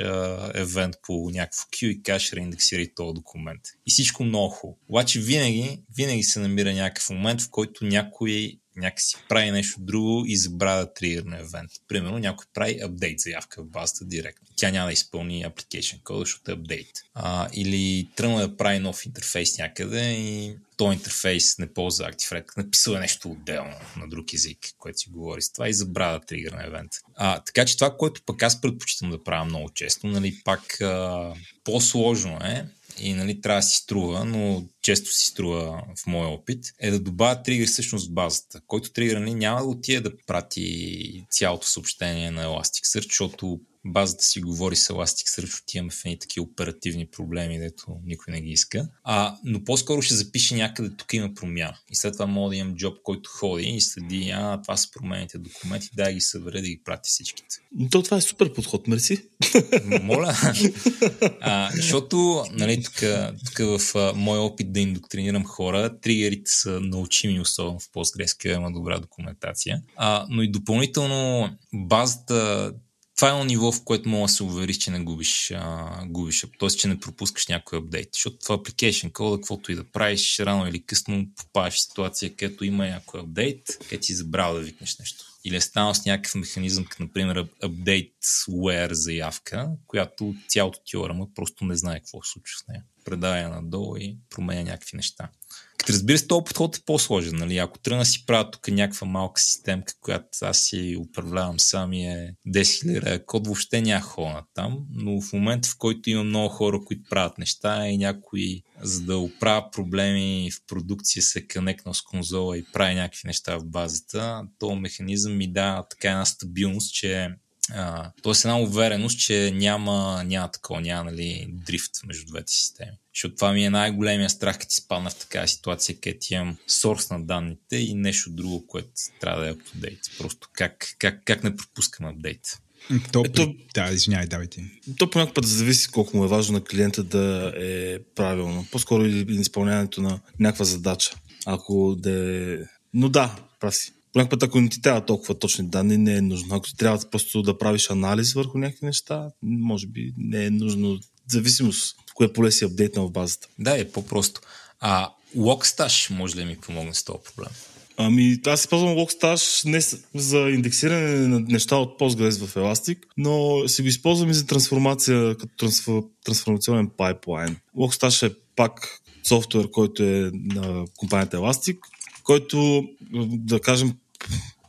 евент по някакво queue и кажеш реиндексирай този документ. И всичко много хубаво. Обаче винаги, винаги се намира някакъв момент, в който някой някакси прави нещо друго и забравя да тригърне евент. Примерно някой прави апдейт заявка в базата директно. Тя няма да изпълни application код, защото е апдейт. А, или тръгна да прави нов интерфейс някъде и този интерфейс не ползва ActiveRed. Написал е нещо отделно на друг език, който си говори с това и забравя да тригърне евент. А, така че това, което пък аз предпочитам да правя много често, нали, пак а, по-сложно е, и нали, трябва да си струва, но често си струва в моя опит, е да добавя тригър всъщност в базата, който тригър нали, няма да отиде да прати цялото съобщение на Elasticsearch, защото базата си говори с Elasticsearch, отиваме в едни такива оперативни проблеми, дето никой не ги иска. А, но по-скоро ще запише някъде, тук има промяна. И след това мога да имам джоб, който ходи и следи, а, това са промените документи, да ги събере, да ги прати всичките. То това е супер подход, мерси. Моля. а, защото, нали, тук, тук в а, мой опит да индоктринирам хора, тригерите са научими, особено в PostgreSQL има добра документация. А, но и допълнително базата това е ниво, в което мога да се увериш, че не губиш, а, губиш т.е. че не пропускаш някой апдейт. Защото това application кода, каквото и да правиш, рано или късно попадаш в ситуация, където има някой апдейт, където си забрал да викнеш нещо. Или е станал с някакъв механизъм, като например update where заявка, която цялото ти просто не знае какво се случва с нея. Предава надолу и променя някакви неща. Като разбира се, този подход е по-сложен. Нали? Ако тръгна си правя тук някаква малка системка, която аз си управлявам сами е 10 000 код, въобще няма хора там, но в момента, в който има много хора, които правят неща и някой, за да оправя проблеми в продукция, се кънекнал с конзола и прави някакви неща в базата, този механизъм ми дава така една стабилност, че Тоест една увереност, че няма, няма такова, няма нали, дрифт между двете системи. Защото това ми е най-големия страх, като ти спадна в такава ситуация, където имам сорс на данните и нещо друго, което трябва да е апдейт. Просто как, как, как не пропускам апдейт. То, Ето, да, извинявай, давайте. То по някакъв път зависи колко му е важно на клиента да е правилно. По-скоро и изпълняването на някаква задача. Ако да е... Но да, прав си. Понякога път, ако не ти трябва толкова точни данни, не е нужно. Ако ти трябва просто да правиш анализ върху някакви неща, може би не е нужно. Зависимост кое поле си апдейтнал в базата. Да, е по-просто. А Logstash може ли да ми помогне с този проблем? Ами, аз използвам Logstash не за индексиране на неща от Postgres в Elastic, но си го използвам и за трансформация като трансфор, трансформационен пайплайн. Logstash е пак софтуер, който е на компанията Elastic, който, да кажем,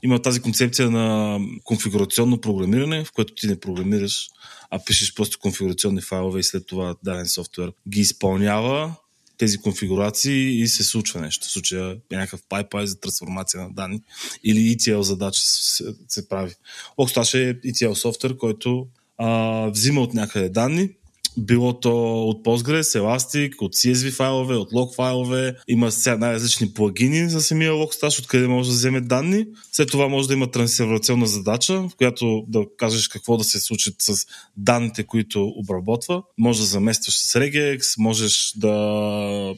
има тази концепция на конфигурационно програмиране, в което ти не програмираш, а пишеш просто конфигурационни файлове и след това даден софтуер ги изпълнява тези конфигурации и се случва нещо. В случая е някакъв пайпай за трансформация на данни или ETL задача се, се прави. Локсташ е ETL софтуер, който а, взима от някъде данни, било то от Postgres, Elastic, от CSV файлове, от log файлове. Има най-различни плагини за самия Logstash, откъде може да вземе данни. След това може да има трансервационна задача, в която да кажеш какво да се случи с данните, които обработва. Може да заместваш с regex, можеш да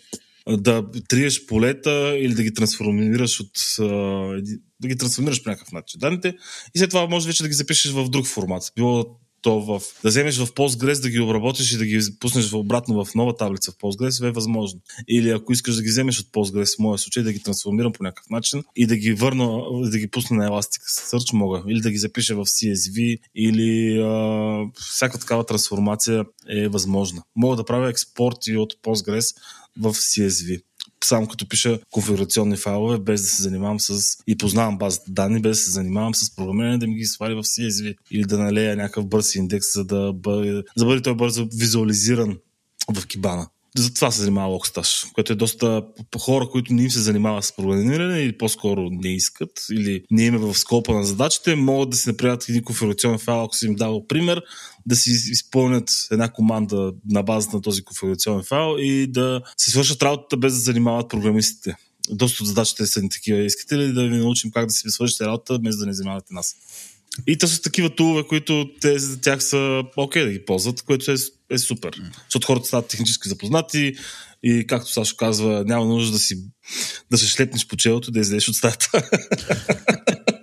да триеш полета или да ги трансформираш от да ги трансформираш по някакъв начин данните и след това може вече да ги запишеш в друг формат. Било то в, да вземеш в Postgres, да ги обработиш и да ги пуснеш обратно в нова таблица в Postgres е възможно. Или ако искаш да ги вземеш от Postgres, в моя случай, да ги трансформирам по някакъв начин и да ги върна, да ги пусна на Elasticsearch мога. Или да ги запиша в CSV, или а, всяка такава трансформация е възможна. Мога да правя експорти от Postgres в CSV само като пиша конфигурационни файлове, без да се занимавам с и познавам базата данни, без да се занимавам с програмиране, да ми ги свали в CSV или да налея някакъв бърз индекс, за да бъде, за да бъде той бързо визуализиран в кибана за това се занимава Локсташ, което е доста хора, които не им се занимават с програмиране или по-скоро не искат или не има в скопа на задачите, могат да си направят един конфигурационен файл, ако си им дал пример, да си изпълнят една команда на базата на този конфигурационен файл и да си свършат работата без да занимават програмистите. Доста от задачите са ни такива. Искате ли да ви научим как да си свършите работа, без да не занимавате нас? И те са такива тулове, които те за тях са окей okay да ги ползват, което е, е супер. Защото хората стават технически запознати и както Сашо казва, няма нужда да си да се шлепнеш по челото, да излезеш от стаята.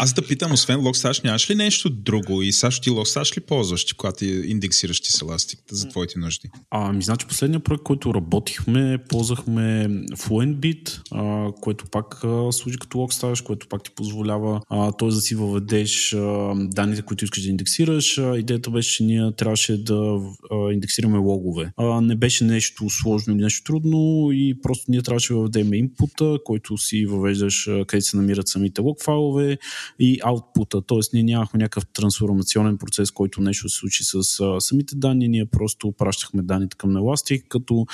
аз да питам, освен Logstash, нямаш ли нещо друго? И Сашо ти Logstash ли ползваш, ти, когато индексираш ти с Elastic за твоите нужди? А, ми значи последния проект, който работихме, ползвахме FluentBit, а, което пак а, служи като Logstash, което пак ти позволява а, т.е. да си въведеш а, данните, които искаш да индексираш. А, идеята беше, че ние трябваше да а, индексираме логове. А, не беше нещо сложно или нещо трудно и просто ние трябваше да въведем инпута, който си въвеждаш където се намират самите лог файлове и аутпута. Т.е. ние нямахме някакъв трансформационен процес, който нещо се случи с а, самите данни. Ние просто пращахме данните към Elastic, като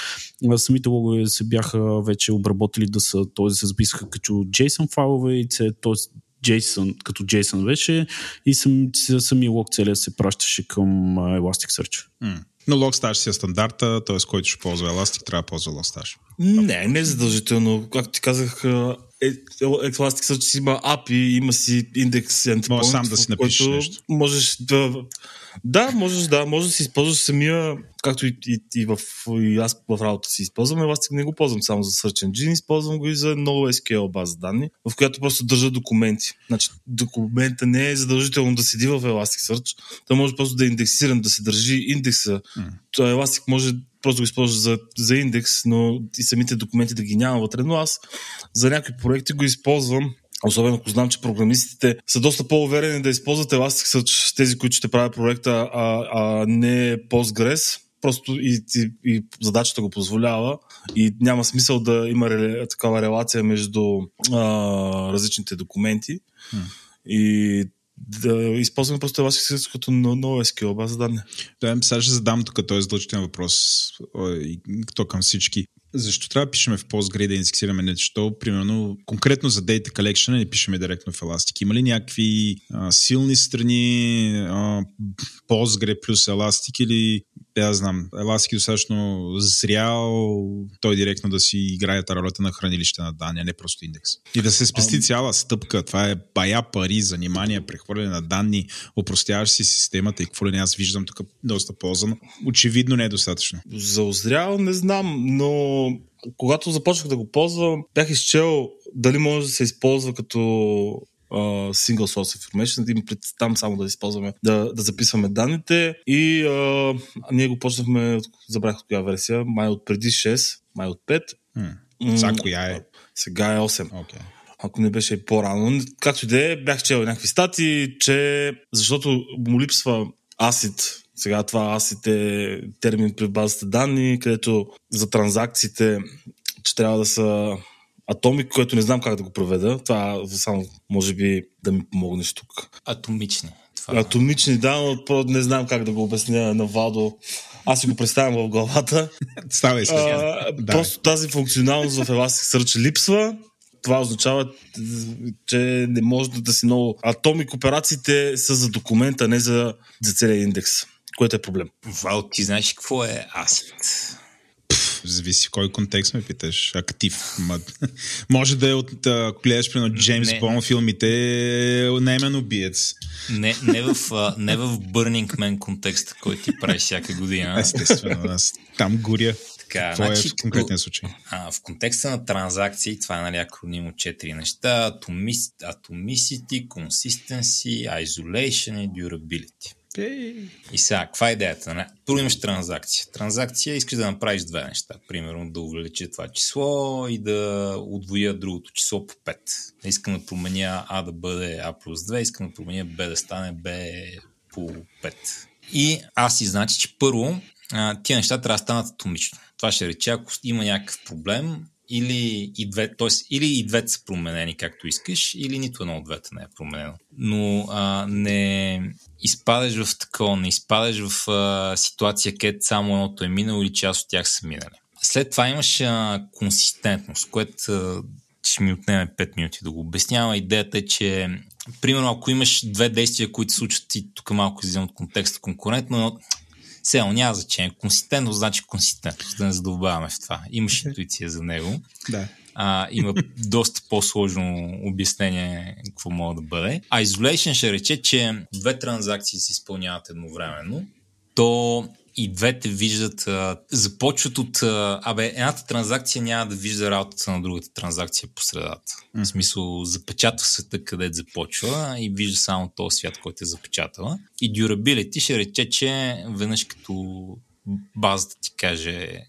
а, самите логове се бяха вече обработили да са, т.е. се записаха като JSON файлове и т.е. JSON, като JSON беше и сам, самия лог целия се пращаше към Elasticsearch. Mm. Но Logstash си е стандарта, т.е. който ще ползва Elastic, трябва да ползва Logstash. Не, не е задължително. Както ти казах, Elasticsearch си има API, има си индекс endpoint. Може сам да си напишеш нещо. Можеш да... Да, можеш да, можеш да си използваш самия, както и, и, и, в, и аз в работа си използвам, Elastic не го ползвам само за Search Engine, използвам го и за много SQL база данни, в която просто държа документи. Значи документа не е задължително да седи в Elasticsearch, той може просто да е индексиран, да се държи индекса. Mm. Elastic може просто го използваш за, за индекс, но и самите документи да ги няма вътре. Но аз за някакви проекти го използвам Особено ако знам, че програмистите са доста по-уверени да използват Elasticsearch, тези, които ще правят проекта, а, а не Postgres. Просто и, и, и задачата го позволява и няма смисъл да има реле, такава релация между а, различните документи. Hmm. И да използваме просто Elasticsearch като нова SQL база данни. Да, сега ще задам тук този задължителен въпрос, то към всички. Защо трябва да пишеме в Postgre да индексираме нещо? Примерно, конкретно за Data Collection не пишеме директно в Elastic. Има ли някакви а, силни страни а, Postgre плюс Elastic или да знам, Elastic е достатъчно зрял той директно да си играе ролята на хранилище на данни, а не просто индекс. И да се спести цяла стъпка. Това е бая пари, занимания, прехвърляне на данни, опростяваш си системата и какво ли не аз виждам тук доста ползано. Очевидно не е достатъчно. За озрял не знам, но когато започнах да го ползвам, бях изчел дали може да се използва като uh, single source information, да им там само да използваме, да, да записваме данните и uh, ние го почнахме, забрах от коя версия, май от преди 6, май от 5. Hmm. Сега коя е? Сега е 8. Okay ако не беше по-рано. Както и да е, бях чел някакви стати, че защото му липсва асид сега това асид е термин при базата данни, където за транзакциите, че трябва да са атомик, което не знам как да го проведа. Това само може би да ми помогнеш тук. Атомични. Това... Атомични, да, но не знам как да го обясня на Вадо. Аз си го представям в главата. Става сега. Да. Просто тази функционалност в Elasticsearch липсва. Това означава, че не може да си много... Атомик операциите са за документа, не за, за целия индекс, което е проблем. Вал, ти знаеш какво е асет? Зависи кой контекст ме питаш. Актив. Може да е от, ако гледаш примерно Джеймс Бон филмите, наемен убиец. Не, не, в, не в Burning Man контекст, който ти прави всяка година. Естествено, аз там горя. Така, Какво значи, е в конкретния случай? А, в контекста на транзакции, това е нали, акроним от четири неща. Atomicity, Consistency, Isolation и Durability. И сега, каква е идеята? Не? Първо имаш транзакция. Транзакция искаш да направиш две неща. Примерно да увелича това число и да отвоя другото число по 5. Искам да променя А да бъде А плюс 2, искам да променя Б да стане Б по 5. И аз си значи, че първо тия неща трябва да станат атомично. Това ще рече, ако има някакъв проблем, или и, две, т.е. или и двете са променени както искаш, или нито едно от двете не е променено. Но а, не изпадаш в такова, не изпадаш в а, ситуация, където само едното е минало или част от тях са минали. След това имаш а, консистентност, което ще ми отнеме 5 минути да го обяснявам. Идеята е, че примерно ако имаш две действия, които се случват и тук малко излизам от контекста конкурентно, сега няма значение. Консистентност значи консистентност, да не задълбаваме в това. Имаш okay. интуиция за него. Да. А, има доста по-сложно обяснение какво мога да бъде. А isolation ще рече, че две транзакции се изпълняват едновременно, то и двете виждат, а, започват от, а, абе, едната транзакция няма да вижда работата на другата транзакция по средата. Mm. В смисъл, запечатва света където започва и вижда само този свят, който е запечатала. И durability ще рече, че веднъж като базата ти каже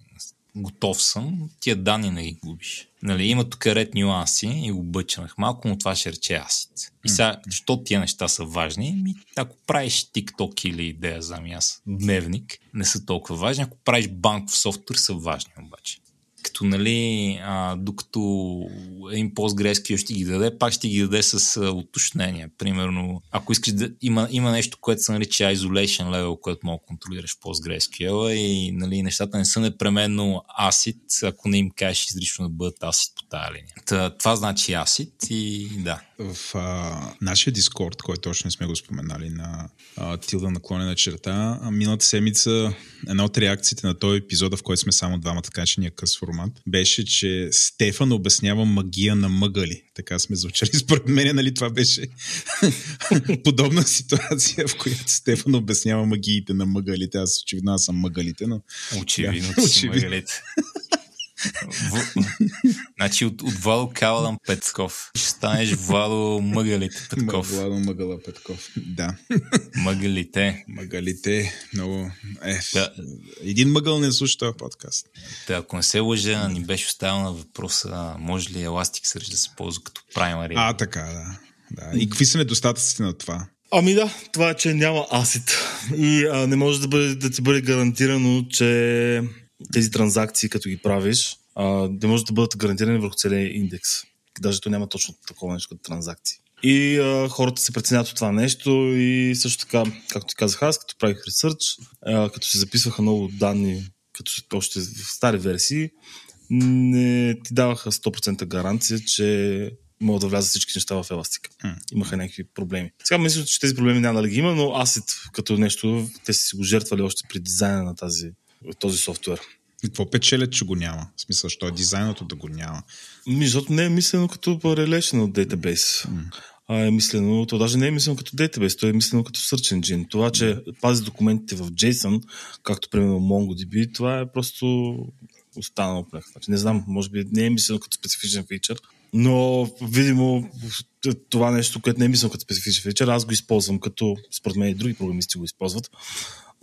готов съм, тия данни не ги губиш. Нали, има тук ред нюанси и го бъчнах малко, но това ще рече асит. И сега, защо тия неща са важни? Ми, ако правиш TikTok или идея за аз, дневник, не са толкова важни. Ако правиш банков софтуер, са важни обаче като нали, а, докато един PostgreSQL ще ги даде, пак ще ги даде с а, уточнения. Примерно, ако искаш да има, има нещо, което се нарича isolation level, което мога да контролираш PostgreSQL и нали, нещата не са непременно ACID, ако не им кажеш изрично да бъдат ACID по тази линия. Та, това значи ACID и да. В а, нашия Discord, който още не сме го споменали на а, Тилда наклонена черта, миналата седмица една от реакциите на този епизод, в който сме само двамата, така че ние къс формат, беше, че Стефан обяснява магия на мъгали. Така сме звучали. Според мен, нали, това беше подобна ситуация, в която Стефан обяснява магиите на мъгалите. Аз очевидно аз съм мъгалите, но... Очевидно, да, очевидно. мъгалите. В... значи от, от Владо Калан Петков. Ще станеш Владо Мъгалите Петков. Владо Мъгала Петков. Да. Мъгалите. Мъгалите. Много. Е, да. Един мъгъл не слуша този подкаст. Да, ако не се лъжа, ни беше оставил на въпроса, може ли Elasticsearch да се ползва като праймари? А, така, да. да. И какви са недостатъците на това? Ами да, това е, че няма асит. И а, не може да, бъде, да ти бъде гарантирано, че тези транзакции, като ги правиш, а, да може да бъдат гарантирани върху целия индекс. Даже то няма точно такова нещо като транзакции. И а, хората се преценят от това нещо и също така, както ти казах аз, като правих ресърч, а, като се записваха много данни, като още в стари версии, не ти даваха 100% гаранция, че могат да влязат всички неща в еластика. Mm. Имаха някакви проблеми. Сега мисля, че тези проблеми няма да ги има, но Asset като нещо, те са си го жертвали още при дизайна на тази този софтуер. И какво печелят, че го няма? В смисъл, що е дизайното да го няма? Ми, защото не е мислено като relational database. Mm. А е мислено, то даже не е мислено като database, то е мислено като search engine. Това, че пази документите в JSON, както примерно MongoDB, това е просто останало прах. Значи, не знам, може би не е мислено като специфичен фичър, но видимо това нещо, което не е мислено като специфичен фичър, аз го използвам като, според мен и други програмисти го използват,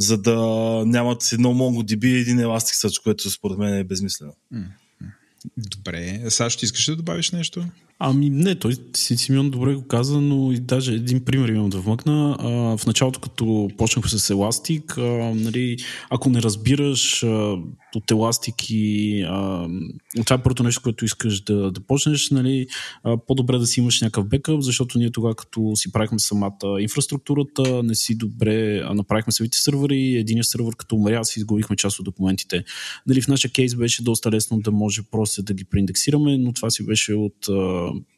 за да нямат едно MongoDB и един Elasticsearch, което според мен е безмислено. Добре. Саш, ти искаш да добавиш нещо? Ами не, той си Симеон добре го каза, но и даже един пример имам да вмъкна. А, в началото, като почнах с Elastic, а, нали, ако не разбираш а, от Elastic и а, това е първото нещо, което искаш да, да почнеш, нали, а, по-добре да си имаш някакъв бекъп, защото ние тогава, като си правихме самата инфраструктурата, не си добре а, направихме самите сървъри, единия сървър като умря, си изгубихме част от документите. Нали, в нашия кейс беше доста лесно да може просто да ги преиндексираме, но това си беше от а,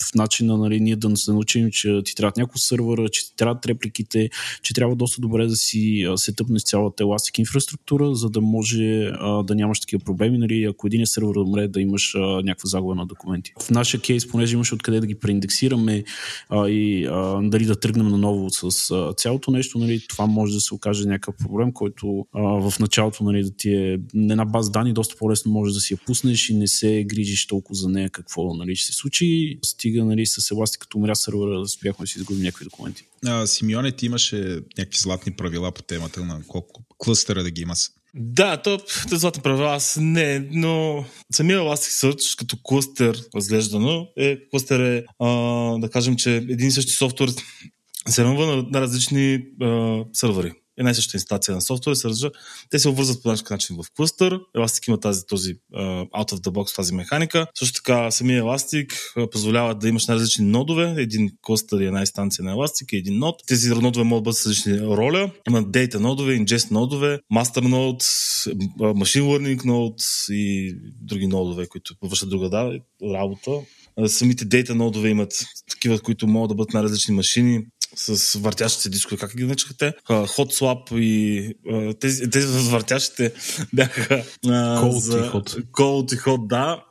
в начина нали, ние да се научим, че ти трябва няколко сървъра, че ти трябват репликите, че трябва доста добре да си сетъпнеш цялата Elastic инфраструктура, за да може а, да нямаш такива проблеми. Нали, ако един сървър умре, да имаш а, някаква загуба на документи. В нашия кейс, понеже имаше откъде да ги преиндексираме а, и а, дали да тръгнем наново с а, цялото нещо, нали, това може да се окаже някакъв проблем, който а, в началото нали, да ти е една база данни, доста по-лесно може да си я пуснеш и не се грижиш толкова за нея какво нали, ще се случи стига нали, с еластик, като умря сървъра, успяхме да си изгубим някакви документи. А, Симеоне, ти имаше някакви златни правила по темата на колко клъстера да ги има. Да, то те златни правила аз не, но самия Elasticsearch като клъстер разглеждано е, клъстер е, а, да кажем, че един и същи софтуер се на, на различни а, сървъри една и съща инсталация на софтуер се разжа. Те се обвързват по някакъв начин в клъстър. Elastic има тази, този uh, out of the box, тази механика. Също така самия Elastic позволява да имаш най-различни нодове. Един клъстър и една инстанция на Elastic и един нод. Тези нодове могат да бъдат с различни роля. Има data нодове, ingest нодове, master node, machine learning node и други нодове, които вършат друга работа. Самите data нодове имат такива, които могат да бъдат на различни машини с въртящите дискове, как ги наричаха те? Hot Swap и тези, тези въртящите бяха Cold за... и Hot. Cold и Hot, да.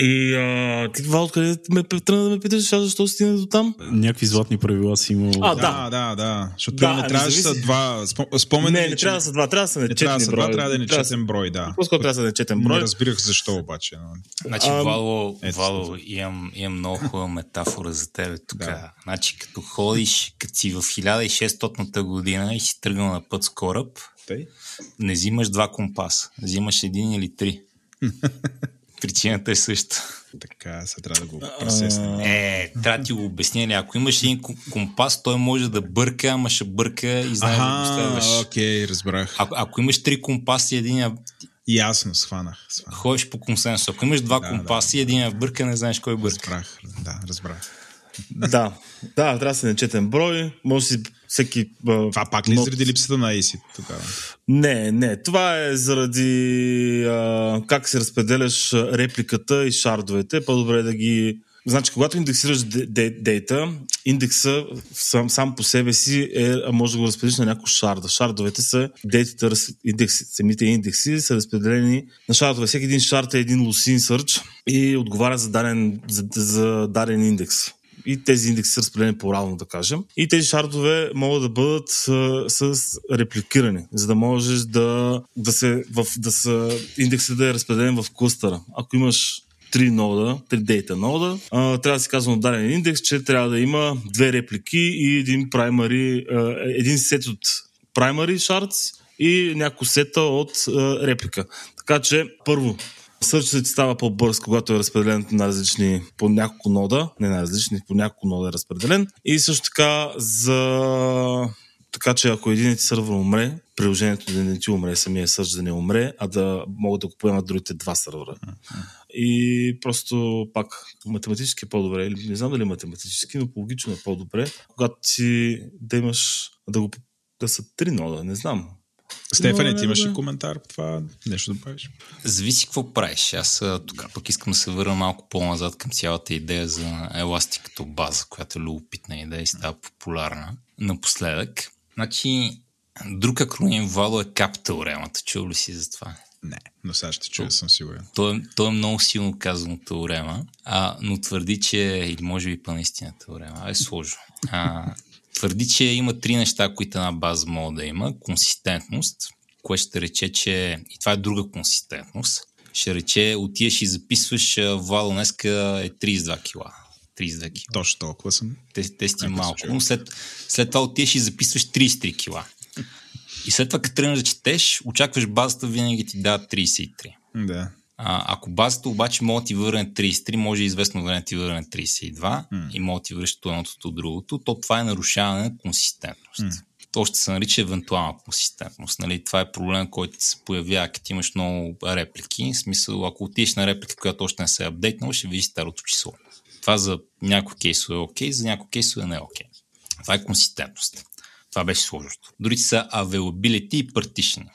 И а, ти това откъде ме тръгна да ме питаш, аз защо стигна до там? Някакви златни правила си имал. А, Да, да, да. Защото Да, да, не трябваше да са два. спо- Спомен не, не че трябва да са два, трябва да са не трябва да трябва да е нечетен брой, да. По-скоро трябва да са нечетен Не брой. разбирах защо обаче. Но... Значи, Ам, Вало, ето Вало имам, имам много хубава метафора за тебе тук. Да. Значи, като ходиш, като си в 1600-та година и си тръгнал на път с кораб, Тъй? не взимаш два компаса, взимаш един или три. Причината е същата. Така, сега трябва да го пресеснем. Е, трябва да ти го обясня. ли? Ако имаш един ко- компас, той може да бърка, ама ще бърка и знаеш да го следваш. окей, разбрах. А, ако имаш три компаса и един Ясно, схванах. схванах. ходиш по консенсус. Ако имаш два Да, компаса и един бърка, не знаеш кой бърка. Разбрах, да, разбрах. Да, да, трябва да са нечетен брой. Може си всеки... Това пак ли нот- заради липсата на ACID тогава? Не, не. Това е заради а, как се разпределяш репликата и шардовете. По-добре е да ги... Значи, когато индексираш де- де- дейта, индекса сам, сам по себе си е, може да го разпределиш на няколко шарда. Шардовете са дейтата, индекси, самите индекси са разпределени на шардове. Всеки един шард е един лусин сърч и отговаря за даден, за, за даден индекс и тези индекси са разпределени по-равно, да кажем. И тези шардове могат да бъдат а, с репликирани, за да можеш да, да, се, в, да са, индексът да е разпределен в клъстъра. Ако имаш три нода, три дейта нода, а, трябва да се казва на даден индекс, че трябва да има две реплики и един primary, а, един сет от primary shards и няколко сета от а, реплика. Така че, първо, Сърчът ти става по-бърз, когато е разпределен на различни, по няколко нода, не на различни, по няколко нода е разпределен. И също така, за... така че ако един ти сървър умре, приложението да не ти умре, самия сърч да не умре, а да могат да го поемат другите два сървъра. И просто пак математически е по-добре, или не знам дали математически, но логично е по-добре, когато ти да имаш да го да са три нода, не знам. Стефане, ти имаш да. ли коментар по това? Нещо да правиш? Зависи какво правиш. Аз а, тук пък искам да се върна малко по-назад към цялата идея за Elastic като база, която е любопитна идея и става популярна напоследък. Значи, друг акроним Вало е Cap теоремата. Чул ли си за това? Не, но сега ще чуя, съм сигурен. Той, е- той е много силно казано теорема, а, но твърди, че, или може би па наистина теорема, е сложно. А, твърди, че има три неща, които една база може да има. Консистентност, което ще рече, че и това е друга консистентност. Ще рече, отиеш и записваш, Вало днеска е 32 кила. 32 кила. Точно толкова съм. Те, те се малко, но след, след това отиеш и записваш 33 кила. И след това, като тръгнеш да четеш, очакваш базата винаги ти дава 33. Да. А, ако базата обаче може да ти върне 33, може известно време ти върне 32 М. и може да ти връща едното от другото, то това е нарушаване на консистентност. М. То ще се нарича евентуална консистентност. Нали? Това е проблем, който се появява, като имаш много реплики. В смисъл, ако отидеш на реплика, която още не се е апдейтнала, ще видиш старото число. Това за някои кейсове е окей, за някои кейсове не е окей. Това е консистентност. Това беше сложното. Другите са availability и partitioning.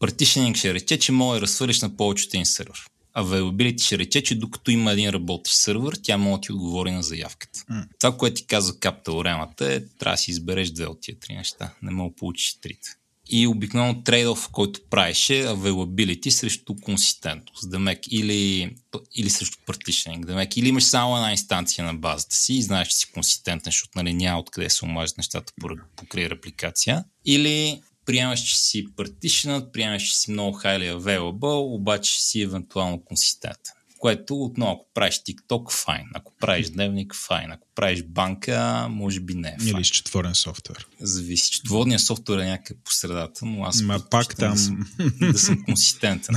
Partitioning ще рече, че може да разхвърляш на повече от един сървър. Availability ще рече, че докато има един работещ сървър, тя може да ти отговори на заявката. М. Това, което ти казва кап теоремата е, трябва да си избереш две от тия три неща. Не мога да получиш трите. И обикновено трейдов, който правиш е availability срещу консистентност. Демек, или, или срещу partitioning. Демек, или имаш само една инстанция на базата си и знаеш, че си консистентен, защото нали, няма откъде се омажат нещата по- покрай репликация. Или приемаш, че си partitioned, приемаш, че си много highly available, обаче си евентуално консистентен. Което отново, ако правиш TikTok, файн. Ако правиш дневник, файн. Ако правиш банка, може би не е файн. Или четворен софтуер. Зависи. Четводният софтуер е някъде по средата, но аз Ма пак там- да съм, да съм консистентен.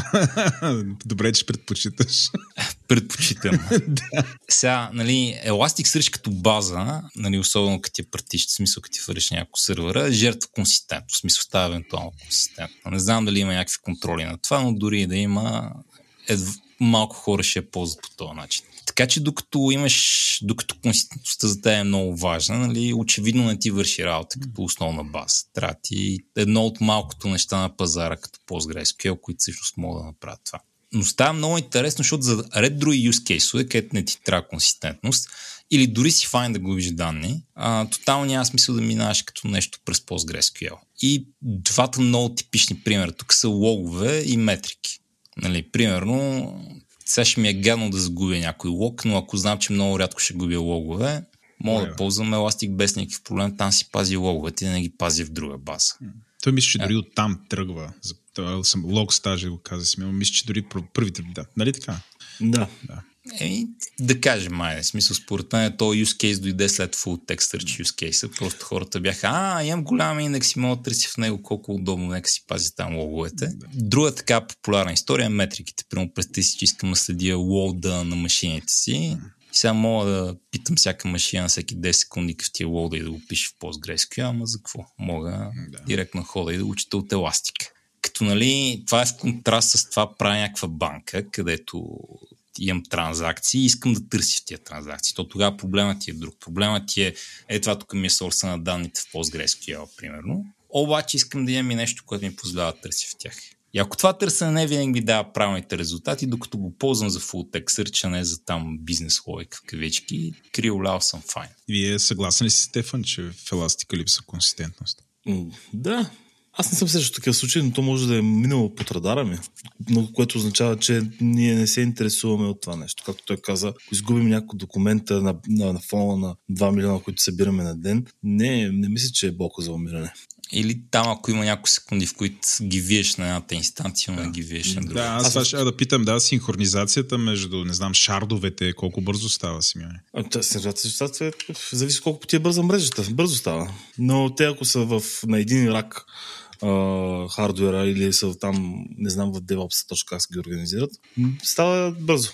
Добре, че предпочиташ. Предпочитам. Сега, нали, Elastic Search като база, нали, особено като ти партиш, в смисъл като ти вършиш някакво сървъра, жертва консистентно, в смисъл става евентуално консистентно. Не знам дали има някакви контроли на това, но дори и да има, е, малко хора ще я ползват по този начин. Така че докато имаш, докато консистентността за теб е много важна, нали, очевидно не ти върши работа като основна база. Трябва ти едно от малкото неща на пазара, като PostgreSQL, които всъщност могат да направят това. Но става много интересно, защото за ред други use кейсове, където не ти трябва консистентност, или дори си файн да губиш данни, а, тотално няма смисъл да минаваш като нещо през PostgreSQL. И двата много типични примера тук са логове и метрики. Нали, примерно, сега ще ми е гадно да загубя някой лог, но ако знам, че много рядко ще губя логове, мога да ползвам Elastic без никакъв проблем. Там си пази логовете и да не ги пази в друга база. Той мисля, че дори от там тръгва. Съм лог стажа го каза си. Мисля, че дори първите. Да. Нали така? Да. да. Еми, да кажем, май, в смисъл, според мен то use case дойде след full text search use case. Просто хората бяха, а, имам голям индекс и мога да търси в него колко удобно, нека си пази там логовете. Да. Друга така популярна история е метриките. Примерно, представи си, че искам да следя лоуда на машините си. И сега мога да питам всяка машина всеки 10 секунди в тия лоуда и да го пише в PostgreSQL, ама за какво? Мога да. директно хода и да учите от еластика. Като нали, това е в контраст с това прави някаква банка, където имам транзакции и искам да търся в тия транзакции. То тогава проблемът ти е друг. Проблемът ти е, е това тук ми е сорса на данните в PostgreSQL, примерно. Обаче искам да имам и нещо, което ми позволява да търся в тях. И ако това търсене не винаги ми дава правилните резултати, докато го ползвам за full text search, а не за там бизнес логика в кавички, криолял съм файн. Вие съгласен ли си, Стефан, че в еластика липса консистентност? Да, аз не съм също такива случаи, но то може да е минало под радара ми, но което означава, че ние не се интересуваме от това нещо. Както той каза, ако изгубим няколко документа на, на, на фона на 2 милиона, които събираме на ден, не, не мисля, че е болко за умиране. Или там, ако има няколко секунди, в които ги виеш на едната инстанция, но не ги виеш на друга. Да, аз това ще да питам, да, синхронизацията между, не знам, шардовете, колко бързо става, Симеоне? Синхронизацията зависи колко ти е бърза мрежата. Бързо става. Но те, ако са в, на един рак, хардуера или са там, не знам в DevOps точно как се ги организират, става бързо.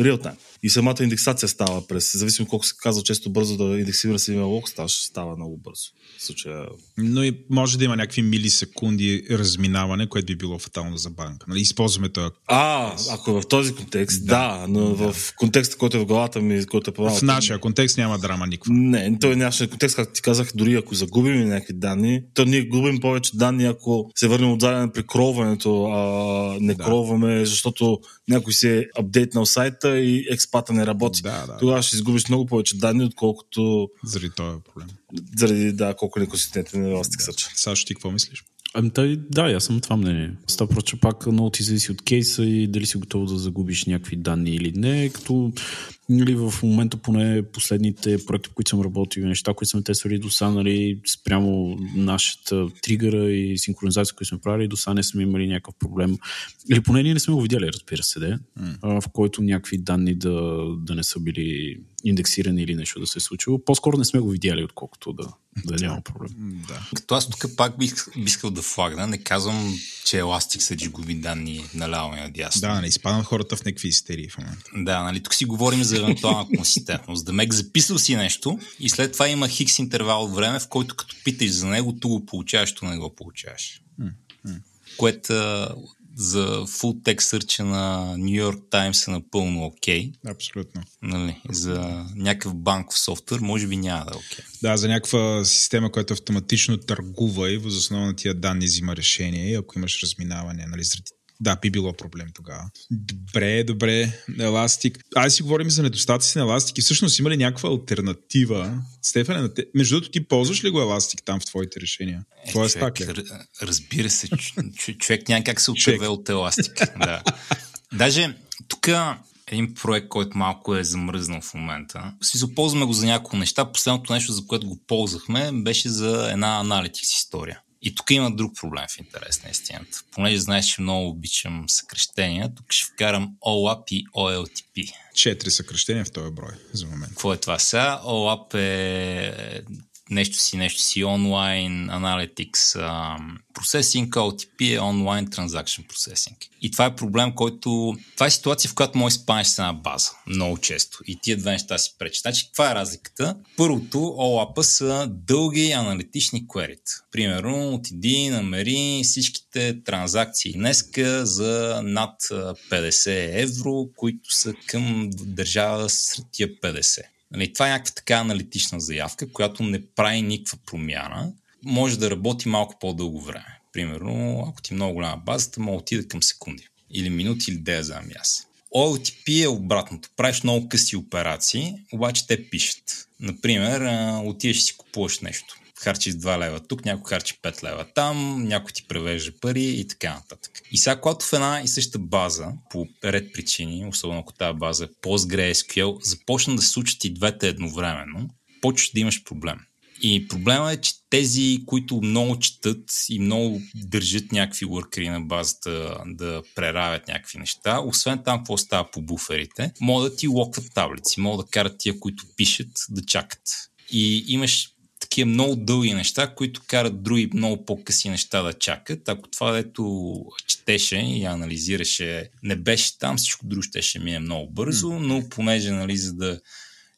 Real time. И самата индексация става през, зависимо колко се казва често бързо да индексира се има лог, става, става много бързо. В случая... Но и може да има някакви милисекунди разминаване, което би било фатално за банка. Нали, използваме това. А, ако е в този контекст, да, да но да. в контекста, който е в главата ми, който е В нашия контекст няма драма никаква. Не, той нямаше контекст, както ти казах, дори ако загубим някакви данни, то ние губим повече данни, ако се върнем отзаден при кроването, а не да. кроваме, защото някой си е апдейтнал сайта и експата не работи. Да, да, Тогава ще изгубиш много повече данни, отколкото... Заради този проблем. Заради, да, колко неконсистентен е Elasticsearch. Да. Сашо, ти какво мислиш? Ами, да, да, аз съм това мнение. Става просто пак много ти зависи от кейса и дали си готов да загубиш някакви данни или не, като нали, в момента поне последните проекти, които съм работил, неща, които сме тествали до сега, нали, спрямо нашата тригъра и синхронизация, които сме правили, до сега не сме имали някакъв проблем. Или поне ние не сме го видяли, разбира се, де, mm. в който някакви данни да, да не са били индексирани или нещо да се е случило. По-скоро не сме го видяли, отколкото да, да няма проблем. Да. Като аз тук пак бих, бих искал да флагна, не казвам, че Elasticsearch губи данни наляво и надясно. Да, не изпадам хората в някакви истерии в момента. Да, нали, тук си говорим за евентуална консистентност. Да мек записал си нещо и след това има хикс интервал от време, в който като питаш за него, ту го получаваш, ту не го получаваш. Mm-hmm. Което за full text search на New York Times е напълно окей. Okay. Абсолютно. Нали, за някакъв банков софтуер може би няма да е окей. Okay. Да, за някаква система, която автоматично търгува и възоснова на тия данни взима решение ако имаш разминаване, нали, заради да, би било проблем тогава. Добре, добре, Еластик. Айде си говорим за недостатъци на Еластик и всъщност има ли някаква альтернатива? Стефане, между другото ти ползваш ли го Еластик там в твоите решения? Е, Това човек, е разбира се, човек няма как се отърве от Еластик. да. Даже тук един проект, който малко е замръзнал в момента. Си ползваме го за няколко неща. Последното нещо, за което го ползвахме, беше за една аналитикс история. И тук има друг проблем в интерес на истината. Понеже знаеш, че много обичам съкрещения, тук ще вкарам OLAP и OLTP. Четири съкрещения в този брой за момент. Какво е това сега? OLAP е нещо си, нещо си онлайн analytics processing, OTP е онлайн transaction processing. И това е проблем, който... Това е ситуация, в която може спанеш с една база. Много често. И тия две неща си пречат. Значи, каква е разликата? Първото, OLAP са дълги аналитични query. Примерно, отиди, намери всичките транзакции днеска за над 50 евро, които са към държава сред тия 50. Нали, това е някаква така аналитична заявка, която не прави никаква промяна. Може да работи малко по-дълго време. Примерно, ако ти е много голяма базата, може да отида към секунди. Или минути, или да я знам аз. OLTP е обратното. Правиш много къси операции, обаче те пишат. Например, отидеш си купуваш нещо харчиш 2 лева тук, някой харчи 5 лева там, някой ти превежда пари и така нататък. И сега, когато в една и съща база, по ред причини, особено ако тази база е PostgreSQL, започна да се случат и двете едновременно, почваш да имаш проблем. И проблема е, че тези, които много четат и много държат някакви workери на базата да преравят някакви неща, освен там какво става по буферите, могат да ти локват таблици, могат да карат тия, които пишат, да чакат. И имаш такива много дълги неща, които карат други много по-къси неща да чакат. Ако това, дето четеше и анализираше, не беше там, всичко друго ще, ще мине много бързо, но понеже, нали, за да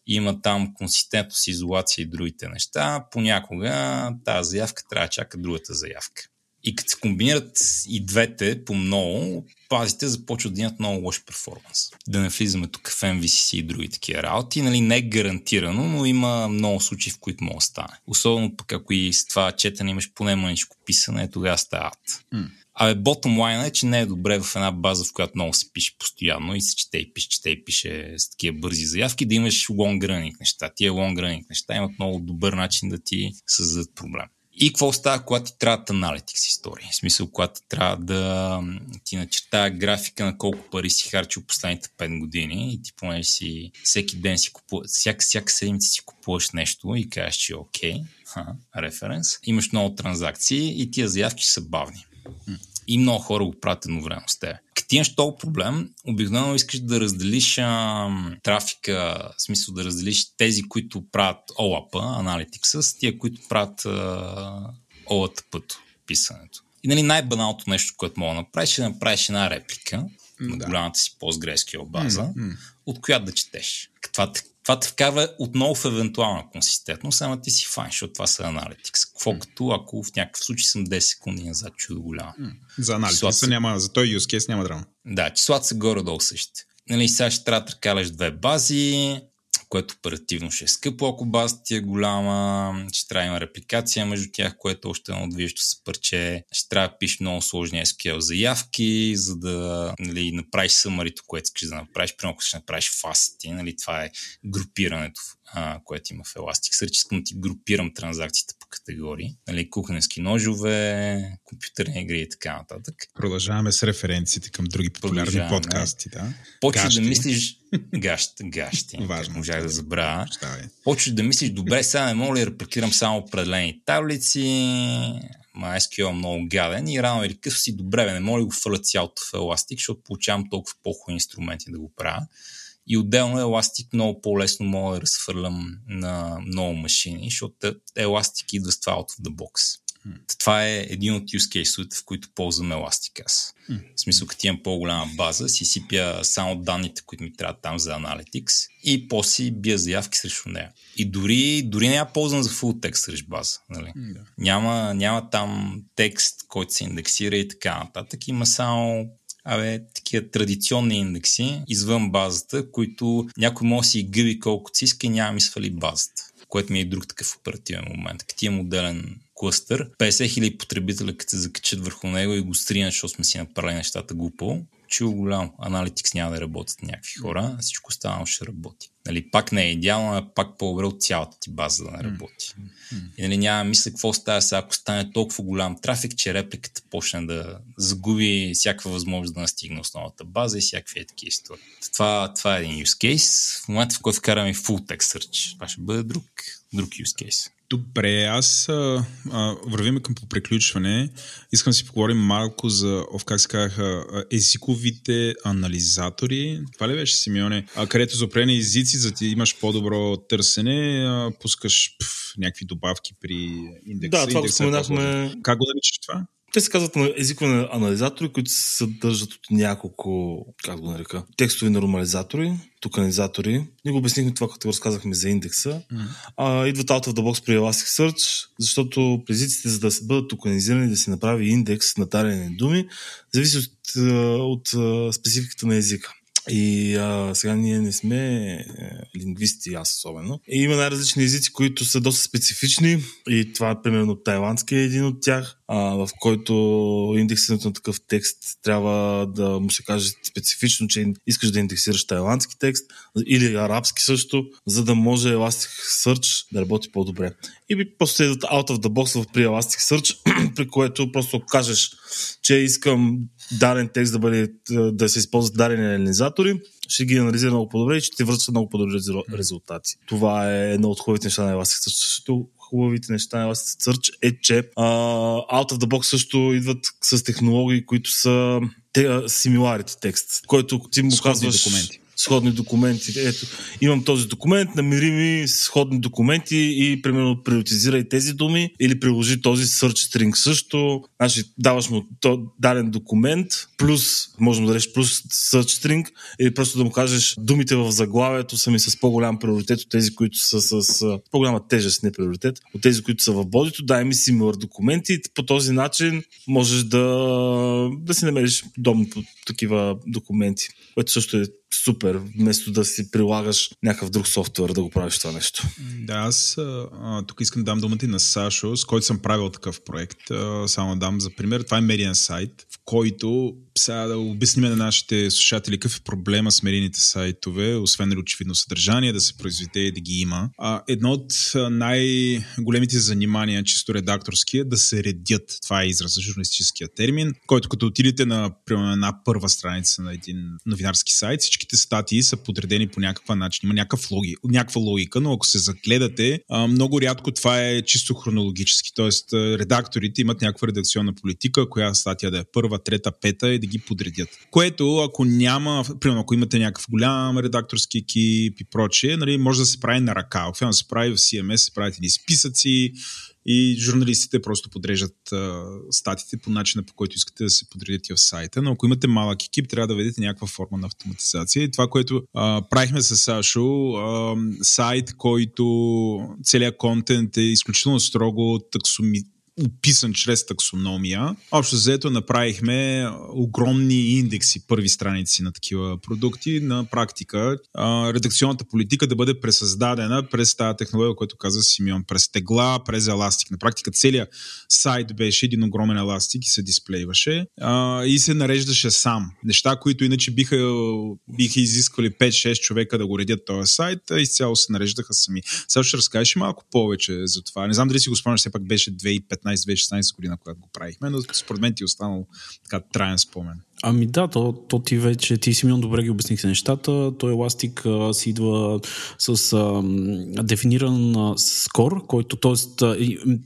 има там консистентност, изолация и другите неща, понякога тази заявка трябва да чака другата заявка. И като се комбинират и двете по много, базите започват да имат много лош перформанс. Да не влизаме тук в MVCC и други такива работи. Нали, не е гарантирано, но има много случаи, в които може да стане. Особено пък ако и с това четене имаш поне мъничко писане, тогава става ад. Mm. Абе, bottom line е, че не е добре в една база, в която много се пише постоянно и се чете и пише, чете и пише с такива бързи заявки, да имаш running неща. Тия running неща имат много добър начин да ти създадат проблем. И какво става, когато ти трябват аналитикс истории? В смисъл, когато трябва да ти начертая графика на колко пари си харчил последните 5 години и ти понеже си всеки ден си купуваш, всяка, всяка седмица си купуваш нещо и кажеш, че е окей, референс, имаш много транзакции и тия заявки са бавни. И много хора го правят едновременно с теб. Като имаш този проблем, обикновено искаш да разделиш а, трафика, в смисъл да разделиш тези, които правят OLAP, Analytics, с тия, които правят OLATP, писането. И нали, най-баналното нещо, което мога да направиш, е да направиш една реплика на голямата си PostgreSQL база, mm-hmm. от която да четеш. Това това те вкарва отново в евентуална консистентност, ама ти си файн, защото това са аналитикс. Какво mm. като ако в някакъв случай съм 10 секунди назад чудо голяма. Mm. За аналитикс са... няма, за този use case няма драма. Да, числата са горе-долу същите. Нали, сега ще трябва да тракаляш две бази, което оперативно ще е скъпо, ако базата ти е голяма, ще трябва да има репликация между тях, което още е едно движещо се парче, ще трябва да пишеш много сложни SQL заявки, за да нали, направиш съмарито, което искаш да направиш, примерно ако ще направиш фасти, нали, това е групирането а, което има в Elasticsearch. Искам да ти групирам транзакциите по категории. Нали, кухненски ножове, компютърни игри и така нататък. Продължаваме с референциите към други популярни подкасти. Да? Почваш да мислиш... Гащи, гащи. Важно. Можах да забравя. Почваш да мислиш, добре, сега не мога ли да репликирам само определени таблици, ма SQL е много гаден и рано или късно си добре, не мога ли го фърля цялото в Elastic, защото получавам толкова по-хубави инструменти да го правя. И отделно Elastic много по-лесно мога да разхвърлям на много машини, защото Elastic идва с това out of the box. Mm. Това е един от use case в които ползвам Elastic аз. Mm. В смисъл, като имам по-голяма база, си сипя само данните, които ми трябват там за Analytics и после бия заявки срещу нея. И дори, дори не я ползвам за full text срещу база. Нали? Mm. Няма, няма там текст, който се индексира и така нататък. Има само абе, такива традиционни индекси извън базата, които някой може да си гъби колкото си иска и няма ми свали базата, което ми е друг такъв оперативен момент. Като имам отделен клъстър, 50 000 потребителя, като се закачат върху него и го стринат, защото сме си направили нещата глупо, чул голям. Аналитикс няма да работят някакви хора, всичко останало ще работи. Нали, пак не е идеално, а пак по-добре от цялата ти база да не работи. И нали, няма мисля какво става сега, ако стане толкова голям трафик, че репликата почне да загуби всякаква възможност да настигне основната база и всякакви е такива истории. Това, това е един use case. В момента, в който вкараме full text search, това ще бъде друг, друг use case. Добре, аз а, а, вървиме към попреключване. Искам да си поговорим малко за, of, как се казаха, езиковите анализатори. Това ли беше, Симеоне? А, където за определени езици, за да имаш по-добро търсене, а, пускаш пъв, някакви добавки при индекса. Да, това го споменахме. Как го наричаш това? Те се казват на езикови анализатори, които се съдържат от няколко, как го нарека, текстови нормализатори, токанизатори. Ние го обяснихме това, като разказахме за индекса. Mm-hmm. А, идват out of the box при Elasticsearch, защото при езиците, за да бъдат токанизирани, да се направи индекс на дарени думи, зависи от, от, от спецификата на езика. И а, сега ние не сме е, лингвисти, аз особено. И има най-различни езици, които са доста специфични. И това, примерно, тайландски е един от тях, а, в който индексирането на такъв текст трябва да му се каже специфично, че искаш да индексираш тайландски текст или арабски също, за да може Elasticsearch да работи по-добре. И просто следват out of the box при Elasticsearch, при което просто кажеш, че искам даден текст да, бъде, да се използват дадени анализатори, ще ги анализира много по-добре и ще ти връчва много по-добри резултати. Това е едно от хубавите неща на Elasticsearch. Също хубавите неща на Elasticsearch е, че uh, out of the box също идват с технологии, които са те, similarity текст, който ти му казваш... документи сходни документи. Ето, имам този документ, намери ми сходни документи и примерно приоритизирай тези думи или приложи този search string също. Значи даваш му то, даден документ, плюс, може да дадеш плюс search string или просто да му кажеш думите в заглавието са ми с по-голям приоритет от тези, които са с, с по-голяма тежест, не приоритет, от тези, които са в бодито, дай ми similar документи. По този начин можеш да, да си намериш удобно такива документи, което също е супер, вместо да си прилагаш някакъв друг софтуер да го правиш това нещо. Да, аз тук искам да дам думата и на Сашо, с който съм правил такъв проект. Само дам за пример. Това е медиен сайт, в който сега да обясним на нашите слушатели какъв е проблема с медийните сайтове, освен нали, очевидно съдържание, да се произведе и да ги има. А, едно от най-големите занимания, чисто редакторски, е да се редят. Това е израз за журналистическия термин, който като отидете на примерно, една първа страница на един новинарски сайт, всичките статии са подредени по някаква начин. Има някакъв логи, някаква логика, но ако се загледате, много рядко това е чисто хронологически. Тоест, редакторите имат някаква редакционна политика, коя статия да е първа, трета, пета и да ги подредят. Което, ако няма, примерно, ако имате някакъв голям редакторски екип и прочее, нали, може да се прави на ръка. Ако се прави в CMS, се правят едни списъци, и журналистите просто подреждат а, статите по начина по който искате да се подредите в сайта. Но ако имате малък екип, трябва да ведете някаква форма на автоматизация. И това, което а, правихме с Сашо, а, сайт, който целият контент е изключително строго таксоми, описан чрез таксономия. Общо заето направихме огромни индекси, първи страници на такива продукти. На практика редакционната политика да бъде пресъздадена през тази технология, която каза Симеон, през тегла, през еластик. На практика целият сайт беше един огромен еластик и се дисплейваше и се нареждаше сам. Неща, които иначе биха, биха изисквали 5-6 човека да го редят този сайт, изцяло се нареждаха сами. Сега ще разкажеш малко повече за това. Не знам дали си го спомняш, все пак беше 2015 2015-2016 година, когато го правихме, но според мен ти е останал така траен спомен. Ами да, то, то ти вече, ти Симеон добре ги обяснихте нещата. Той еластик а, си идва с а, дефиниран а, скор, който, т.е.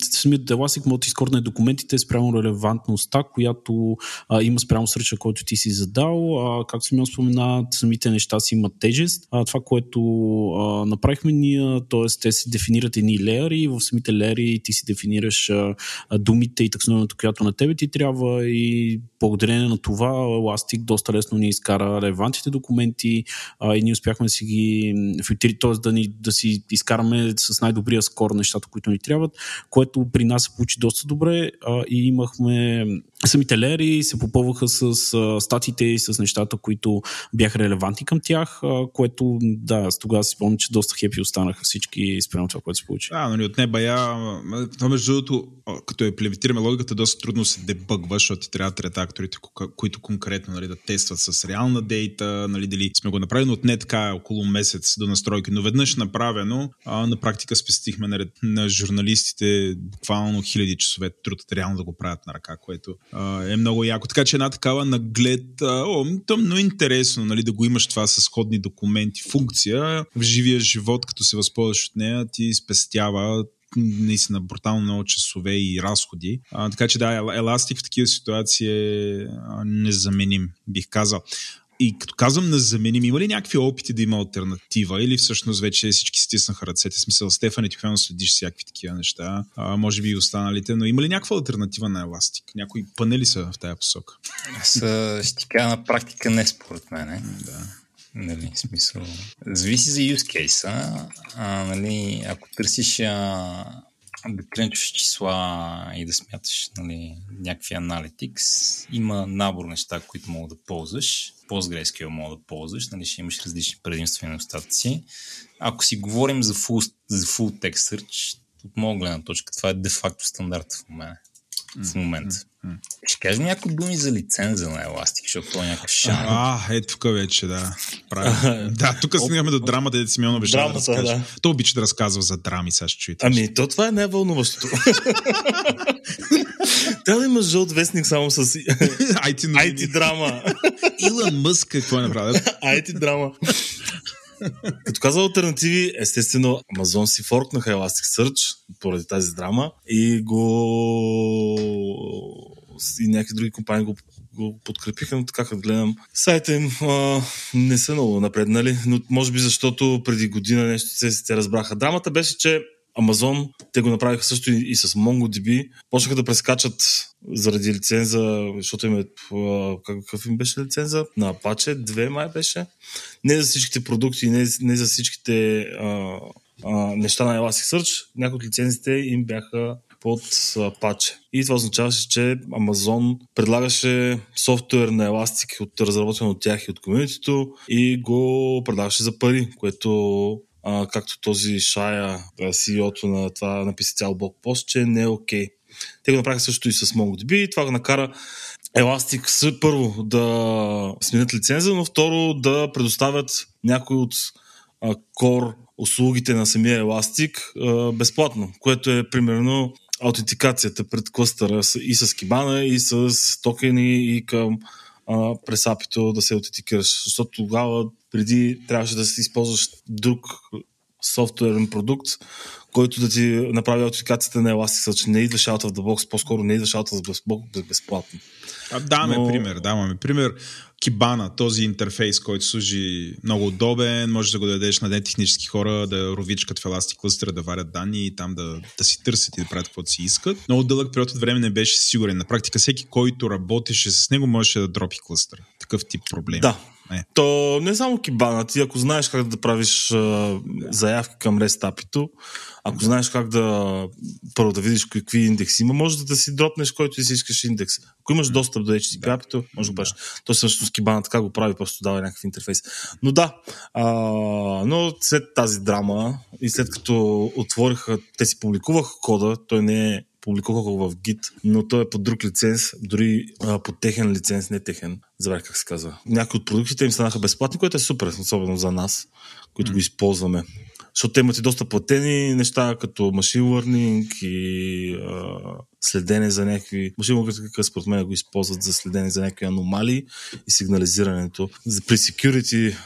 самият еластик може да изкорне документите спрямо релевантността, която а, има спрямо сръча, който ти си задал. А, както Симеон спомена, самите неща си имат тежест. А, това, което а, направихме ние, т.е. те си дефинират едни леери в самите леери ти си дефинираш а, думите и таксономията, която на тебе ти трябва и благодарение на това Elastic доста лесно ни изкара релевантните документи а, и ние успяхме да си ги филтри, т.е. Да, ни, да си изкараме с най-добрия скор нещата, които ни трябват, което при нас се получи доста добре а, и имахме самите лери се попълваха с а, статите и с нещата, които бяха релевантни към тях, а, което да, тогава си спомням, че доста хепи останаха всички спрямо това, което се получи. А, нали от неба я, това между другото, като я плевитираме логиката, доста трудно се дебъгва, защото ти трябва редакторите, които конкретно нали, да тестват с реална дейта, нали, дали сме го направили, но от не така около месец до настройки, но веднъж направено, а, на практика спестихме на, на журналистите буквално хиляди часове труд реално да го правят на ръка, което е много яко. Така че една такава наглед, а, о, тъмно интересно, нали, да го имаш това с сходни документи, функция в живия живот, като се възползваш от нея, ти спестява наистина брутално много часове и разходи. А, така че да, еластик в такива ситуации е незаменим, бих казал. И като казвам незаменим, има ли някакви опити да има альтернатива или всъщност вече всички стиснаха ръцете? Смисъл, Стефан, ти следиш всякакви такива неща, а, може би и останалите, но има ли някаква альтернатива на Еластик? Някои панели са в тази посока? Аз ще ти кажа на практика не според мен. Да. Нали, смисъл. Зависи за use case. А, нали, ако търсиш а, крънчваш числа и да смяташ нали, някакви аналитикс. Има набор неща, които мога да ползваш. PostgreSQL мога да ползваш, нали, ще имаш различни предимства и недостатъци. Ако си говорим за full, за full text search, от моя гледна точка, това е де-факто стандарт в момента. В момента. Ще кажем някои думи за лиценза на Elastic, защото това е някакъв шан. А, е, тук вече, да. Правильно. да, тук стигаме до драмата, дете Симеон обича да разкаже. Да. Той обича да разказва за драми, сега ще чуете. Ами, то това е най-вълнуващото. Трябва да има жълт вестник само с IT, IT драма. Илон Мъск какво е направил? IT драма. Като каза альтернативи, естествено, Amazon си форкнаха Elasticsearch поради тази драма и го и някакви други компании го, го подкрепиха, но така като гледам сайта им а, не са много напреднали, но може би защото преди година нещо се, те разбраха. Драмата беше, че Амазон, те го направиха също и, и с MongoDB, почнаха да прескачат заради лиценза, защото им е, какъв им беше лиценза? На Apache 2 май беше. Не за всичките продукти, не, не за всичките а, а, неща на Elasticsearch, някои от лицензите им бяха под Apache. И това означаваше, че Amazon предлагаше софтуер на Elastic, от, разработен от тях и от комьюнитито и го предлагаше за пари, което а, както този Шая, CEO-то на това написа цял блокпост, че не е окей. Okay. Те го направиха също и с MongoDB това го накара Elastic първо да сменят лиценза, но второ да предоставят някои от core услугите на самия Elastic безплатно, което е примерно аутентикацията пред клъстъра и с кибана, и с токени, и към а, през апито да се аутентикираш. Защото тогава преди трябваше да си използваш друг софтуерен продукт, който да ти направи аутентикацията на Elasticsearch. Не идваш out of the box, по-скоро не идваш out of the box безплатно. А, даваме Но... пример, даваме пример. Кибана, този интерфейс, който служи много удобен, може да го дадеш на технически хора да ровичкат в Elastic Cluster, да варят данни и там да, да си търсят и да правят каквото си искат. Много дълъг период от време не беше сигурен. На практика всеки, който работеше с него, можеше да дропи клъстър. Такъв тип проблем. Да, не. То не само кибана, ти ако знаеш как да правиш а, заявки към рестапито, ако знаеш как да първо да видиш какви индекси има, може да си дропнеш който си искаш индекс. Ако имаш достъп до HTTP API, може да правиш. То също с кибана така го прави, просто дава някакъв интерфейс. Но да, а, но след тази драма и след като отвориха, те си публикуваха кода, той не е публикуваха го в Git, но той е под друг лиценз, дори а, под техен лиценз, не техен. Забравя как се казва. Някои от продуктите им станаха безплатни, което е супер, особено за нас, които mm. го използваме. Защото те имат и доста платени неща, като machine learning и а, следене за някакви... Machine learning, според мен го използват за следене за някакви аномалии и сигнализирането. При security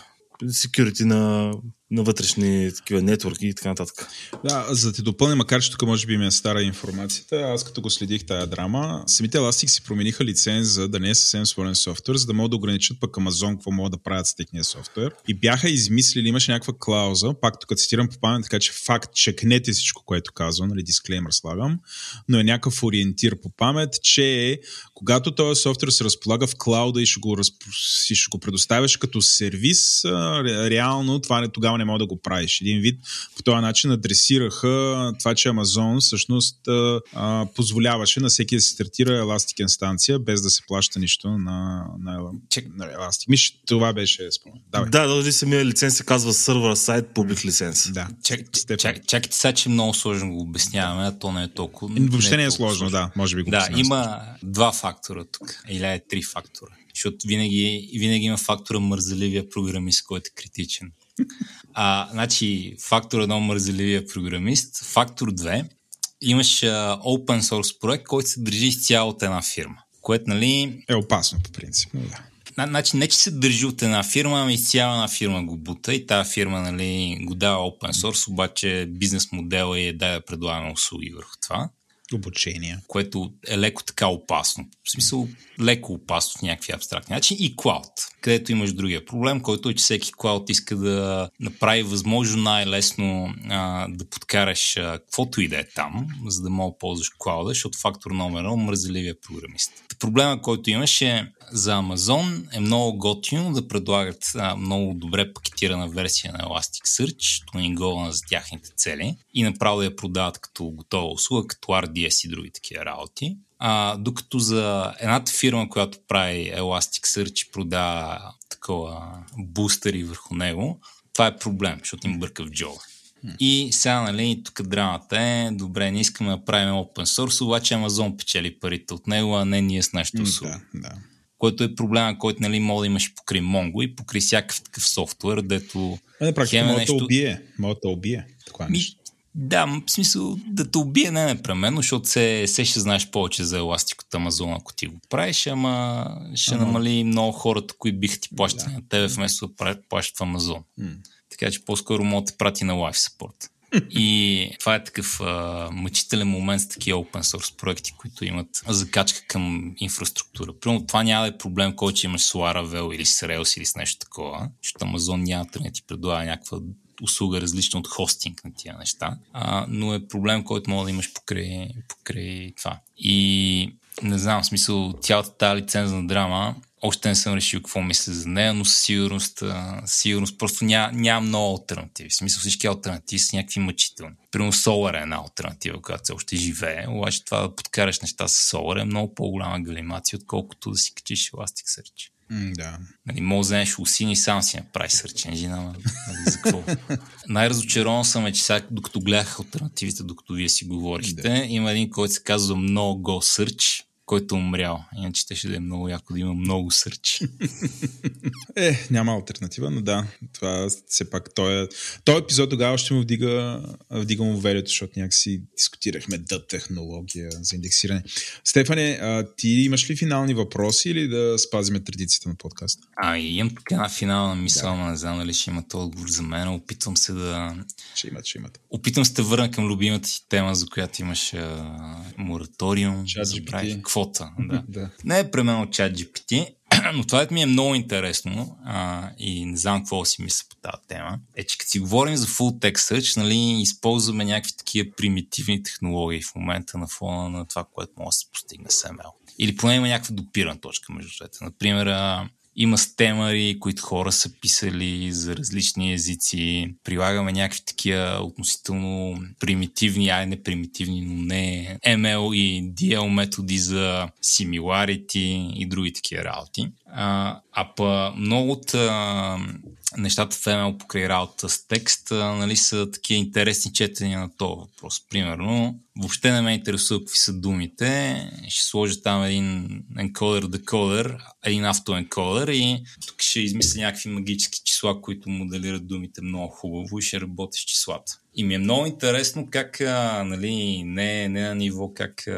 security на, на вътрешни такива нетворки и така нататък. Да, за да те допълня, макар че тук може би ми е стара информацията, аз като го следих тая драма, самите Elastic си промениха лиценз за да не е съвсем свободен софтуер, за да могат да ограничат пък Amazon какво могат да правят с техния софтуер. И бяха измислили, имаше някаква клауза, пак тук цитирам по памет, така че факт, чекнете всичко, което казвам, нали, дисклеймер слагам, но е някакъв ориентир по памет, че когато този софтуер се разполага в клауда и ще го, разп... и ще го предоставяш като сервис, реално това не, тогава не мога да го правиш. Един вид по този начин адресираха това, че Amazon всъщност а, позволяваше на всеки да си стартира Elastic инстанция, без да се плаща нищо на, на, на Elastic. Миш, това беше спомен. Давай. Да, дори самия лиценз се казва сервер сайт публик лиценз. Да. Чакайте, чак, чак, сега, че много сложно го обясняваме, а то не е толкова. Въобще не е, е сложно, сложно, да. Може би го Да, има два фактора тук. Или е три фактора. Защото винаги, винаги има фактора мързаливия програмист, който е критичен. А, значи, фактор едно мързаливия програмист. Фактор 2 имаш а, open source проект, който се държи изцяло от една фирма. Което, нали... Е опасно, по принцип. Да. Значи не, че се държи от една фирма, ами изцяло една фирма го бута и тази фирма нали, го дава open source, обаче бизнес модела е да предлагаме услуги върху това обучение. Което е леко така опасно. В смисъл, леко опасно в някакви абстрактни начини. И клауд. където имаш другия проблем, който е, че всеки клауд иска да направи възможно най-лесно а, да подкараш а, каквото и да е там, за да мога да ползваш клауда, защото фактор номер едно мързеливия програмист. Проблема, който имаше за Amazon е много готино да предлагат а, много добре пакетирана версия на Elasticsearch, тунингована за тяхните цели и направо да я продават като готова услуга, като RDS и други такива работи. А, докато за едната фирма, която прави Elasticsearch и продава такова бустери върху него, това е проблем, защото им бърка в джоба. И сега, нали, тук драмата е, добре, не искаме да правим open source, обаче Amazon печели парите от него, а не ние с нашото услуга. Да, да. Който е проблема, който нали, мога да имаш покрай Mongo и покрай всякакъв такъв софтуер, дето... А, не, практика, е може да нещо- убие. Може да убие. Такова Ми, нещо. да, в смисъл да те убие не непременно, защото се, се ще знаеш повече за еластик от Амазон, ако ти го правиш, ама ще Ага. намали много хората, които биха ти плащали на тебе, вместо да плащат в Амазон. М. Така че по-скоро мога да те прати на лайф support. И това е такъв а, мъчителен момент с такива open source проекти, които имат закачка към инфраструктура. Примерно това няма да е проблем, който че имаш с Laravel или с Rails или с нещо такова, защото Amazon няма да ти предлага някаква услуга различна от хостинг на тия неща, а, но е проблем, който може да имаш покрай, покрай това. И не знам, в смисъл, цялата тази лицензна драма, още не съм решил какво мисля за нея, но със сигурност, сигурност просто няма, няма много альтернативи. В смисъл всички альтернативи са някакви мъчителни. Примерно Solar е една альтернатива, която все още живее, обаче това да подкараш неща с Solar е много по-голяма галимация, отколкото да си качиш Elasticsearch. М, Да. Нали, може да вземеш усини и сам си направи search engine, ама нали, за какво? Най-разочарован съм е, че сега, докато гледах альтернативите, докато вие си говорихте, да. има един, който се казва много Go Search, който е умрял. Иначе ще да е много яко да има много search. Е, няма альтернатива, но да, това все пак той, той епизод тогава ще му вдига, вдига му верието, защото някакси дискутирахме дъб технология за индексиране. Стефане, а, ти имаш ли финални въпроси или да спазиме традицията на подкаст? А, имам така една финална мисъл, но не знам дали ще имате отговор за мен. Опитвам се да... Ще имат, ще имат. Опитвам се да върна към любимата ти тема, за която имаш а, мораториум. ChatGPT. забравих, Квота, да. Да. Не е пременно чат GPT, но това ми е много интересно а, и не знам какво си мисля по тази тема. Е, че като си говорим за full text search, нали, използваме някакви такива примитивни технологии в момента на фона на това, което може да се постигне с ML. Или поне има някаква допирана точка между двете. Например, има стемари, които хора са писали за различни езици. Прилагаме някакви такива относително примитивни, ай не примитивни, но не ML и DL методи за similarity и други такива работи. А, а па много от нещата в ML покрай работа с текст нали, са такива интересни четения на този въпрос. Примерно, въобще не ме интересува какви са думите. Ще сложа там един енкодер-декодер, един автоенкодер и тук ще измисля някакви магически числа, които моделират думите много хубаво и ще работи с числата. И ми е много интересно как, нали, не, не на ниво как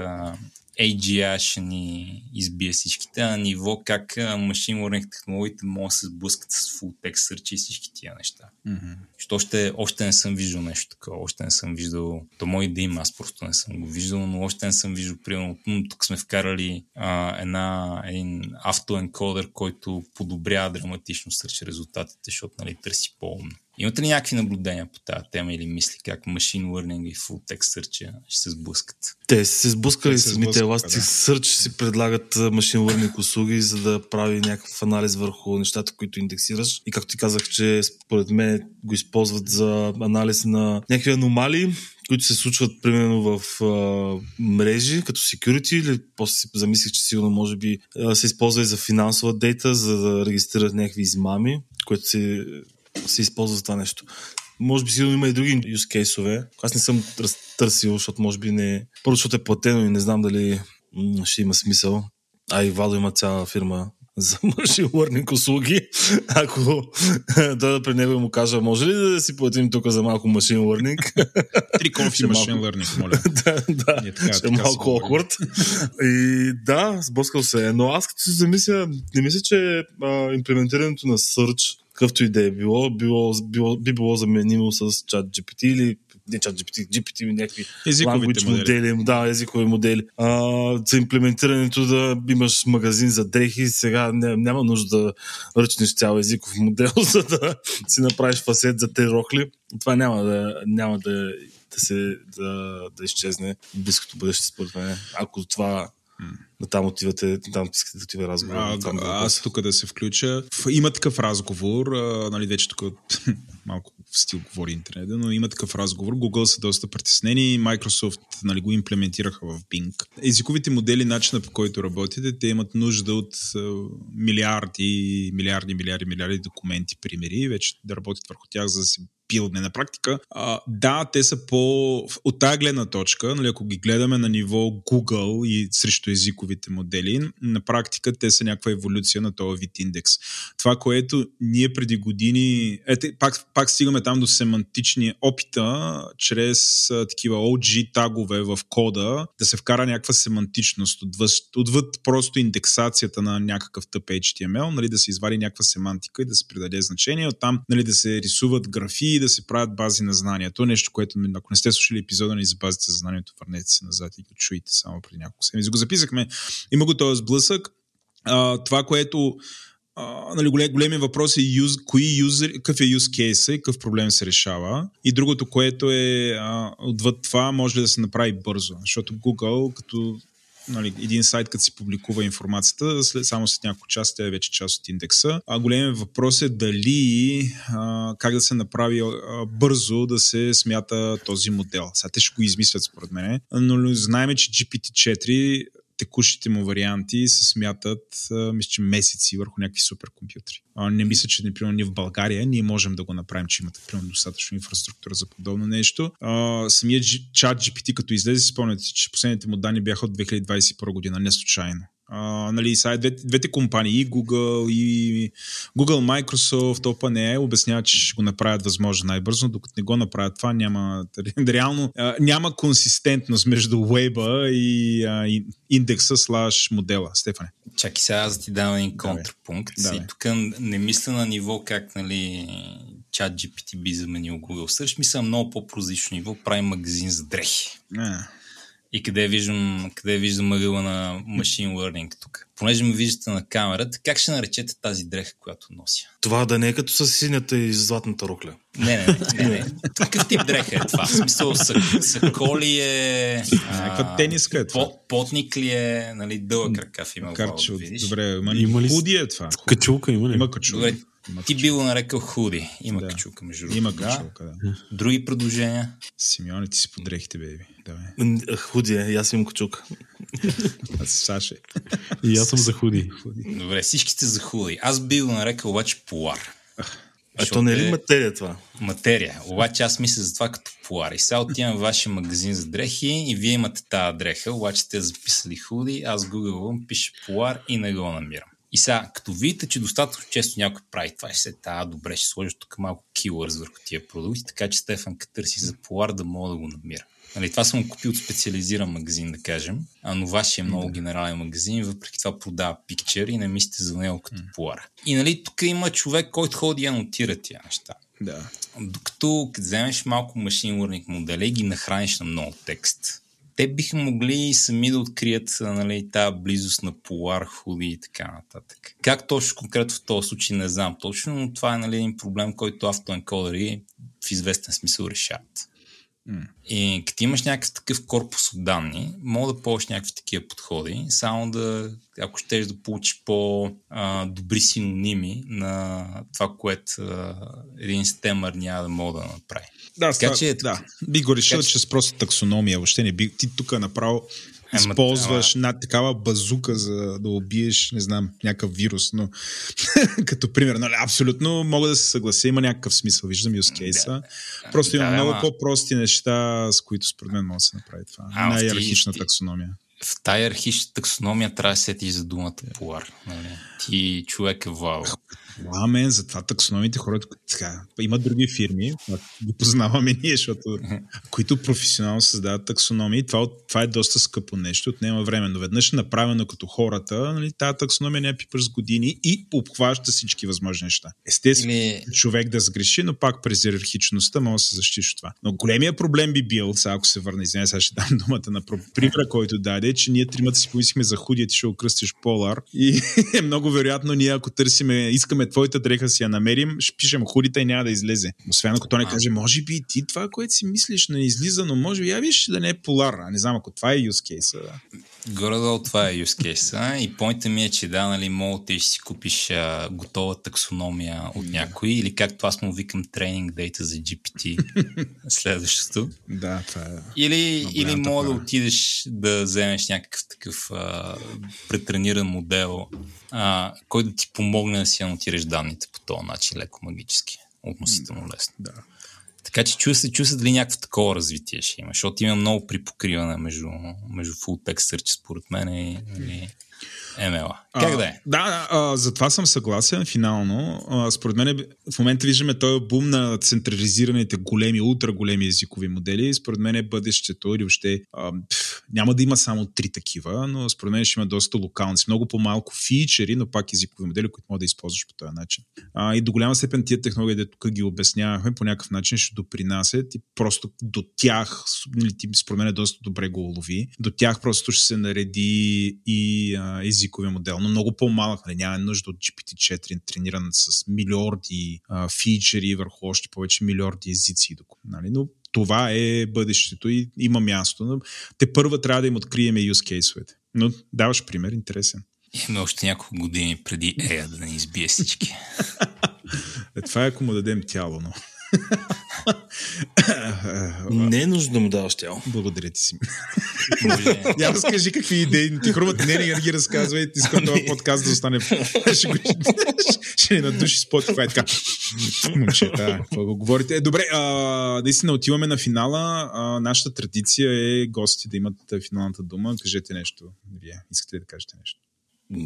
AGI ще ни избие всичките, а ниво как машин learning технологиите могат да се сблъскат с full text search и всички тия неща. Mm-hmm. Защото още, още не съм виждал нещо такова, още не съм виждал, то може да има, аз просто не съм го виждал, но още не съм виждал, примерно, тук сме вкарали а, една, един автоенкодер, който подобрява драматично сърч резултатите, защото нали, търси по-умно. Имате ли някакви наблюдения по тази тема или мисли как машин learning и full text search ще се сблъскат? Те са се сблъскали се самите сблъскаха, Elasticsearch, си предлагат машин learning услуги, за да прави някакъв анализ върху нещата, които индексираш. И както ти казах, че според мен го използват за анализ на някакви аномалии, които се случват примерно в а, мрежи, като security, или после си замислих, че сигурно може би а, се използва и за финансова дейта, за да регистрират някакви измами, което се, се използва за това нещо. Може би сигурно има и други use case-ове. Аз не съм търсил, защото може би не... Първо, защото е платено и не знам дали ще има смисъл. А и Вадо има цяла фирма за машин learning услуги. Ако дойда при него и му кажа, може ли да си платим тук за малко машин learning? Три конфи машин learning, моля. да, да. Така- ще така малко си awkward. И да, сблъскал се. Но аз като се замисля, не мисля, че а, имплементирането на Search, какъвто и да е било, било, било, би било заменимо с чат GPT или не чат GPT, GPT някакви Езиковите модели. модели, да, езикови модели. А, за имплементирането да имаш магазин за дрехи, сега не, няма нужда да ръчнеш цял езиков модел, за да си направиш фасет за те рохли. Това няма да, няма да, да, се, да, да изчезне в близкото бъдеще, според мен. Ако това на там отивате, там искате да отива разговор. А, там да аз тук да се включа. Има такъв разговор, а, нали, вече тук малко в стил говори интернет, но има такъв разговор. Google са доста притеснени, Microsoft нали, го имплементираха в Bing. Езиковите модели, начина по който работите, те имат нужда от милиарди, милиарди, милиарди, милиарди документи, примери, вече да работят върху тях, за да се билдне на практика. А, да, те са по... От тази гледна точка, нали, ако ги гледаме на ниво Google и срещу езиковите модели, на практика те са някаква еволюция на този вид индекс. Това, което ние преди години... Ете, пак, пак стигаме там до семантични опита, чрез а, такива OG тагове в кода, да се вкара някаква семантичност отвъд, отвъд просто индексацията на някакъв тъп HTML, нали, да се извади някаква семантика и да се придаде значение, оттам нали, да се рисуват графи и да се правят бази на знанието. Нещо, което, ако не сте слушали епизода ни за базите за знанието, върнете се назад и го чуете само преди няколко седмици. Го записахме. Има го този сблъсък. А, това, което а, нали, голем, въпрос е юз, кои юзер, какъв е use case и какъв проблем се решава. И другото, което е а, отвъд това, може ли да се направи бързо. Защото Google, като нали, един сайт, като си публикува информацията, след, само след няколко часа тя е вече част от индекса. А големият въпрос е дали а, как да се направи а, бързо да се смята този модел. Сега те ще го измислят според мен, но знаем, че GPT-4 текущите му варианти се смятат, мисля, че месеци върху някакви суперкомпютри. Не мисля, че, например, ние в България ние можем да го направим, че имате, примерно, достатъчно инфраструктура за подобно нещо. А, самият чат GPT, като излезе, спомняте, че последните му данни бяха от 2021 година, не случайно. Нали, сега двете, двете компании, Google, и Google, Microsoft, OpenAI обясняват, че ще го направят възможно най-бързо, докато не го направят това, няма, реално няма консистентност между веба и, uh, и индекса слаш модела. Стефане. Чакай сега аз да ти дам един Давай. контрапункт. Давай. И тук не мисля на ниво как нали, чат GPT би заменил Google Search. Мисля много по-прозично ниво. Прави магазин за дрехи. А, И къде виждам, къде виждам мъгъла на Machine Learning тук. Понеже ме виждате на камерата, как ще наречете тази дреха, която нося? Това да не е като с синята и златната рокля. Не, не, не, не. Какъв тип дреха е това? В смисъл, са, сако ли е... някаква тениска е това. по- Потник ли е, нали, дълъг ръкав има Макар, Вал, че да видиш. добре, има, Има ли худи е това. Качулка има ли? Има качулка. Добре, Има ти би го нарекал худи. Има Да. качулка, между другото. Има да. качулка, да. Други предложения? Симеоне, ти си подрехите, бейби. Давай. Худи е, аз имам качук. Аз Саше. И аз съм за худи. Добре, всички сте за худи. Аз би го нарекал обаче полар. А то не е ли материя това? материя. Обаче аз мисля за това като полар. И сега отивам в вашия магазин за дрехи и вие имате тази дреха, обаче сте записали худи, аз гугълвам, пише полар и не го намирам. И сега, като видите, че достатъчно често някой прави това, ще се тая, добре, ще сложа тук малко keywords върху тия продукти, така че Стефан като търси за полар да мога да го намира. Нали, това съм купил от специализиран магазин, да кажем, а но вашия е много генерален магазин, въпреки това продава пикчер и не мислите за него като полар. И нали, тук има човек, който ходи и анотира тия неща. Да. Докато като вземеш малко машин learning модели ги нахраниш на много текст, те биха могли сами да открият нали, тази близост на полар, худи и така нататък. Как точно конкретно в този случай не знам точно, но това е нали, един проблем, който автоенкодери в известен смисъл решават. И като имаш някакъв такъв корпус от данни, мога да ползваш някакви такива подходи, само да, ако щеш да получиш по-добри синоними на това, което един стемър няма да мога да направи. Да, Така че- че, да. Би го решил така че- чрез просто таксономия. Въобще не би. Ти тук направо използваш над такава базука, за да убиеш, не знам, някакъв вирус, но като пример, нали, абсолютно мога да се съглася, има някакъв смисъл, виждам use case Просто има Да, много ама- по-прости неща, с които според мен може да се направи това. А, Най-иерархична ти- таксономия. В тая архична таксономия трябва да сетиш за думата полар. Нали? Ти човек е Владо. А, мен, затова таксономите хората, така, има други фирми, ги познаваме ние, защото, които професионално създават таксономии. Това, това е доста скъпо нещо, отнема време, но веднъж е направено като хората, нали, тази таксономия не е пипаш с години и обхваща всички възможни неща. Естествено, Или... човек да сгреши, но пак през иерархичността може да се защитиш от това. Но големия проблем би бил, сега ако се върна, извиня, сега ще дам думата на примера, който даде, че ние тримата си помислихме за худия ти ще окръстиш Полар и е много вероятно ние, ако търсиме, искаме твоята дреха си я намерим, ще пишем худите и няма да излезе. Освен ако той не каже, може би ти това, което си мислиш, не излиза, но може би я виж да не е Полар. А не знам, ако това е use case. Да. Горе-долу това е use case. И поинта ми е, че да, нали, мога да си купиш а, готова таксономия от някой или както аз му викам тренинг дейта за GPT следващото. Да, това е. Или, или мога да отидеш да вземеш някакъв такъв а, претрениран модел, а, който да ти помогне да си анотираш данните по този начин, леко магически. Относително лесно. Да. Така че чува се, чува се дали някакво такова развитие ще има, защото има много припокриване между, между full text search според мен и, и ML. Как да е? Да, а, за това съм съгласен финално. А, според мен в момента виждаме този бум на централизираните големи, ултра големи езикови модели. Според мен е бъдещето или въобще а, пф, няма да има само три такива, но според мен ще има доста локални, с много по-малко фичери, но пак езикови модели, които може да използваш по този начин. А, и до голяма степен тия технологии, де тук ги обяснявахме, по някакъв начин ще допринасят и просто до тях, нали, ти според мен е доста добре го улови, до тях просто ще се нареди и а, езиковия модел но много по-малък. Нали? Няма нужда от GPT-4 трениран с милиорди а, фичери върху още повече милиорди езици. Нали? Но това е бъдещето и има място. Но те първа трябва да им откриеме use case Но даваш пример, интересен. Имаме още няколко години преди Ея да ни избие всички. е, това е ако му дадем тяло, но... Не е нужно да му даваш тяло. Благодаря ти си. Я разкажи какви идеи ти хрумат. Не, не ги разказвай. Ти искам това подкаст да остане. ще, го, ще надуши Spotify. Така. Момчета, какво го говорите? Е, добре, а, наистина отиваме на финала. А, нашата традиция е гости да имат финалната дума. Кажете нещо. Вие искате ли да кажете нещо?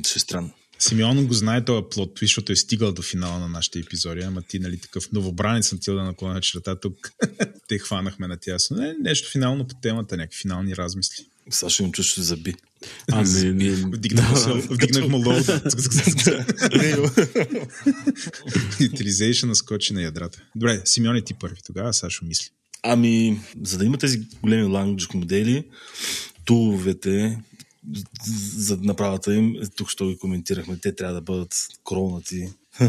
Ще е странно. Симеон го знае този плод, защото е стигал до финала на нашите епизоди, ама ти, нали, такъв новобранец на да наклона черта тук. Те хванахме на тясно. Не, нещо финално по темата, някакви финални размисли. Сашо им чуш заби. А, не, не. Вдигнах, да, вдигнах му лоу. Utilization скочи на ядрата. Добре, Симеон е ти първи тогава, Сашо мисли. Ами, за да има тези големи language модели, туловете, за направата им, тук ще ги коментирахме, те трябва да бъдат кронати.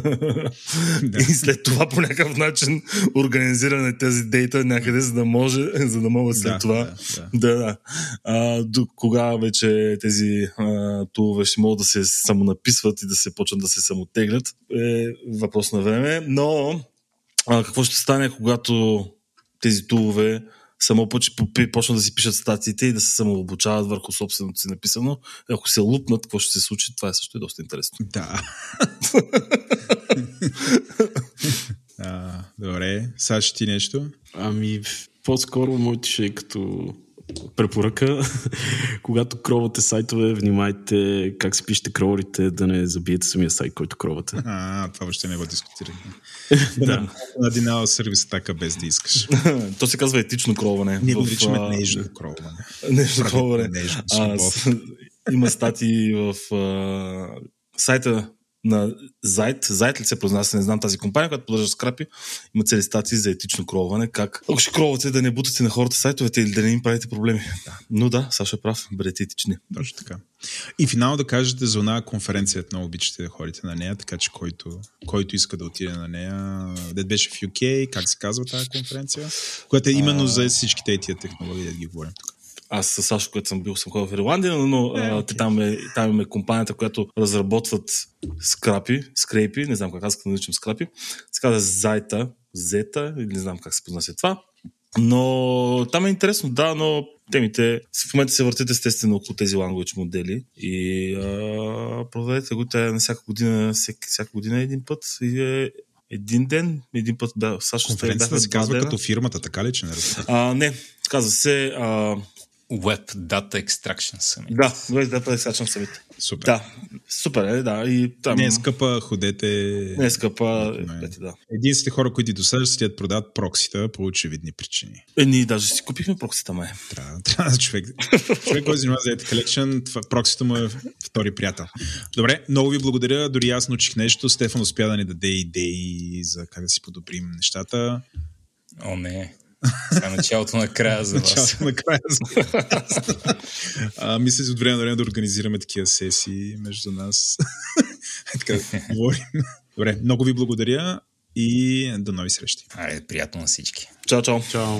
да. И след това по някакъв начин организиране тези дейта някъде, за да може, за да могат след да, това да, да. да, А, до кога вече тези а, тулове ще могат да се самонаписват и да се почнат да се самотеглят, е въпрос на време. Но а, какво ще стане, когато тези тулове само почнат да си пишат статиите и да се самообучават върху собственото си написано. Ако се лупнат, какво ще се случи, това е също е доста интересно. Да. а, добре, Саш, ти нещо? Ами, по-скоро моите ще е като препоръка. Когато кровате сайтове, внимайте как си пишете кроворите, да не забиете самия сайт, който кровате. А, това въобще не го дискутирахме. да. На динал сервис така без да искаш. То се казва етично кроване. Ние го наричаме нежно кроване. Нежно кроване. Нежно, има статии в а, сайта на Зайт. Зайт ли се произнася, не знам тази компания, която поддържа скрапи, има цели статии за етично кроване, как ако ще кровате да не бутате на хората сайтовете или да не им правите проблеми. Да. Но да, Саша е прав, бъдете етични. Точно така. И финално да кажете за една конференция, много обичате да ходите на нея, така че който, който иска да отиде на нея, да беше в UK, как се казва тази конференция, която е именно а... за всичките тия технологии, да ги говорим тук аз с Сашо, който съм бил, съм ходил в Ирландия, но е, okay. там, е, там имаме компанията, която разработват скрапи, скрепи, не знам как аз да наричам скрапи. Се казва Зайта, Зета, или не знам как се произнася това. Но там е интересно, да, но темите в момента се въртят естествено около тези language модели и проведете го, тя е на всяка година, всяка, всяка година един път и е един ден, един път да, САЩ Конференцията се казва като фирмата, така ли, че не а, Не, казва се а, Web Data Extraction Summit. Да, Web Data Extraction Summit. Супер. Да. Супер е, да. И там... Не е скъпа, ходете. Не е скъпа. Ети, да. Единствените хора, които ти досаждат, да продават проксита по очевидни причини. Е, ние даже си купихме проксита, май. Трябва, трябва човек. човек, който занимава за Collection, проксита му е втори приятел. Добре, много ви благодаря. Дори аз научих нещо. Стефан успя да ни даде идеи за как да си подобрим нещата. О, не. Е началото на края за вас. Началото на края. а, мисля си от време на време да организираме такива сесии между нас. Е, така да говорим. Добре, много ви благодаря и до нови срещи. Айде, приятно на всички. Чао, чао. Чао!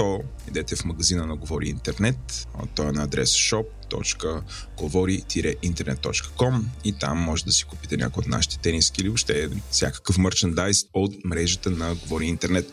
то идете в магазина на Говори Интернет. Той е на адрес shop.govori-internet.com и там може да си купите някои от нашите тениски или въобще всякакъв мерчендайз от мрежата на Говори Интернет.